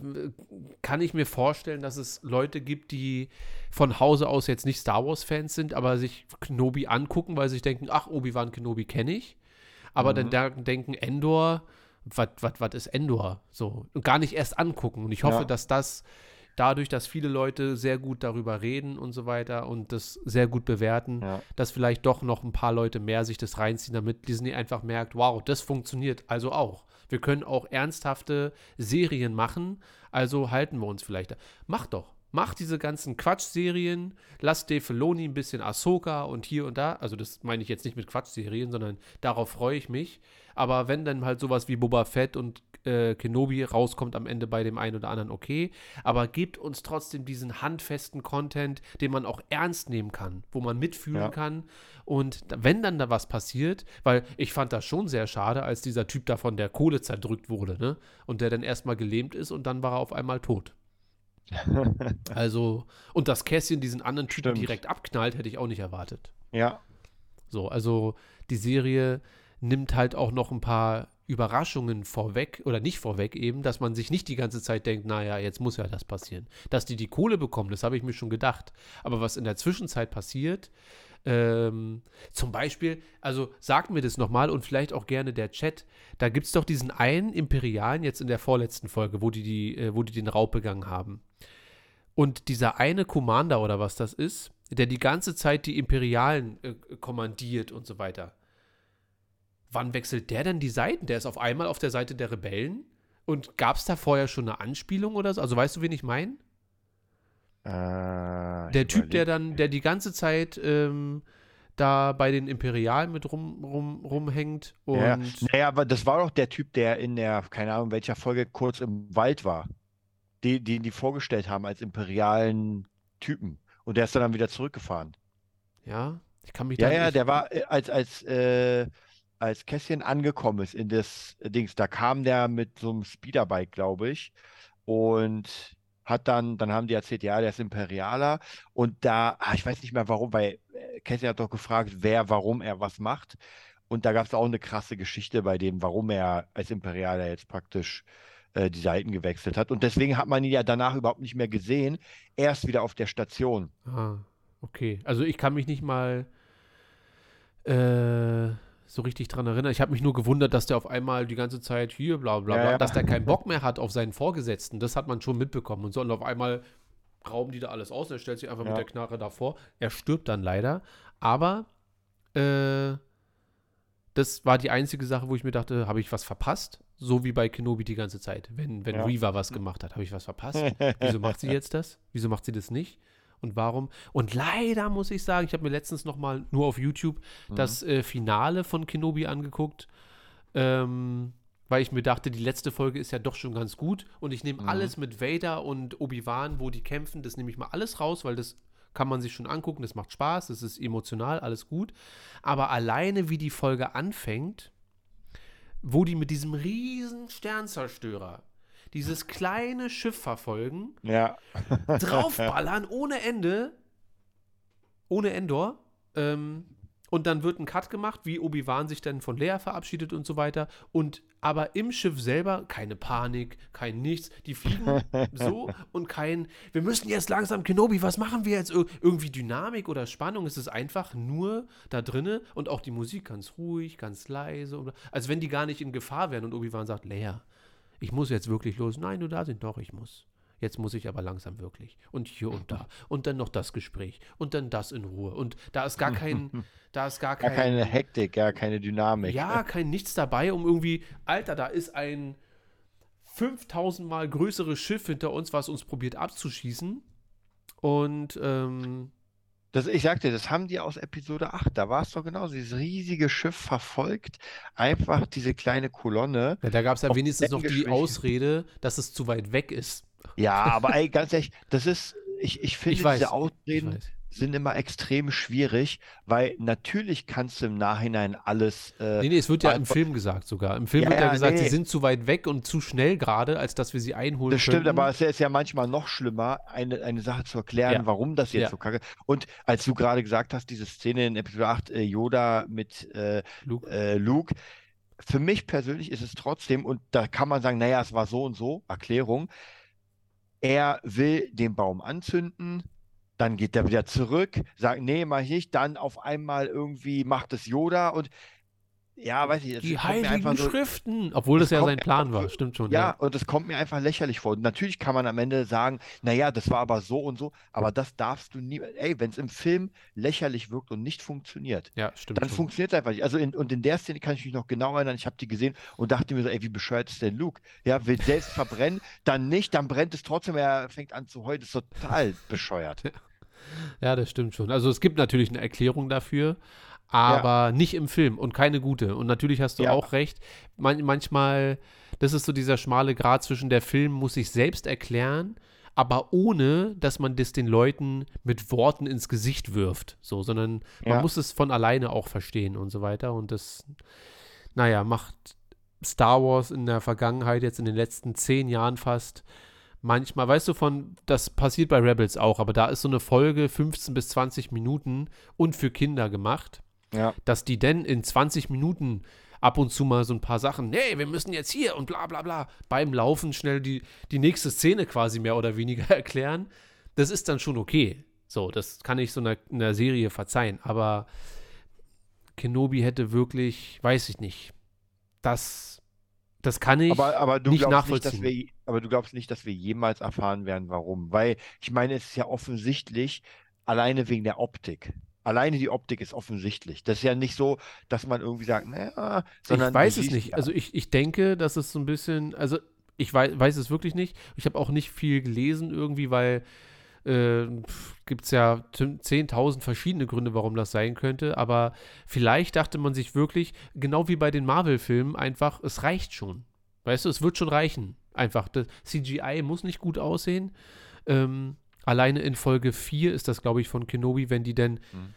kann ich mir vorstellen, dass es Leute gibt, die von Hause aus jetzt nicht Star Wars-Fans sind, aber sich Kenobi angucken, weil sie sich denken, ach, Obi-Wan Kenobi kenne ich. Aber mhm. dann denken, Endor, was ist Endor? So. Und gar nicht erst angucken. Und ich hoffe, ja. dass das dadurch, dass viele Leute sehr gut darüber reden und so weiter und das sehr gut bewerten, ja. dass vielleicht doch noch ein paar Leute mehr sich das reinziehen, damit Disney einfach merkt, wow, das funktioniert also auch. Wir können auch ernsthafte Serien machen, also halten wir uns vielleicht. Mach doch. Mach diese ganzen Quatschserien, lass Dave Filoni ein bisschen Ahsoka und hier und da. Also, das meine ich jetzt nicht mit Quatschserien, sondern darauf freue ich mich. Aber wenn dann halt sowas wie Boba Fett und äh, Kenobi rauskommt am Ende bei dem einen oder anderen, okay. Aber gebt uns trotzdem diesen handfesten Content, den man auch ernst nehmen kann, wo man mitfühlen ja. kann. Und wenn dann da was passiert, weil ich fand das schon sehr schade, als dieser Typ da von der Kohle zerdrückt wurde, ne? Und der dann erstmal gelähmt ist und dann war er auf einmal tot. also, und dass Kässchen diesen anderen Typen Stimmt. direkt abknallt, hätte ich auch nicht erwartet. Ja. So, also die Serie nimmt halt auch noch ein paar Überraschungen vorweg oder nicht vorweg eben, dass man sich nicht die ganze Zeit denkt, naja, jetzt muss ja das passieren. Dass die die Kohle bekommen, das habe ich mir schon gedacht. Aber was in der Zwischenzeit passiert, ähm, zum Beispiel, also sagt mir das nochmal und vielleicht auch gerne der Chat, da gibt es doch diesen einen Imperialen jetzt in der vorletzten Folge, wo die, die, äh, wo die den Raub begangen haben. Und dieser eine Commander oder was das ist, der die ganze Zeit die Imperialen äh, kommandiert und so weiter wann wechselt der denn die Seiten? Der ist auf einmal auf der Seite der Rebellen Und gab es da vorher schon eine Anspielung oder so? Also weißt du, wen ich meine? Äh, der Typ, der dann, der die ganze Zeit ähm, da bei den Imperialen mit rum, rum, rumhängt. Und ja, naja, aber das war doch der Typ, der in der, keine Ahnung, welcher Folge kurz im Wald war. Den, den die vorgestellt haben als imperialen Typen. Und der ist dann wieder zurückgefahren. Ja, ich kann mich Ja, ja, der war, äh, als, als, äh, als Kässchen angekommen ist in das Dings, da kam der mit so einem Speederbike, glaube ich. Und hat dann, dann haben die erzählt, ja, der ist Imperialer. Und da, ah, ich weiß nicht mehr warum, weil äh, Cassie hat doch gefragt, wer, warum er was macht. Und da gab es auch eine krasse Geschichte bei dem, warum er als Imperialer jetzt praktisch äh, die Seiten gewechselt hat. Und deswegen hat man ihn ja danach überhaupt nicht mehr gesehen. Erst wieder auf der Station. Ah, okay. Also ich kann mich nicht mal äh, so richtig dran erinnern. Ich habe mich nur gewundert, dass der auf einmal die ganze Zeit hier, bla bla bla, ja, dass der keinen Bock mehr hat auf seinen Vorgesetzten. Das hat man schon mitbekommen. Und so und auf einmal rauben die da alles aus. Er stellt sich einfach ja. mit der Knarre davor. Er stirbt dann leider. Aber äh, das war die einzige Sache, wo ich mir dachte, habe ich was verpasst? So wie bei Kenobi die ganze Zeit. Wenn, wenn. Reaver was gemacht hat, habe ich was verpasst? Wieso macht sie jetzt das? Wieso macht sie das nicht? Und warum. Und leider muss ich sagen, ich habe mir letztens noch mal nur auf YouTube mhm. das äh, Finale von Kenobi angeguckt, ähm, weil ich mir dachte, die letzte Folge ist ja doch schon ganz gut und ich nehme mhm. alles mit Vader und Obi-Wan, wo die kämpfen, das nehme ich mal alles raus, weil das kann man sich schon angucken, das macht Spaß, das ist emotional, alles gut. Aber alleine, wie die Folge anfängt, wo die mit diesem riesen Sternzerstörer dieses kleine Schiff verfolgen, ja. draufballern ohne Ende, ohne Endor. Ähm, und dann wird ein Cut gemacht, wie Obi-Wan sich dann von Lea verabschiedet und so weiter. Und aber im Schiff selber keine Panik, kein nichts. Die fliegen so und kein, wir müssen jetzt langsam Kenobi, was machen wir jetzt? Ir irgendwie Dynamik oder Spannung. Es ist einfach nur da drinne und auch die Musik ganz ruhig, ganz leise. Als wenn die gar nicht in Gefahr wären und Obi-Wan sagt, Lea, ich muss jetzt wirklich los. Nein, du da sind doch, ich muss. Jetzt muss ich aber langsam wirklich. Und hier und da. Und dann noch das Gespräch. Und dann das in Ruhe. Und da ist gar kein, da ist gar, gar kein, keine Hektik, gar keine Dynamik. Ja, kein nichts dabei, um irgendwie, Alter, da ist ein 5000 mal größeres Schiff hinter uns, was uns probiert abzuschießen. Und ähm, das, ich sagte, das haben die aus Episode 8. Da war es doch genauso. Dieses riesige Schiff verfolgt einfach diese kleine Kolonne. Ja, da gab es ja wenigstens noch die Ausrede, dass es zu weit weg ist. Ja, aber ey, ganz ehrlich, das ist, ich, ich finde ich weiß, diese Ausreden, sind immer extrem schwierig, weil natürlich kannst du im Nachhinein alles. Äh, nee, nee, es wird ja im Film gesagt sogar. Im Film ja, wird ja, gesagt, nee. sie sind zu weit weg und zu schnell gerade, als dass wir sie einholen Das stimmt, aber es ist ja manchmal noch schlimmer, eine, eine Sache zu erklären, ja. warum das jetzt ja. so kacke Und als du gerade gesagt hast, diese Szene in Episode 8, äh, Yoda mit äh, Luke. Äh, Luke für mich persönlich ist es trotzdem, und da kann man sagen, naja, es war so und so, Erklärung. Er will den Baum anzünden, dann geht er wieder zurück, sagt, nee, mach ich nicht. Dann auf einmal irgendwie macht es Yoda und ja, weiß ich. Die heiligen so, Schriften, obwohl das, das ja sein Plan war, stimmt schon. Ja, ja, und es kommt mir einfach lächerlich vor. Und natürlich kann man am Ende sagen, naja, das war aber so und so, aber das darfst du nie. Ey, wenn es im Film lächerlich wirkt und nicht funktioniert, ja, stimmt dann funktioniert es einfach nicht. Also in, und in der Szene kann ich mich noch genau erinnern, ich habe die gesehen und dachte mir so, ey, wie bescheuert ist denn Luke? Ja, will selbst verbrennen, dann nicht, dann brennt es trotzdem, er fängt an zu heulen, das ist total bescheuert. Ja, das stimmt schon. Also es gibt natürlich eine Erklärung dafür, aber ja. nicht im Film und keine gute. Und natürlich hast du ja. auch recht. Man, manchmal, das ist so dieser schmale Grad zwischen der Film muss sich selbst erklären, aber ohne, dass man das den Leuten mit Worten ins Gesicht wirft. So, sondern ja. man muss es von alleine auch verstehen und so weiter. Und das, naja, macht Star Wars in der Vergangenheit, jetzt in den letzten zehn Jahren fast, manchmal, weißt du, von, das passiert bei Rebels auch, aber da ist so eine Folge 15 bis 20 Minuten und für Kinder gemacht, ja. dass die denn in 20 Minuten ab und zu mal so ein paar Sachen, nee, wir müssen jetzt hier und bla bla bla, beim Laufen schnell die, die nächste Szene quasi mehr oder weniger erklären. Das ist dann schon okay. So, das kann ich so einer, einer Serie verzeihen, aber Kenobi hätte wirklich, weiß ich nicht, das das kann ich aber, aber nicht nachvollziehen. Nicht, wir, aber du glaubst nicht, dass wir jemals erfahren werden, warum. Weil ich meine, es ist ja offensichtlich, alleine wegen der Optik. Alleine die Optik ist offensichtlich. Das ist ja nicht so, dass man irgendwie sagt, naja, sondern. Ich weiß es nicht. Ja. Also ich, ich denke, dass es so ein bisschen, also Ich weiß, weiß es wirklich nicht. Ich habe auch nicht viel gelesen irgendwie, weil äh, gibt es ja 10.000 verschiedene Gründe, warum das sein könnte. Aber vielleicht dachte man sich wirklich, genau wie bei den Marvel-Filmen, einfach, es reicht schon. Weißt du, es wird schon reichen. Einfach, das CGI muss nicht gut aussehen. Ähm, alleine in Folge 4 ist das, glaube ich, von Kenobi, wenn die denn mhm.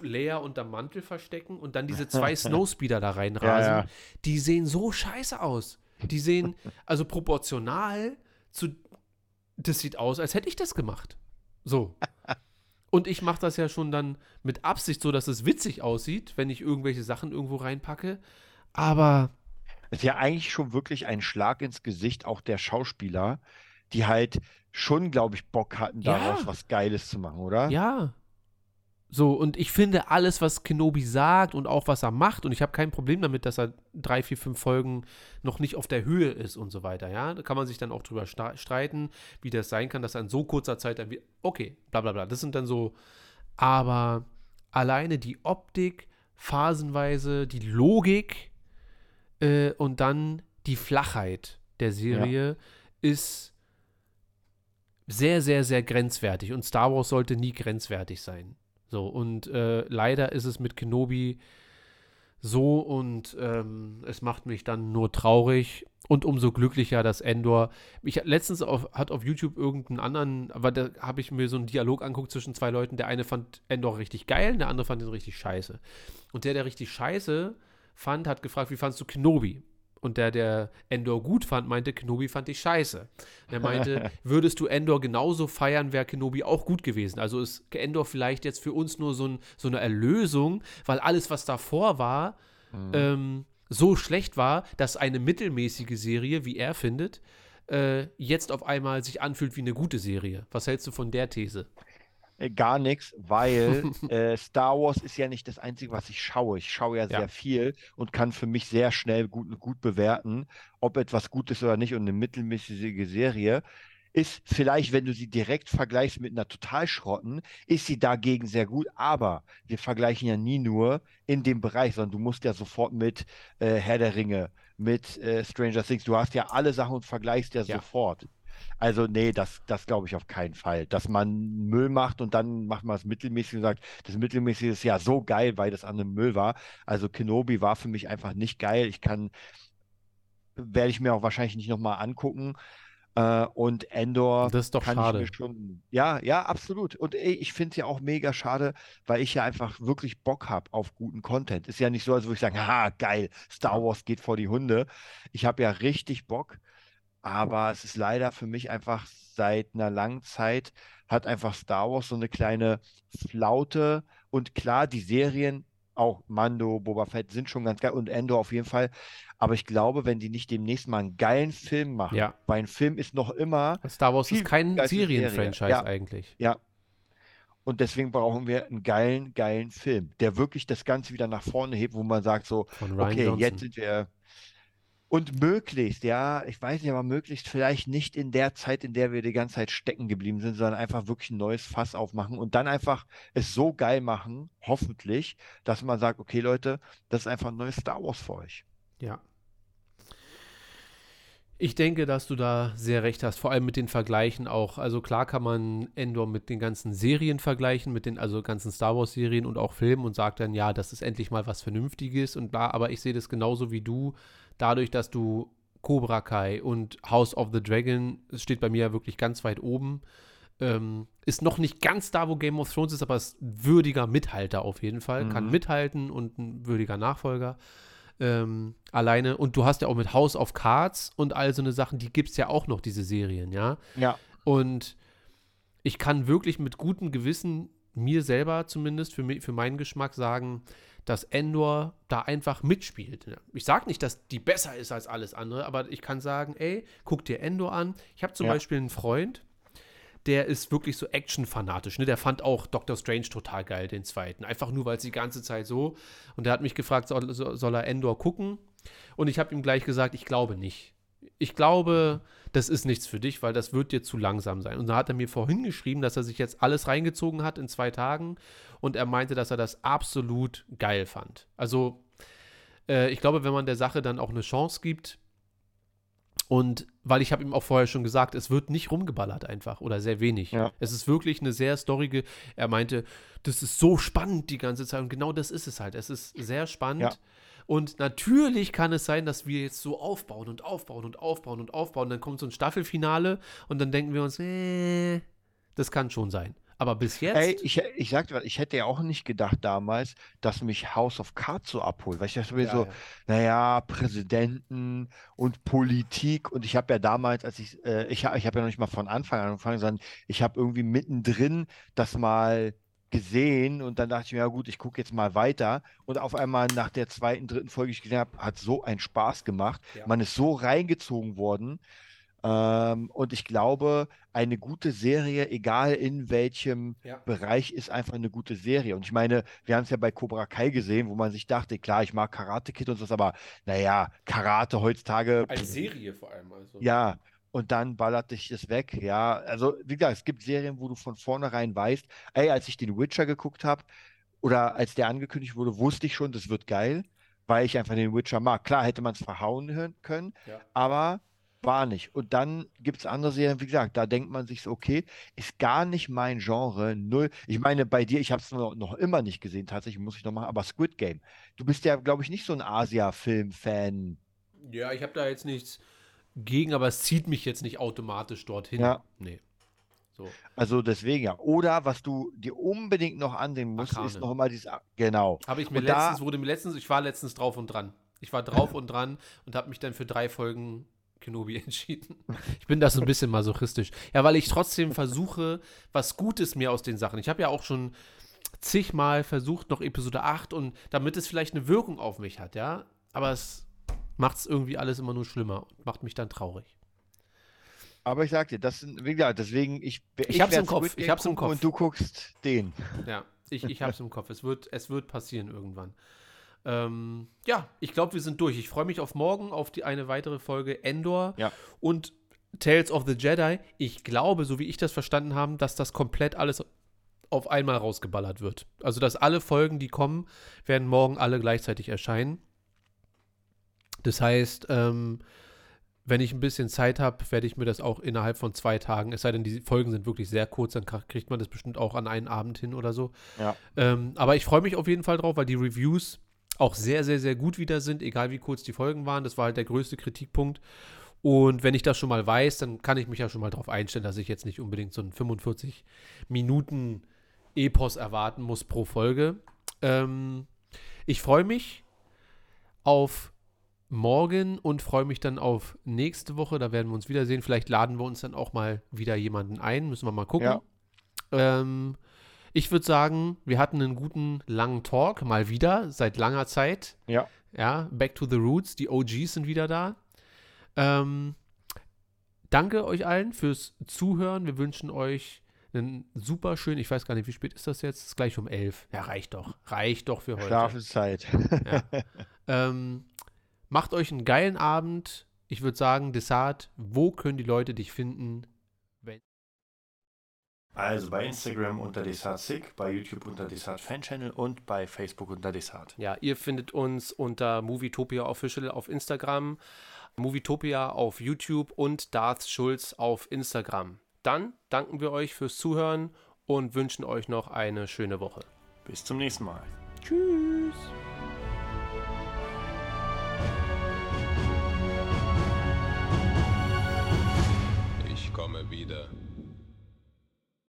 Leia unter Mantel verstecken und dann diese zwei Snowspeeder da reinrasen. Ja, ja. Die sehen so scheiße aus. Die sehen, also proportional zu, das sieht aus, als hätte ich das gemacht. So. Und ich mache das ja schon dann mit Absicht so, dass es witzig aussieht, wenn ich irgendwelche Sachen irgendwo reinpacke. Aber. Es ist ja eigentlich schon wirklich ein Schlag ins Gesicht auch der Schauspieler, die halt schon, glaube ich, Bock hatten, daraus ja. was Geiles zu machen, oder? Ja. So, und ich finde alles, was Kenobi sagt und auch was er macht, und ich habe kein Problem damit, dass er drei, vier, fünf Folgen noch nicht auf der Höhe ist und so weiter, ja. Da kann man sich dann auch drüber streiten, wie das sein kann, dass er in so kurzer Zeit dann wieder, okay, bla bla bla. Das sind dann so, aber alleine die Optik, phasenweise die Logik äh, und dann die Flachheit der Serie ja. ist sehr, sehr, sehr grenzwertig. Und Star Wars sollte nie grenzwertig sein. So, und äh, leider ist es mit Kenobi so und ähm, es macht mich dann nur traurig und umso glücklicher, dass Endor. Ich letztens auf, hat auf YouTube irgendeinen anderen, aber da habe ich mir so einen Dialog anguckt zwischen zwei Leuten. Der eine fand Endor richtig geil, der andere fand ihn richtig scheiße. Und der, der richtig scheiße fand, hat gefragt, wie fandst du Kenobi? Und der, der Endor gut fand, meinte, Kenobi fand ich scheiße. Und er meinte, würdest du Endor genauso feiern, wäre Kenobi auch gut gewesen. Also ist Endor vielleicht jetzt für uns nur so, ein, so eine Erlösung, weil alles, was davor war, mhm. ähm, so schlecht war, dass eine mittelmäßige Serie, wie er findet, äh, jetzt auf einmal sich anfühlt wie eine gute Serie. Was hältst du von der These? Äh, gar nichts, weil äh, Star Wars ist ja nicht das Einzige, was ich schaue. Ich schaue ja sehr ja. viel und kann für mich sehr schnell gut, gut bewerten, ob etwas gut ist oder nicht. Und eine mittelmäßige Serie ist vielleicht, wenn du sie direkt vergleichst mit einer Totalschrotten, ist sie dagegen sehr gut. Aber wir vergleichen ja nie nur in dem Bereich, sondern du musst ja sofort mit äh, Herr der Ringe, mit äh, Stranger Things, du hast ja alle Sachen und vergleichst ja, ja. sofort. Also nee, das, das glaube ich auf keinen Fall. Dass man Müll macht und dann macht man das mittelmäßig und sagt, das mittelmäßig ist ja so geil, weil das an dem Müll war. Also Kenobi war für mich einfach nicht geil. Ich kann, werde ich mir auch wahrscheinlich nicht nochmal angucken. Äh, und Endor das ist doch kann schade. ich mir schon. Ja, ja, absolut. Und ey, ich finde es ja auch mega schade, weil ich ja einfach wirklich Bock habe auf guten Content. Ist ja nicht so, als würde ich sagen, ha, geil, Star Wars geht vor die Hunde. Ich habe ja richtig Bock. Aber es ist leider für mich einfach seit einer langen Zeit hat einfach Star Wars so eine kleine Flaute. Und klar, die Serien, auch Mando, Boba Fett sind schon ganz geil und Endor auf jeden Fall. Aber ich glaube, wenn die nicht demnächst mal einen geilen Film machen, ja. weil ein Film ist noch immer. Star Wars ist kein Serienfranchise Serie. ja. eigentlich. Ja. Und deswegen brauchen wir einen geilen, geilen Film, der wirklich das Ganze wieder nach vorne hebt, wo man sagt so, okay, Johnson. jetzt sind wir und möglichst, ja, ich weiß nicht, aber möglichst vielleicht nicht in der Zeit, in der wir die ganze Zeit stecken geblieben sind, sondern einfach wirklich ein neues Fass aufmachen und dann einfach es so geil machen, hoffentlich, dass man sagt, okay Leute, das ist einfach ein neues Star Wars für euch. Ja. Ich denke, dass du da sehr recht hast, vor allem mit den Vergleichen auch. Also klar kann man Endor mit den ganzen Serien vergleichen, mit den also ganzen Star Wars Serien und auch Filmen und sagt dann, ja, das ist endlich mal was Vernünftiges und bla, aber ich sehe das genauso wie du, dadurch, dass du Cobra Kai und House of the Dragon, es steht bei mir ja wirklich ganz weit oben, ähm, ist noch nicht ganz da, wo Game of Thrones ist, aber ist ein würdiger Mithalter auf jeden Fall, mhm. kann mithalten und ein würdiger Nachfolger. Ähm, alleine, und du hast ja auch mit House of Cards und all so eine Sachen, die gibt es ja auch noch, diese Serien, ja? Ja. Und ich kann wirklich mit gutem Gewissen mir selber zumindest für, mich, für meinen Geschmack sagen, dass Endor da einfach mitspielt. Ich sage nicht, dass die besser ist als alles andere, aber ich kann sagen, ey, guck dir Endor an. Ich habe zum ja. Beispiel einen Freund, der ist wirklich so Action-fanatisch. Ne? Der fand auch Doctor Strange total geil, den zweiten. Einfach nur, weil es die ganze Zeit so. Und der hat mich gefragt, soll, soll er Endor gucken? Und ich habe ihm gleich gesagt, ich glaube nicht. Ich glaube, das ist nichts für dich, weil das wird dir zu langsam sein. Und da hat er mir vorhin geschrieben, dass er sich jetzt alles reingezogen hat in zwei Tagen und er meinte, dass er das absolut geil fand. Also, äh, ich glaube, wenn man der Sache dann auch eine Chance gibt Und weil ich habe ihm auch vorher schon gesagt, es wird nicht rumgeballert einfach oder sehr wenig. Ja. Es ist wirklich eine sehr storige. Er meinte, das ist so spannend die ganze Zeit und genau das ist es halt. Es ist sehr spannend. Ja. Und natürlich kann es sein, dass wir jetzt so aufbauen und aufbauen und aufbauen und aufbauen. Dann kommt so ein Staffelfinale und dann denken wir uns, äh, das kann schon sein. Aber bis jetzt. Ey, ich, ich sagte, ich hätte ja auch nicht gedacht damals, dass mich House of Cards so abholt. Weil ich dachte mir ja, so, ja. naja, Präsidenten und Politik. Und ich habe ja damals, als ich, äh, ich, ich habe ja noch nicht mal von Anfang an angefangen, sondern ich habe irgendwie mittendrin das mal gesehen und dann dachte ich mir, ja gut, ich gucke jetzt mal weiter. Und auf einmal nach der zweiten, dritten Folge, die ich gesehen habe, hat so einen Spaß gemacht. Ja. Man ist so reingezogen worden. Ähm, und ich glaube, eine gute Serie, egal in welchem ja. Bereich, ist einfach eine gute Serie. Und ich meine, wir haben es ja bei Cobra Kai gesehen, wo man sich dachte, klar, ich mag Karate Kid und so, aber naja, Karate heutzutage. Als Serie vor allem. Also. Ja, und dann ballert dich das weg. Ja, also wie gesagt, es gibt Serien, wo du von vornherein weißt, ey, als ich den Witcher geguckt habe oder als der angekündigt wurde, wusste ich schon, das wird geil, weil ich einfach den Witcher mag. Klar hätte man es verhauen können, ja. aber war nicht. Und dann gibt es andere Serien, wie gesagt, da denkt man sich so, okay, ist gar nicht mein Genre, null. Ich meine, bei dir, ich habe es noch, noch, immer nicht gesehen, tatsächlich muss ich noch machen, aber Squid Game. Du bist ja, glaube ich, nicht so ein Asia-Film-Fan. Ja, ich habe da jetzt nichts gegen, aber es zieht mich jetzt nicht automatisch dorthin. Ja. Nee. So. Also deswegen ja. Oder was du dir unbedingt noch ansehen musst, Arkane. ist noch immer dieses. Genau. Habe ich mir und letztens, wurde mir letztens, ich war letztens drauf und dran. Ich war drauf und dran und habe mich dann für drei Folgen Kenobi entschieden. Ich bin da so ein bisschen masochistisch. Ja, weil ich trotzdem versuche, was Gutes mir aus den Sachen. Ich habe ja auch schon zigmal versucht, noch Episode 8 und damit es vielleicht eine Wirkung auf mich hat, ja. Aber es macht es irgendwie alles immer nur schlimmer und macht mich dann traurig. Aber ich sag dir, das sind, wie gesagt, deswegen, ich, ich, ich hab's im Kopf. Ich hab's im Kopf. Und du guckst den. Ja, ich, ich hab's im Kopf. Es wird, es wird passieren irgendwann. Ähm, ja, ich glaube, wir sind durch. Ich freue mich auf morgen, auf die eine weitere Folge Endor ja. und Tales of the Jedi. Ich glaube, so wie ich das verstanden habe, dass das komplett alles auf einmal rausgeballert wird. Also, dass alle Folgen, die kommen, werden morgen alle gleichzeitig erscheinen. Das heißt, ähm, wenn ich ein bisschen Zeit habe, werde ich mir das auch innerhalb von zwei Tagen, es sei denn, die Folgen sind wirklich sehr kurz, dann kriegt man das bestimmt auch an einen Abend hin oder so. Ja. Ähm, aber ich freue mich auf jeden Fall drauf, weil die Reviews auch sehr, sehr, sehr gut wieder sind, egal wie kurz die Folgen waren. Das war halt der größte Kritikpunkt. Und wenn ich das schon mal weiß, dann kann ich mich ja schon mal darauf einstellen, dass ich jetzt nicht unbedingt so einen 45 Minuten Epos erwarten muss pro Folge. Ähm, ich freue mich auf morgen und freue mich dann auf nächste Woche. Da werden wir uns wiedersehen. Vielleicht laden wir uns dann auch mal wieder jemanden ein. Müssen wir mal gucken. Ja. Ähm, ich würde sagen, wir hatten einen guten langen Talk, mal wieder, seit langer Zeit. Ja. Ja, Back to the Roots, die OGs sind wieder da. Ähm, danke euch allen fürs Zuhören. Wir wünschen euch einen super schönen, ich weiß gar nicht, wie spät ist das jetzt? Es ist gleich um elf. Ja, reicht doch. Reicht doch für heute. Schlafenszeit. ja. ähm, macht euch einen geilen Abend. Ich würde sagen, Desart, wo können die Leute dich finden? Also bei Instagram unter Desart bei YouTube unter Desart Fan Channel und bei Facebook unter Desart. Ja, ihr findet uns unter Movietopia Official auf Instagram, Movietopia auf YouTube und Darth Schulz auf Instagram. Dann danken wir euch fürs Zuhören und wünschen euch noch eine schöne Woche. Bis zum nächsten Mal. Tschüss. Komme wieder.